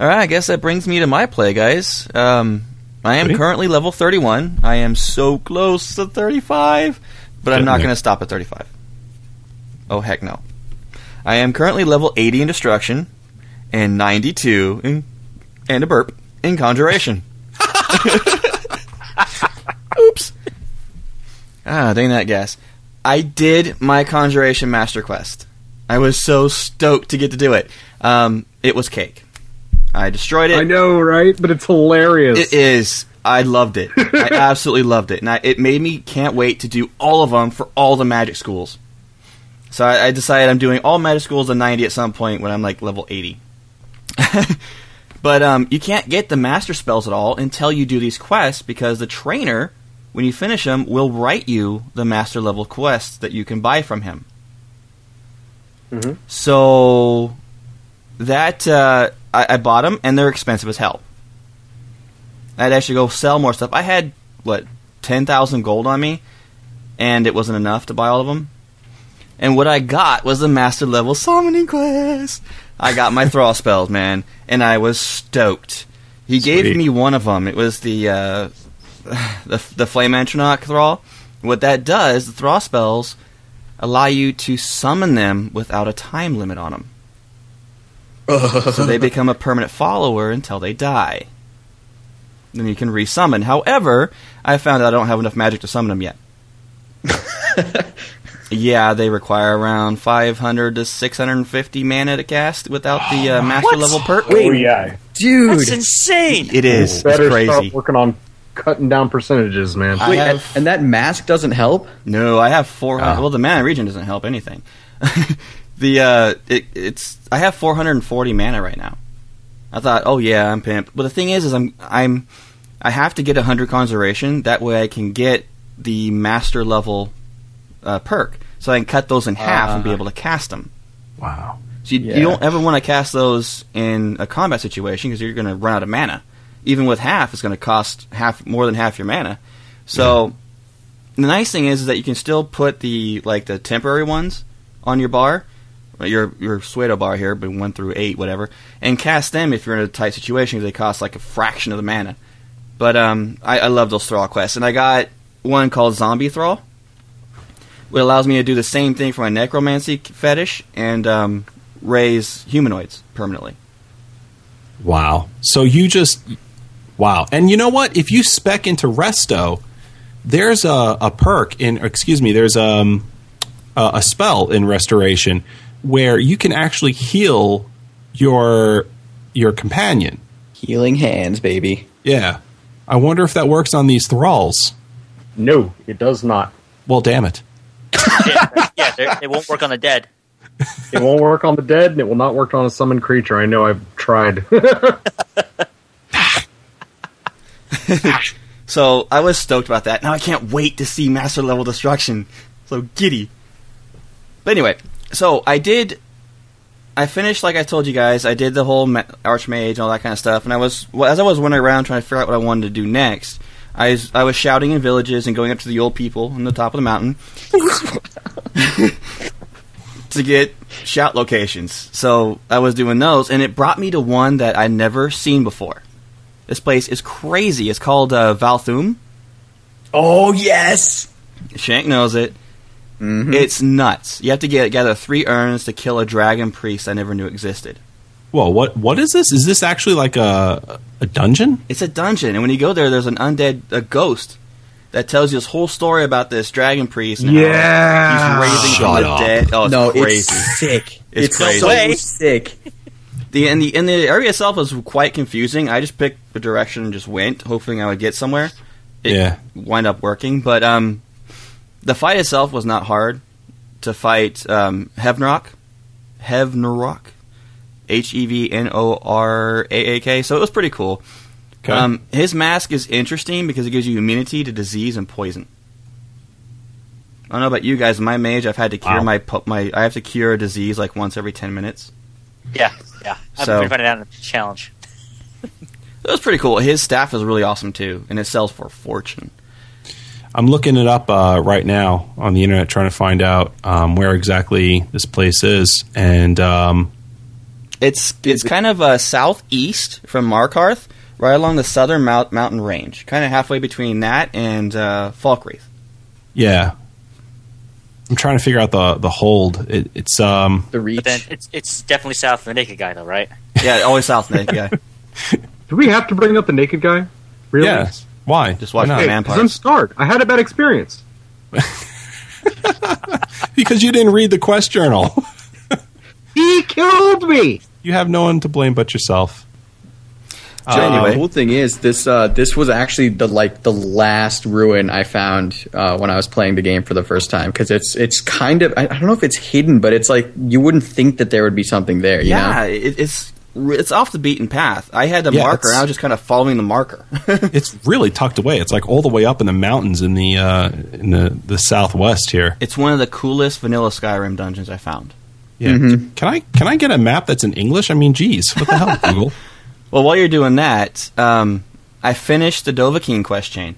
All right, I guess that brings me to my play, guys. Um, I am Ready? currently level 31. I am so close to 35, but I'm not going to stop at 35. Oh, heck no. I am currently level 80 in Destruction and 92 in, and a burp in Conjuration. Oops. Ah, dang that gas. I did my Conjuration Master Quest. I was so stoked to get to do it. Um, it was cake. I destroyed it. I know, right? But it's hilarious. It is. I loved it. I absolutely loved it, and I, it made me can't wait to do all of them for all the magic schools. So I, I decided I'm doing all magic schools to 90 at some point when I'm like level 80. but um, you can't get the master spells at all until you do these quests because the trainer, when you finish them, will write you the master level quests that you can buy from him. Mhm. So that uh, I, I bought them, and they're expensive as hell. I'd actually go sell more stuff. I had what ten thousand gold on me, and it wasn't enough to buy all of them. And what I got was the master level summoning quest. I got my thrall spells, man, and I was stoked. He gave me one of them. It was the uh, the the flame Atronach thrall. What that does, the thrall spells allow you to summon them without a time limit on them. so they become a permanent follower until they die. Then you can resummon. However, I found out I don't have enough magic to summon them yet. yeah, they require around 500 to 650 mana to cast without the uh, master What? level perk. oh yeah. Dude. That's insane. It is. It's Better crazy. start working on cutting down percentages, man. Wait, have- and, and that mask doesn't help? No, I have 400. Oh. Well, the mana regen doesn't help anything. the uh, it, it's I have 440 mana right now. I thought, oh yeah, I'm pimped. But the thing is, is I'm I'm I have to get 100 conservation. That way, I can get the master level uh, perk, so I can cut those in half and be able to cast them. Wow. So you, Yeah. you don't ever want to cast those in a combat situation because you're going to run out of mana. Even with half, it's going to cost half more than half your mana. So the nice thing is, is that you can still put the like the temporary ones on your bar, uh, your your Suedo bar here, but one through eight, whatever, and cast them if you're in a tight situation because they cost like a fraction of the mana. But um, I, I love those thrall quests, and I got one called Zombie Thrall. It allows me to do the same thing for my necromancy fetish and um, raise humanoids permanently. Wow. So you just wow. And you know what? If you spec into Resto, there's a, a perk in excuse me, there's um a, a spell in restoration where you can actually heal your your companion. Healing hands, baby. Yeah. I wonder if that works on these thralls. No, it does not. Well, damn it. yeah, yeah it won't work on the dead. It won't work on the dead, and it will not work on a summoned creature. I know. I've tried. So I was stoked about that. Now I can't wait to see master level destruction. So giddy. But anyway, so I did. I finished like I told you guys. I did the whole ma- archmage and all that kind of stuff. And I was as I was wandering around trying to figure out what I wanted to do next. I was, I was shouting in villages and going up to the old people on the top of the mountain to get shout locations. So I was doing those, and it brought me to one that I'd never seen before. This place is crazy. It's called uh, Valthume, Oh yes. Shank knows it. Mm-hmm. It's nuts. You have to get gather three urns to kill a dragon priest I never knew existed. Whoa, what what is this? Is this actually like a a dungeon? It's a dungeon, and when you go there, there's an undead, a ghost that tells you this whole story about this dragon priest. And how Yeah. he's raising Shut from the up. dead. Oh, it's no, crazy. it's sick. It's crazy. so sick. The and the and the area itself was quite confusing. I just picked the direction and just went, hoping I would get somewhere. It Yeah. wind up working, but um, the fight itself was not hard to fight. Um, Hevnoraak, Hevnoraak, H E V N O R A A K. So it was pretty cool. Okay. Um, his mask is interesting because it gives you immunity to disease and poison. I don't know about you guys. My mage, I've had to cure Wow. my my. I have to cure a disease like once every ten minutes. Yeah, yeah. I've So- been finding out in the challenge. It was pretty cool. His staff is really awesome too, and it sells for a fortune. I'm looking it up uh, right now on the internet, trying to find out um, where exactly this place is. And um, It's it's kind of uh, southeast from Markarth, right along the southern mount- mountain range, kind of halfway between that and uh, Falkreath. yeah, I'm trying to figure out the the hold. It, it's um, The reach. But then it's it's definitely south of the naked guy, though, right? Yeah, always south, of the naked Yeah, Do we have to bring up the naked guy? Really? yeah. Why? Just watch Why the not? man Because I'm scarred. I had a bad experience. Because you didn't read the quest journal. He killed me. you have no one to blame but yourself. So Uh, the cool thing is this uh, this was actually the like the last ruin I found uh, when I was playing the game for the first time because it's it's kind of I, I don't know if it's hidden but it's like you wouldn't think that there would be something there. You yeah, know? it, it's it's off the beaten path. I had the Yeah, marker, and I was just kind of following the marker. it's really tucked away. It's like all the way up in the mountains in the uh, in the the southwest here. it's one of the coolest vanilla Skyrim dungeons I found. Yeah. Can I can I get a map that's in English? I mean, geez, what the hell, Google? Well, while you're doing that, um, I finished the Dovahkiin quest chain.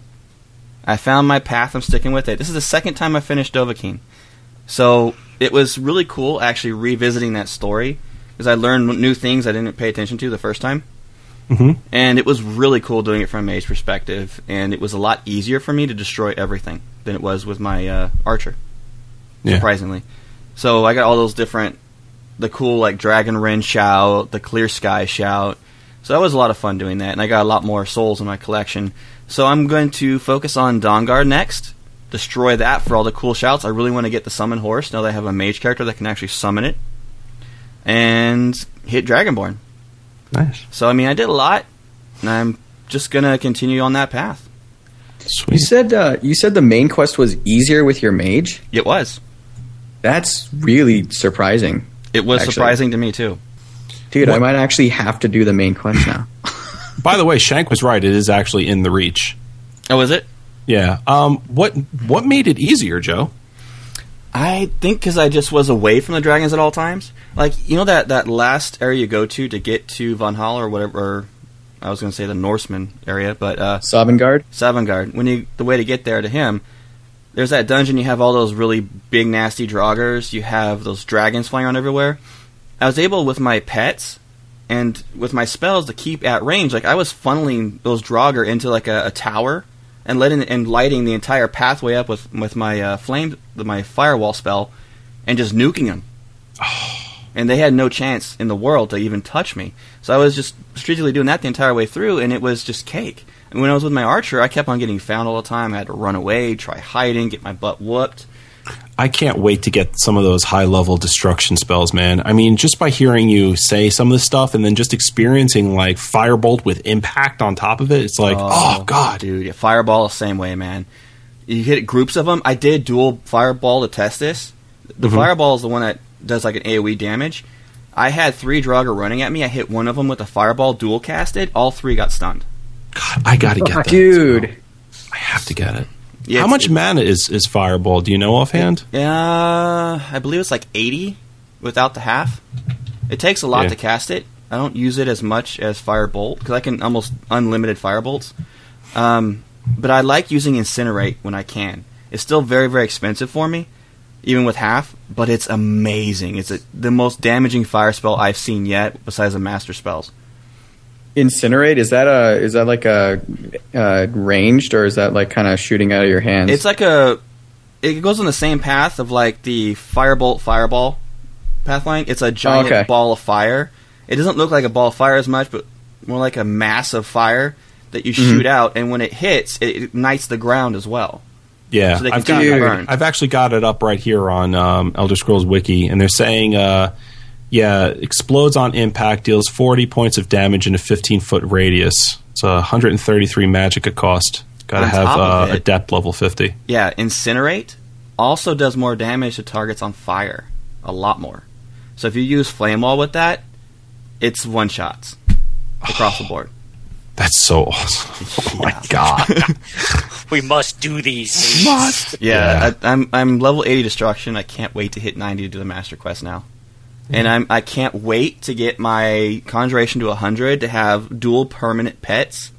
I found my path. I'm sticking with it. This is the second time I finished Dovahkiin. So it was really cool actually revisiting that story because I learned new things I didn't pay attention to the first time. Mhm. And it was really cool doing it from a mage perspective, and it was a lot easier for me to destroy everything than it was with my uh, archer Yeah. surprisingly. So I got all those different, the cool like Dragonrend shout, the Clear Sky shout. So that was a lot of fun doing that, and I got a lot more souls in my collection. So I'm going to focus on Dawnguard next, destroy that for all the cool shouts. I really want to get the Summon Horse now that I have a mage character that can actually summon it, and hit Dragonborn. Nice, So I mean, I did a lot, and I'm just gonna continue on that path. You said uh, you said the main quest was easier with your mage. It was. That's really surprising, It was Actually. surprising to me too. Dude. I might actually have to do the main quest now. By the way, Shank was right. It is actually in the reach. Oh, was it? Yeah. Um. What What made it easier, Joe? I think because I just was away from the dragons at all times. Like you know that that last area you go to to get to Valhalla or whatever. Or I was going to say the Norseman area, but uh, Sovngarde. Savangard. When you the way to get there to him, there's that dungeon. You have all those really big nasty draugrs. You have those dragons flying around everywhere. I was able with my pets and with my spells to keep at range. Like I was funneling those draugr into like a, a tower and letting and lighting the entire pathway up with with my uh, flame, my firewall spell, and just nuking them. And they had no chance in the world to even touch me. So I was just strategically doing that the entire way through, and it was just cake. And when I was with my archer, I kept on getting found all the time. I had to run away, try hiding, get my butt whooped. I can't wait to get some of those high level destruction spells, man. I mean, just by hearing you say some of this stuff and then just experiencing like firebolt with impact on top of it, it's like, oh, god, dude, yeah, fireball the same way, man. You hit groups of them. I did dual fireball to test this. The Mm-hmm. fireball is the one that does like an AOE damage. I had three Draugr running at me. I hit one of them with a fireball, dual casted. All three got stunned. God, I got to get that, Dude, I have to get it. Yeah, How much mana is is fireball? Do you know offhand? Uh, I believe it's like 80 without the half. It takes a lot Yeah. to cast it. I don't use it as much as Firebolt because I can almost unlimited Firebolts. Um, but I like using Incinerate when I can. It's still very, very expensive for me, even with half, but it's amazing. It's a, the most damaging fire spell I've seen yet, besides the Master Spells. Incinerate is that a is that like a uh, ranged or is that like kind of shooting out of your hands? It's like a. It goes on the same path of like the firebolt fireball pathline. It's a giant okay. ball of fire. It doesn't look like a ball of fire as much, but more like a mass of fire that you Mm-hmm. shoot out, and when it hits, it ignites the ground as well. Yeah, So they can I've got I've- I've actually got it up right here on um, Elder Scrolls Wiki, and they're saying, uh, yeah, explodes on impact, deals 40 points of damage in a 15 foot radius. It's 133 Magicka cost. Got to have top of uh, a it- depth level 50. Yeah, incinerate also does more damage to targets on fire, a lot more. So if you use flame wall with that, it's one shots across the board. That's so awesome. Oh my god. We must do these. Must. Yeah, I, I'm I'm level 80 destruction. I can't wait to hit 90 to do the master quest now. And I'm I can't wait to get my conjuration to 100 to have dual permanent pets.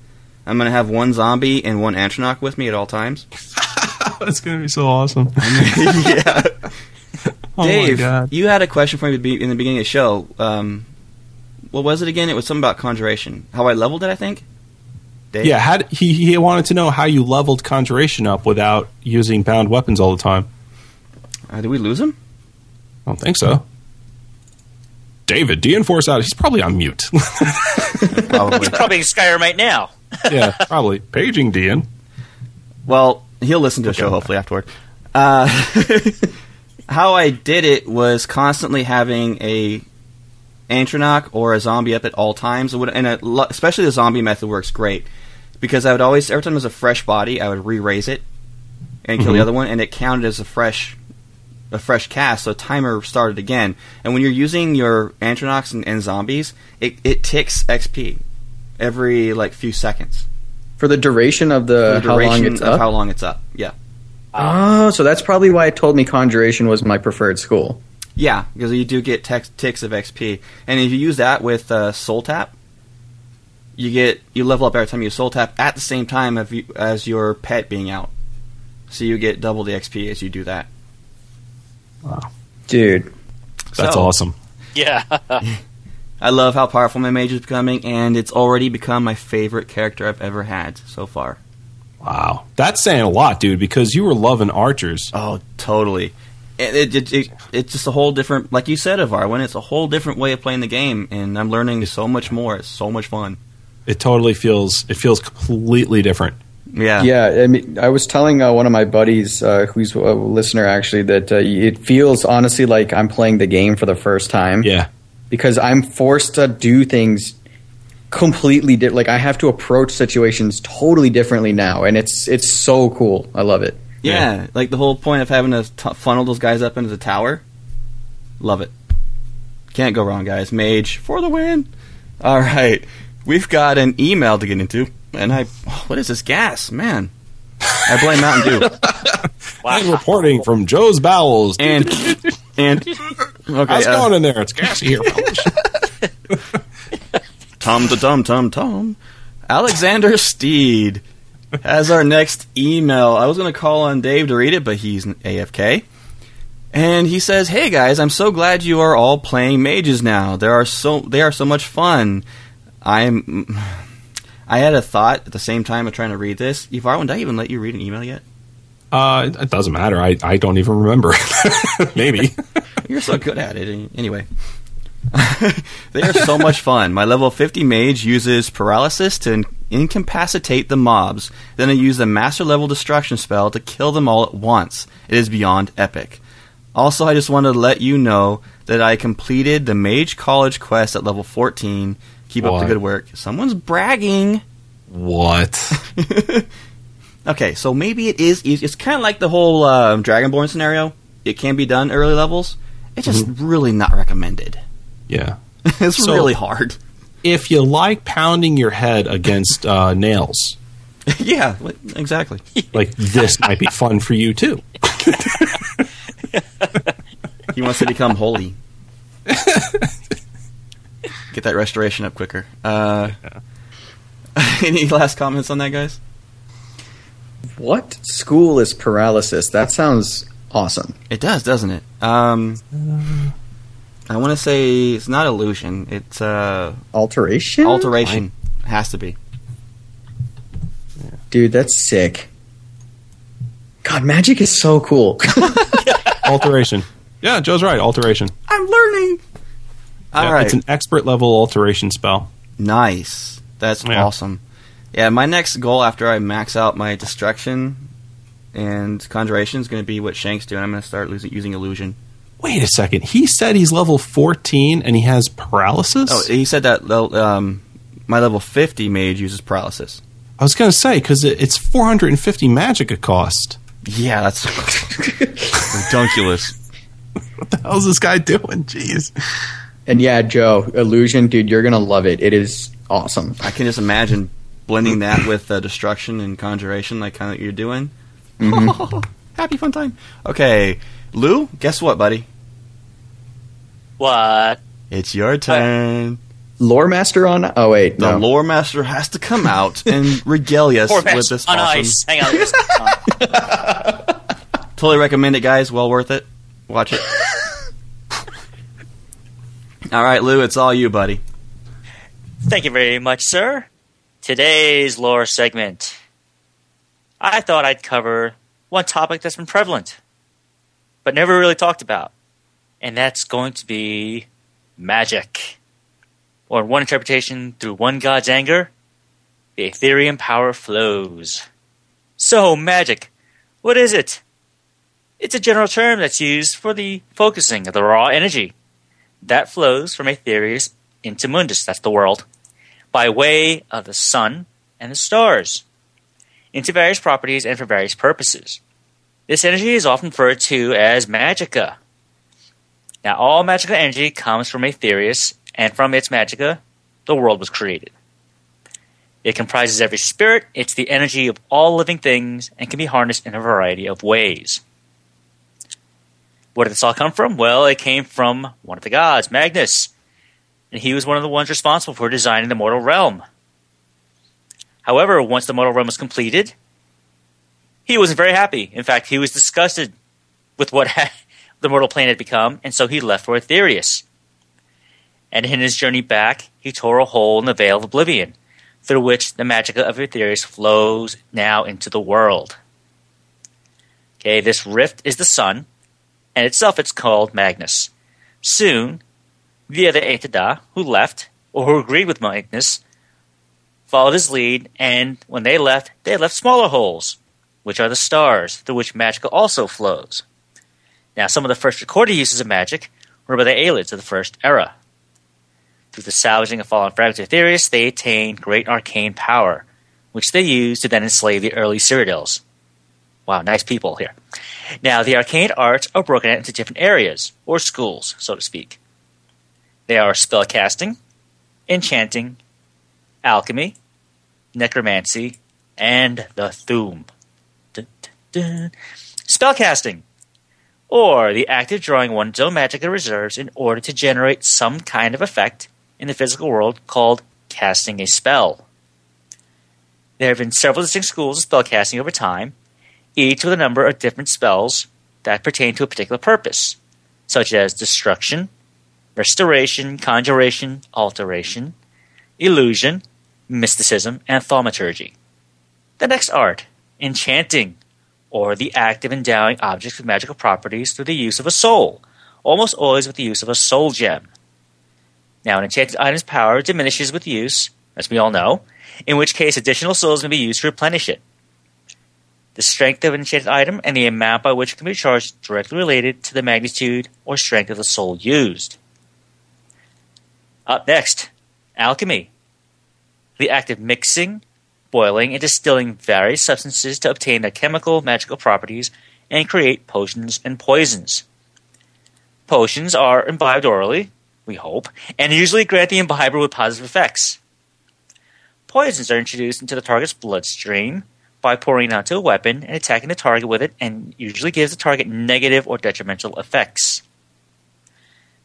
I'm gonna have one zombie and one Atronach with me at all times. That's going to be so awesome. yeah. Oh Dave, god. you had a question for me in the beginning of the show. Um, what was it again? It was something about conjuration. How I leveled it, I think. Dave? Yeah, had, he, he wanted to know how you leveled Conjuration up without using bound weapons all the time. Uh, did we lose him? I don't think so. David, de-enforce out. He's probably on mute. Probably. Probably in Skyrim right now. yeah, probably. Paging Dean. Well, he'll listen to the show hopefully afterward. Uh, how I did it was constantly having a Atronach or a zombie up at all times. And a, especially the zombie method works great because I would always every time there's a fresh body, I would re-raise it and kill the other one, and it counted as a fresh a fresh cast, so timer started again. And when you're using your Atronachs and, and zombies, it, it ticks XP every like few seconds. for the duration of the, The how long duration it's of up. how long it's up. Yeah. Oh, so that's probably why it told me conjuration was my preferred school. Yeah, because you do get tex- ticks of XP, and if you use that with uh, Soul Tap, you get you level up every time you Soul Tap at the same time of you, as your pet being out. So you get double the XP as you do that. Dude, That's So, awesome. Yeah. I love how powerful my mage is becoming, and it's already become my favorite character I've ever had so far. Wow. That's saying a lot, dude, because you were loving archers. Oh, totally. It, it, it, it's just a whole different, like you said, Evarwin. It's a whole different way of playing the game, and I'm learning so much more. It's so much fun. It totally feels it feels completely different. Yeah. yeah. I mean, I was telling uh, one of my buddies, uh, who's a listener actually, that uh, it feels honestly like I'm playing the game for the first time. Yeah. because I'm forced to do things completely different. Like I have to approach situations totally differently now, and it's it's so cool. I love it. Yeah, like the whole point of having to t- funnel those guys up into the tower. Love it. Can't go wrong, guys. Mage for the win. All right, we've got an email to get into, and I. What is this gas, man? I blame Mountain Dew. I'm reporting from Joe's bowels. And and okay, How's uh, going in there? It's gassy here. Tom to Tom Tom Tom. Alexander Steed has our next email. I was going to call on Dave to read it, but he's an AFK. And he says, "Hey guys, I'm so glad you are all playing mages now. There are so they are so much fun. I'm I had a thought at the same time of trying to read this. Evarwin, did I even let you read an email yet? uh, it doesn't matter. I, I don't even remember. Maybe. You're so good at it. Anyway, they are so much fun. My level 50 mage uses paralysis to in- incapacitate the mobs. Then I use the master level destruction spell to kill them all at once. It is beyond epic. Also, I just wanted to let you know that I completed the mage college quest at level 14. Keep up the good work. Someone's bragging. What? Okay, so maybe it is easy. It's kind of like the whole um, Dragonborn scenario. It can be done early levels. It's just really not recommended. Yeah. it's So- really hard. If you like pounding your head against uh, nails, yeah, exactly. like this might be fun for you too. He wants to become holy. Get that restoration up quicker. Uh, any last comments on that, guys? What school is paralysis? That sounds awesome. It does, doesn't it? Um, I want to say it's not illusion. It's uh, Alteration. alteration. Has to be. Dude, that's sick. God, magic is so cool. Alteration. Yeah, Joe's right. Alteration. I'm learning. All Yeah, right. It's an expert level alteration spell. Nice. That's Yeah. awesome. Yeah, my next goal after I max out my destruction and conjuration is going to be what Shank's doing. I'm going to start losing, using illusion. Wait a second. He said he's level 14 and he has paralysis? Oh, he said that um, my level 50 mage uses paralysis. I was going to say, because it's 450 Magicka cost. Yeah, that's ridiculous. What the hell is this guy doing? Jeez. And yeah, Joe, illusion, dude, you're gonna love it. It is awesome. I can just imagine blending that with uh, destruction and conjuration, like kind of you're doing. Happy fun time. Okay, Lou, guess what, buddy? What? It's your turn. Lore master on. Oh wait, The no. lore master has to come out and regale us with Max this on awesome. ice. Hang on. on. Totally recommend it, guys. Well worth it. Watch it. All right, Lou, it's all you, buddy. Thank you very much, sir. Today's lore segment. I thought I'd cover one topic that's been prevalent, but never really talked about, and that's going to be magic. Or in one interpretation, through one god's anger, the Ethereum power flows. So, magic. What is it? It's a general term that's used for the focusing of the raw energy that flows from Aetherius into Mundus, that's the world, by way of the sun and the stars, into various properties and for various purposes. This energy is often referred to as Magicka. Now, all magical energy comes from Aetherius, and from its Magicka, the world was created. It comprises every spirit, it's the energy of all living things, and can be harnessed in a variety of ways. Where did this all come from? Well, it came from one of the gods, Magnus, and he was one of the ones responsible for designing the mortal realm. However, once the mortal realm was completed, he wasn't very happy. In fact, he was disgusted with what the mortal plane had become, and so he left for Aetherius. And in his journey back, he tore a hole in the veil of oblivion, through which the magic of Aetherius flows now into the world. Okay, this rift is the sun, and itself it's called Magnus. Soon, the other et'Ada, who left, or who agreed with Magnus, followed his lead, and when they left, they left smaller holes, which are the stars, through which magic also flows. Now, some of the first recorded uses of magic were by the Ayleids of the First Era. Through the salvaging of fallen fragments of Aetherius, they attained great arcane power, which they used to then enslave the early Cyrodiils. Wow, nice people here. Now, the arcane arts are broken into different areas, or schools, so to speak. They are spellcasting, enchanting, alchemy, necromancy, and the Thuum. Spellcasting, or the act of drawing one's own magic and reserves in order to generate some kind of effect in the physical world called casting a spell. There have been several distinct schools of spellcasting over time, each with a number of different spells that pertain to a particular purpose, such as destruction, restoration, conjuration, alteration, illusion, mysticism, and thaumaturgy. The next art, enchanting, or the act of endowing objects with magical properties through the use of a soul, almost always with the use of a soul gem. Now, an enchanted item's power diminishes with use, as we all know, in which case additional souls may be used to replenish it. The strength of an enchanted item and the amount by which it can be charged directly related to the magnitude or strength of the soul used. Up next, alchemy. The act of mixing, boiling, and distilling various substances to obtain their chemical, magical properties and create potions and poisons. Potions are imbibed orally, we hope, and usually grant the imbiber with positive effects. Poisons are introduced into the target's bloodstream by pouring onto a weapon and attacking the target with it, and usually gives the target negative or detrimental effects.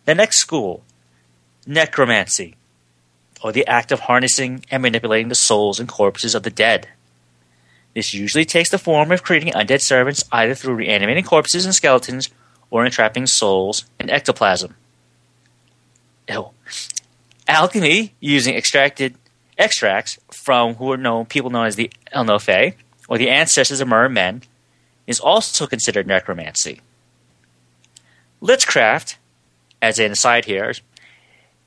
The next school, necromancy, or the act of harnessing and manipulating the souls and corpses of the dead. This usually takes the form of creating undead servants either through reanimating corpses and skeletons or entrapping souls in ectoplasm. Ew. Alchemy, using extracted extracts from who are known people known as the Elnofey, or the ancestors of mermen, is also considered necromancy. Lichcraft, as an aside here,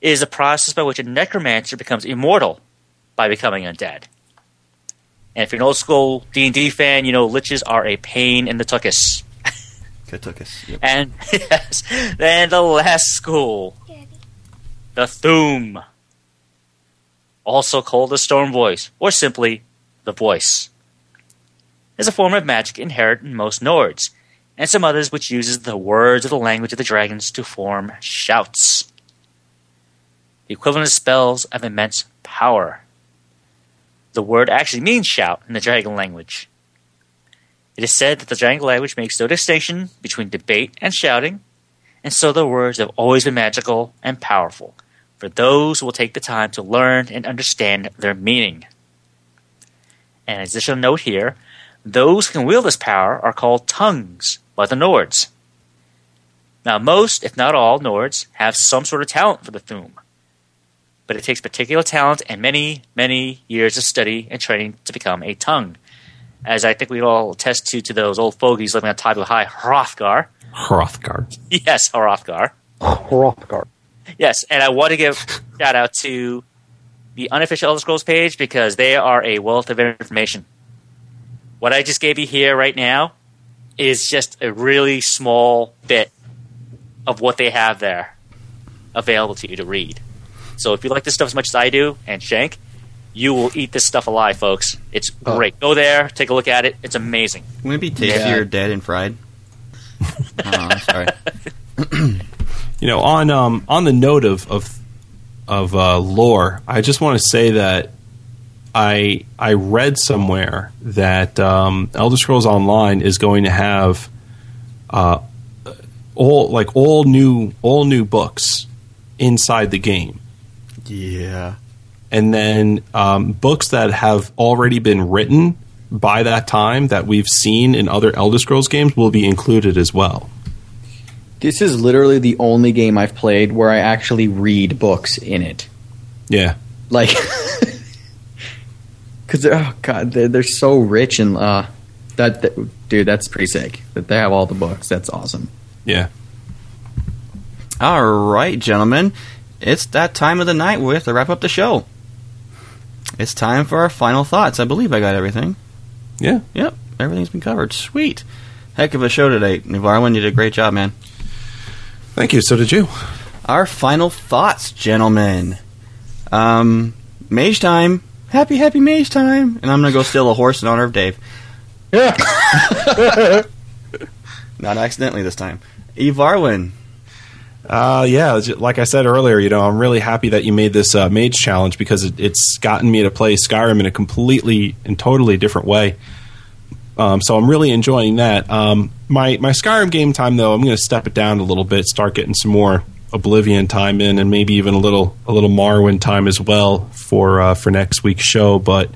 is a process by which a necromancer becomes immortal by becoming undead. And if you're an old school D and D fan, you know liches are a pain in the tuchus. Katukas. Yep. And yes, then the last school, the Thuum, also called the Storm Voice, or simply the Voice, is a form of magic inherent in most Nords, and some others which uses the words of the language of the dragons to form shouts. The equivalent of spells of immense power. The word actually means shout in the dragon language. It is said that the dragon language makes no distinction between debate and shouting, and so the words have always been magical and powerful for those who will take the time to learn and understand their meaning. An additional note here those who can wield this power are called tongues by the Nords. Now, most, if not all, Nords have some sort of talent for the Thuum, but it takes particular talent and many, many years of study and training to become a tongue. As I think we all attest to to those old fogies living on top of the high Hrothgar. Hrothgar. Yes, Hrothgar. Hrothgar. Yes, and I want to give shout out to the unofficial Elder Scrolls page because they are a wealth of information. What I just gave you here right now is just a really small bit of what they have there available to you to read. So if you like this stuff as much as I do, and Shank, you will eat this stuff alive, folks. It's Oh. great. Go there, take a look at it. It's amazing. Wouldn't it be tastier Yeah. dead and fried? oh, I'm sorry. You know, on um, on the note of of, of uh, lore, I just want to say that I I read somewhere that um, Elder Scrolls Online is going to have uh, all like all new all new books inside the game, Yeah. and then um, books that have already been written by that time that we've seen in other Elder Scrolls games will be included as well. This is literally the only game I've played where I actually read books in it. Yeah. Like, because oh god, they're, they're so rich and uh, that, that dude, that's pretty sick. That they have all the books. That's awesome. Yeah. All right, gentlemen. It's that time of the night we have to wrap up the show. It's time for our final thoughts. I believe I got everything. Yeah. Yep, everything's been covered. Sweet. Heck of a show today. Nivarwin, you did a great job, man. Thank you. So did you. Our final thoughts, gentlemen. Um, mage time. Happy, happy mage time. And I'm going to go steal a horse in honor of Dave. Yeah. Not accidentally this time. Evarwin. Uh, yeah, like I said earlier, you know, I'm really happy that you made this uh, mage challenge because it, it's gotten me to play Skyrim in a completely and totally different way. Um, so I'm really enjoying that. Um, my my Skyrim game time though, I'm going to step it down a little bit, start getting some more Oblivion time in, and maybe even a little a little Morrowind time as well for uh, for next week's show. But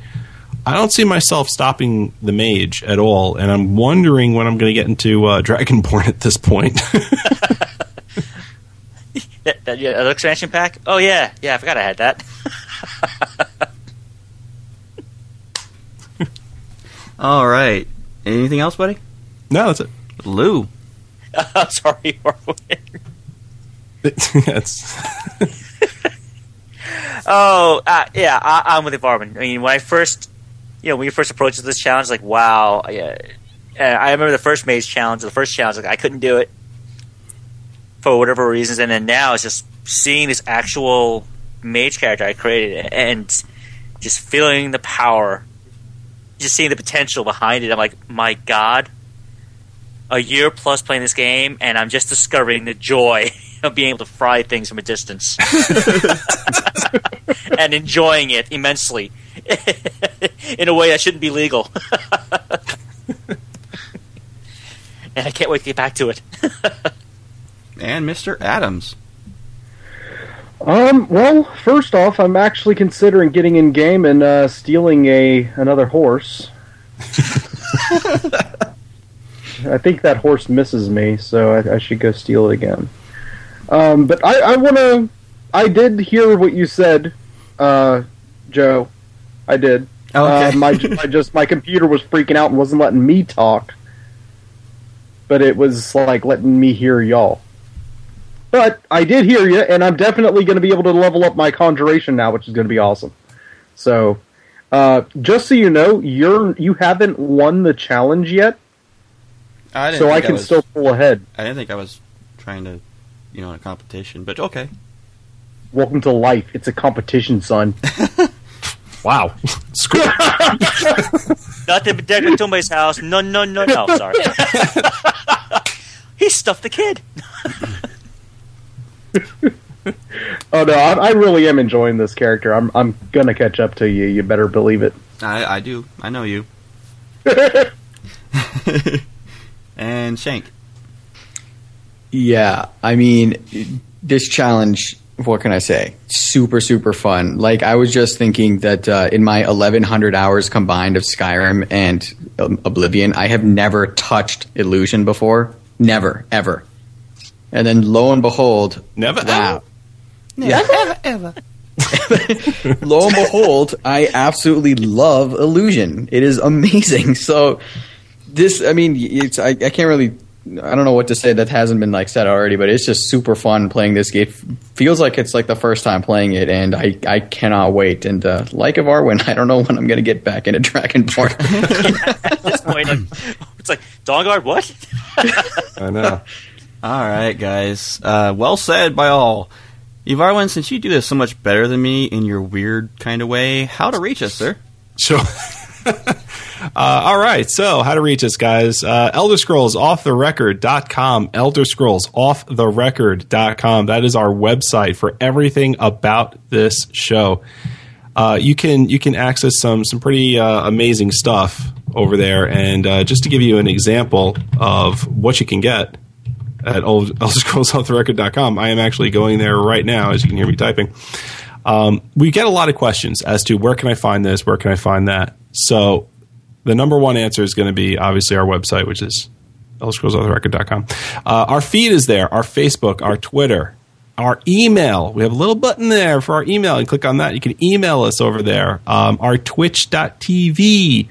I don't see myself stopping the mage at all, and I'm wondering when I'm going to get into uh, Dragonborn at this point. That, that yeah, other expansion pack? Oh yeah, yeah. I forgot I had that. All right. Anything else, buddy? no, that's it. Lou. I'm sorry. It's oh uh, yeah, I, I'm with Varman. I mean, when I first, you know, when you first approached this challenge, like wow, yeah. I remember the first mage challenge, the first challenge, like I couldn't do it for whatever reasons, and then now it's just seeing this actual mage character I created and just feeling the power, just seeing the potential behind it. I'm like, my god, a year plus playing this game, and I'm just discovering the joy of being able to fry things from a distance and enjoying it immensely in a way that shouldn't be legal. and I can't wait to get back to it. And Mr. Adams. Um. Well, first off, I'm actually considering getting in game and uh, stealing a another horse. I think that horse misses me, so I, I should go steal it again. Um, but I, I want to. I did hear what you said uh, Joe. I did. Okay. Uh, my, my just my computer was freaking out and wasn't letting me talk, but it was like letting me hear y'all. But I did hear you, and I'm definitely going to be able to level up my conjuration now, which is going to be awesome. So, uh, just so you know, you're you haven't won the challenge yet, I didn't so I think can was, still pull ahead. I didn't think I was trying to, you know, in a competition. But okay. Welcome to life. It's a competition, son. Wow. Screw- Nothing but deck at somebody's house. No, no, no, no. Sorry. he stuffed the kid. Oh no, I, I really am enjoying this character. I'm I'm gonna catch up to you. You better believe it. I, I do. I know you. and Shank. Yeah, I mean, this challenge. What can I say? Super, super fun. Like I was just thinking that uh, in my 1100 hours combined of Skyrim and um, Oblivion, I have never touched Illusion before. Never, ever. And then lo and behold, Never wow. Never, ever. lo and behold, I absolutely love Illusion. It is amazing. So this, I mean, it's I, I can't really, I don't know what to say that hasn't been like said already, but it's just super fun playing this game. Feels like it's like the first time playing it, and I I cannot wait. And uh, like of Arwen, I don't know when I'm going to get back into Dragonborn. At this point, like, it's like Dawnguard. What? I know. All right, guys. Uh, well said by all. Evarwin, since you do this so much better than me in your weird kind of way, how to reach us, sir? Sure. Uh, all right. So, how to reach us, guys? Uh, Elder Scrolls off the record.com. Elder Scrolls off the record.com. That is our website for everything about this show. Uh, you can you can access some some pretty uh, amazing stuff over there. And uh, just to give you an example of what you can get at Old- ElderScrollsOffTheRecord.com, I am actually going there right now, as you can hear me typing. Um, we get a lot of questions as to where can I find this, where can I find that. So the number one answer is going to be obviously our website, which is ElderScrollsOffTheRecord.com. Uh, our feed is there, our Facebook, our Twitter, our email. We have a little button there for our email. and click on that. You can email us over there. Um, our Twitch.tv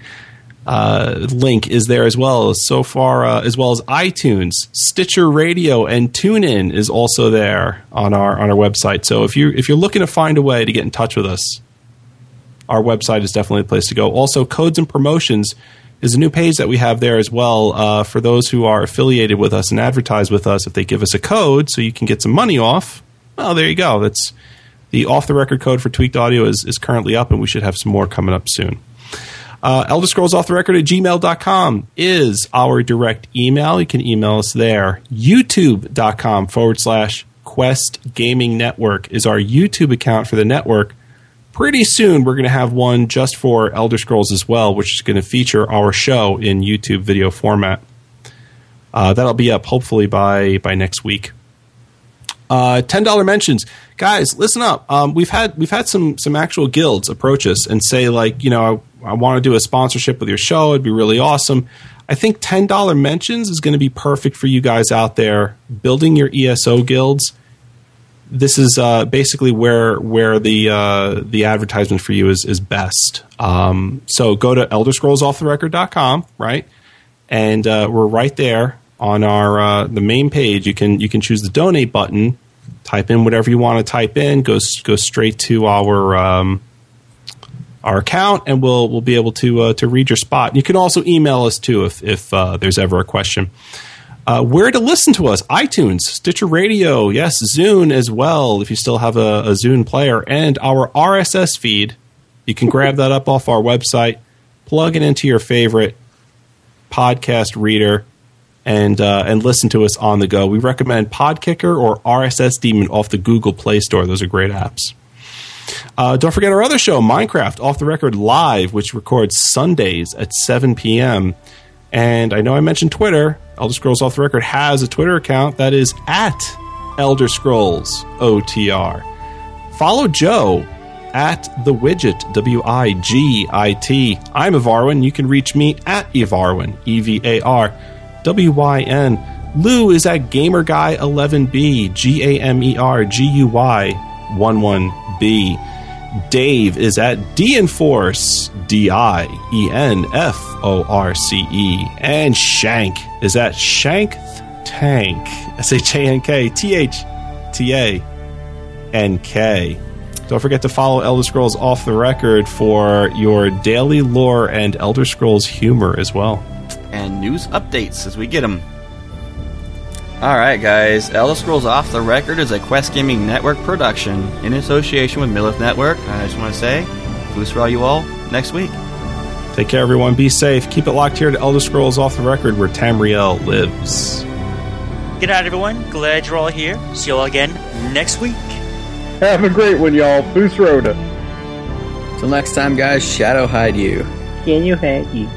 uh, link is there as well. So far, uh, as well as iTunes, Stitcher Radio, and TuneIn is also there on our on our website. So if you if you're looking to find a way to get in touch with us, our website is definitely the place to go. Also, codes and promotions is a new page that we have there as well uh, for those who are affiliated with us and advertise with us. If they give us a code, so you can get some money off. Well, there you go. That's the off the record code for Tweaked Audio is, is currently up, and we should have some more coming up soon. Uh, Elder Scrolls Off the Record at gmail.com is our direct email. You can email us there. YouTube.com forward slash Quest Gaming Network is our YouTube account for the network. Pretty soon, we're going to have one just for Elder Scrolls as well, which is going to feature our show in YouTube video format. Uh, that'll be up hopefully by by next week. Uh, ten dollar mentions, guys. Listen up. Um, we've had we've had some some actual guilds approach us and say like, you know, I, I want to do a sponsorship with your show. It'd be really awesome. I think ten dollar mentions is going to be perfect for you guys out there building your ESO guilds. This is uh, basically where where the uh, the advertisement for you is is best. Um, so go to ElderScrollsOffTheRecord.com, right? and uh, we're right there on our uh, the main page. You can you can choose the donate button, type in whatever you want to type in, goes go straight to our um, our account, and we'll we'll be able to uh, to read your spot. You can also email us too if if uh, there's ever a question. Uh, where to listen to us? iTunes, Stitcher Radio, yes, Zune as well. If you still have a, a Zune player, and our RSS feed, you can grab that up off our website, plug it into your favorite podcast reader and uh, and listen to us on the go. We recommend Podkicker or RSS Demon off the Google Play Store. Those are great apps. Uh, don't forget our other show, Minecraft Off the Record Live, which records Sundays at 7 p.m. And I know I mentioned Twitter. Elder Scrolls Off the Record has a Twitter account that is at Elder Scrolls OTR. Follow Joe at the widget W I G I T. I'm Evarwin. You can reach me at Evarwin E V A R W Y N. Lou is at GamerGuy11B G A M E R G U Y 11B. Dave is at Dienforce, D I E N F O R C E. And Shank is at Shank Tank, S H A N K T H T A N K. Don't forget to follow Elder Scrolls Off the Record for your daily lore and Elder Scrolls humor as well. and news updates as we get them. All right, guys. Elder Scrolls Off the Record is a Quest Gaming Network production in association with Millith Network. And I just want to say, boost for all you all next week. Take care, everyone. Be safe. Keep it locked here to Elder Scrolls Off the Record, where Tamriel lives. Good night, everyone. Glad you're all here. See you all again next week. Have a great one, y'all. Boost Rhoda. Till next time, guys, shadow hide you. Can you hide you?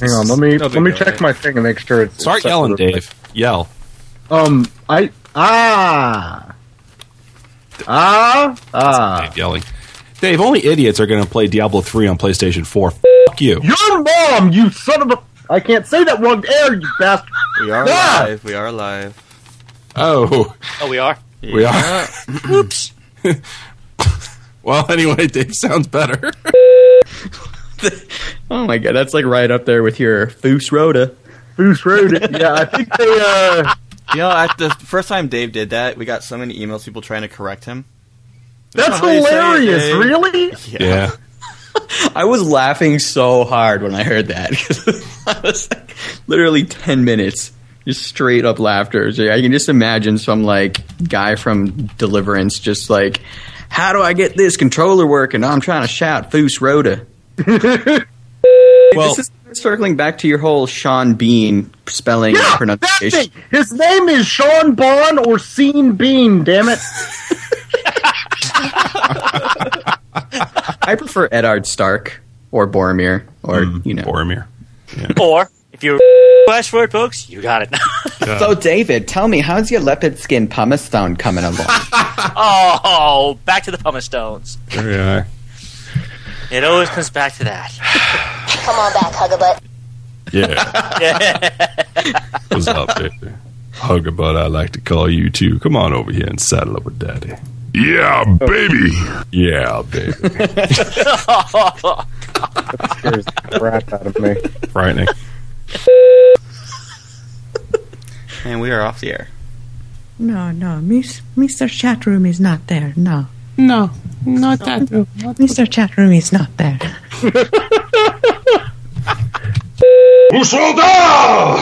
Hang on, let me No, let me no, check no. my thing and make sure it's. Start it's yelling, for the- Dave. Yell. Um, I ah ah ah. Dave yelling. Dave, only idiots are going to play Diablo 3 on PlayStation 4. Fuck you. Your mom, you son of a! I can't say that wrong air, you bastard. We are Ah! live. We are live. Oh, Oh, we are? we are. Oops. Well, anyway, Dave sounds better. Oh my god, that's like right up there with your Foose Rhoda. Foose Rhoda. Yeah, I think they uh. You know, at the first time Dave did that, we got so many emails, people trying to correct him. That's how you say it, hilarious. Really? yeah. I was laughing so hard when I heard that. I was like, literally 10 minutes. Just straight up laughter. So I can just imagine some like guy from Deliverance just like, how do I get this controller working? I'm trying to shout Foose Rhoda. Well, this is circling back to your whole Sean Bean spelling Yeah, that pronunciation. thing. His name is Sean Bond or Sean Bean. Damn it. I prefer Eddard Stark or Boromir or, mm, you know. Boromir. Or, if you're flash forward, folks, you got it. So, David, tell me, how's your leopard skin pumice stone coming along? oh, back to the pumice stones. There you are. It always comes back to that. Come on back, hug a Hugabutt. Yeah. What's up, baby? Hugabutt, I like to call you too. Come on over here and saddle up with daddy. Yeah, baby. Yeah, baby. Scares the crap out of me. Frightening. And we are off the air. No, no, Miss, Mr. Chatroom is not there. No. No, not that. Room. Mr. Chatroom is not there. Usolda!